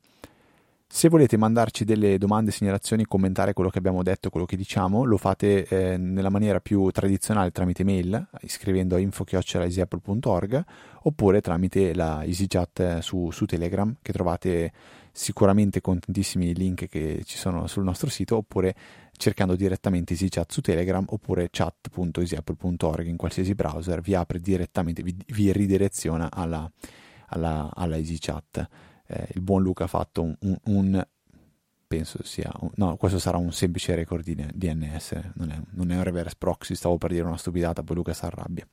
Se volete mandarci delle domande, segnalazioni, commentare quello che abbiamo detto, quello che diciamo, lo fate eh, nella maniera più tradizionale tramite mail, iscrivendo a info.easyapple.org oppure tramite la EasyChat eh, su, su Telegram, che trovate sicuramente con tantissimi link che ci sono sul nostro sito, oppure cercando direttamente EasyChat su Telegram oppure chat.easyapple.org in qualsiasi browser, vi apre direttamente, vi, vi ridireziona alla, alla, alla EasyChat eh, il buon Luca ha fatto un, un, un penso sia un, no questo sarà un semplice record di DNS non è, non è un reverse proxy stavo per dire una stupidata poi Luca si arrabbia.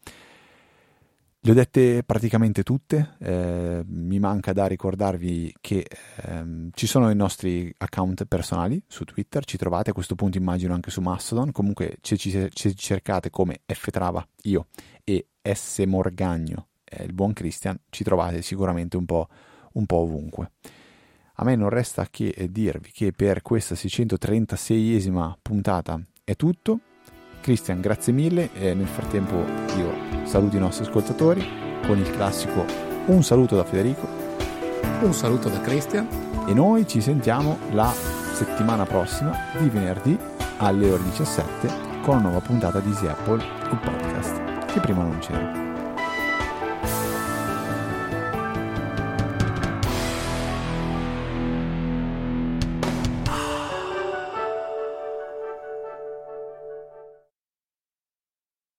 Le ho dette praticamente tutte, eh, mi manca da ricordarvi che ehm, ci sono i nostri account personali su Twitter, ci trovate a questo punto immagino anche su Mastodon, comunque se ci, ci cercate come Ftrava, io e S Morgagno, eh, il buon Christian, ci trovate sicuramente un po' un po' ovunque. A me non resta che dirvi che per questa 636esima puntata è tutto. Cristian, grazie mille e nel frattempo io saluto i nostri ascoltatori con il classico Un saluto da Federico.
Un saluto da Christian.
E noi ci sentiamo la settimana prossima, di venerdì alle ore 17, con una nuova puntata di Easy Apple, il podcast, che prima non c'era.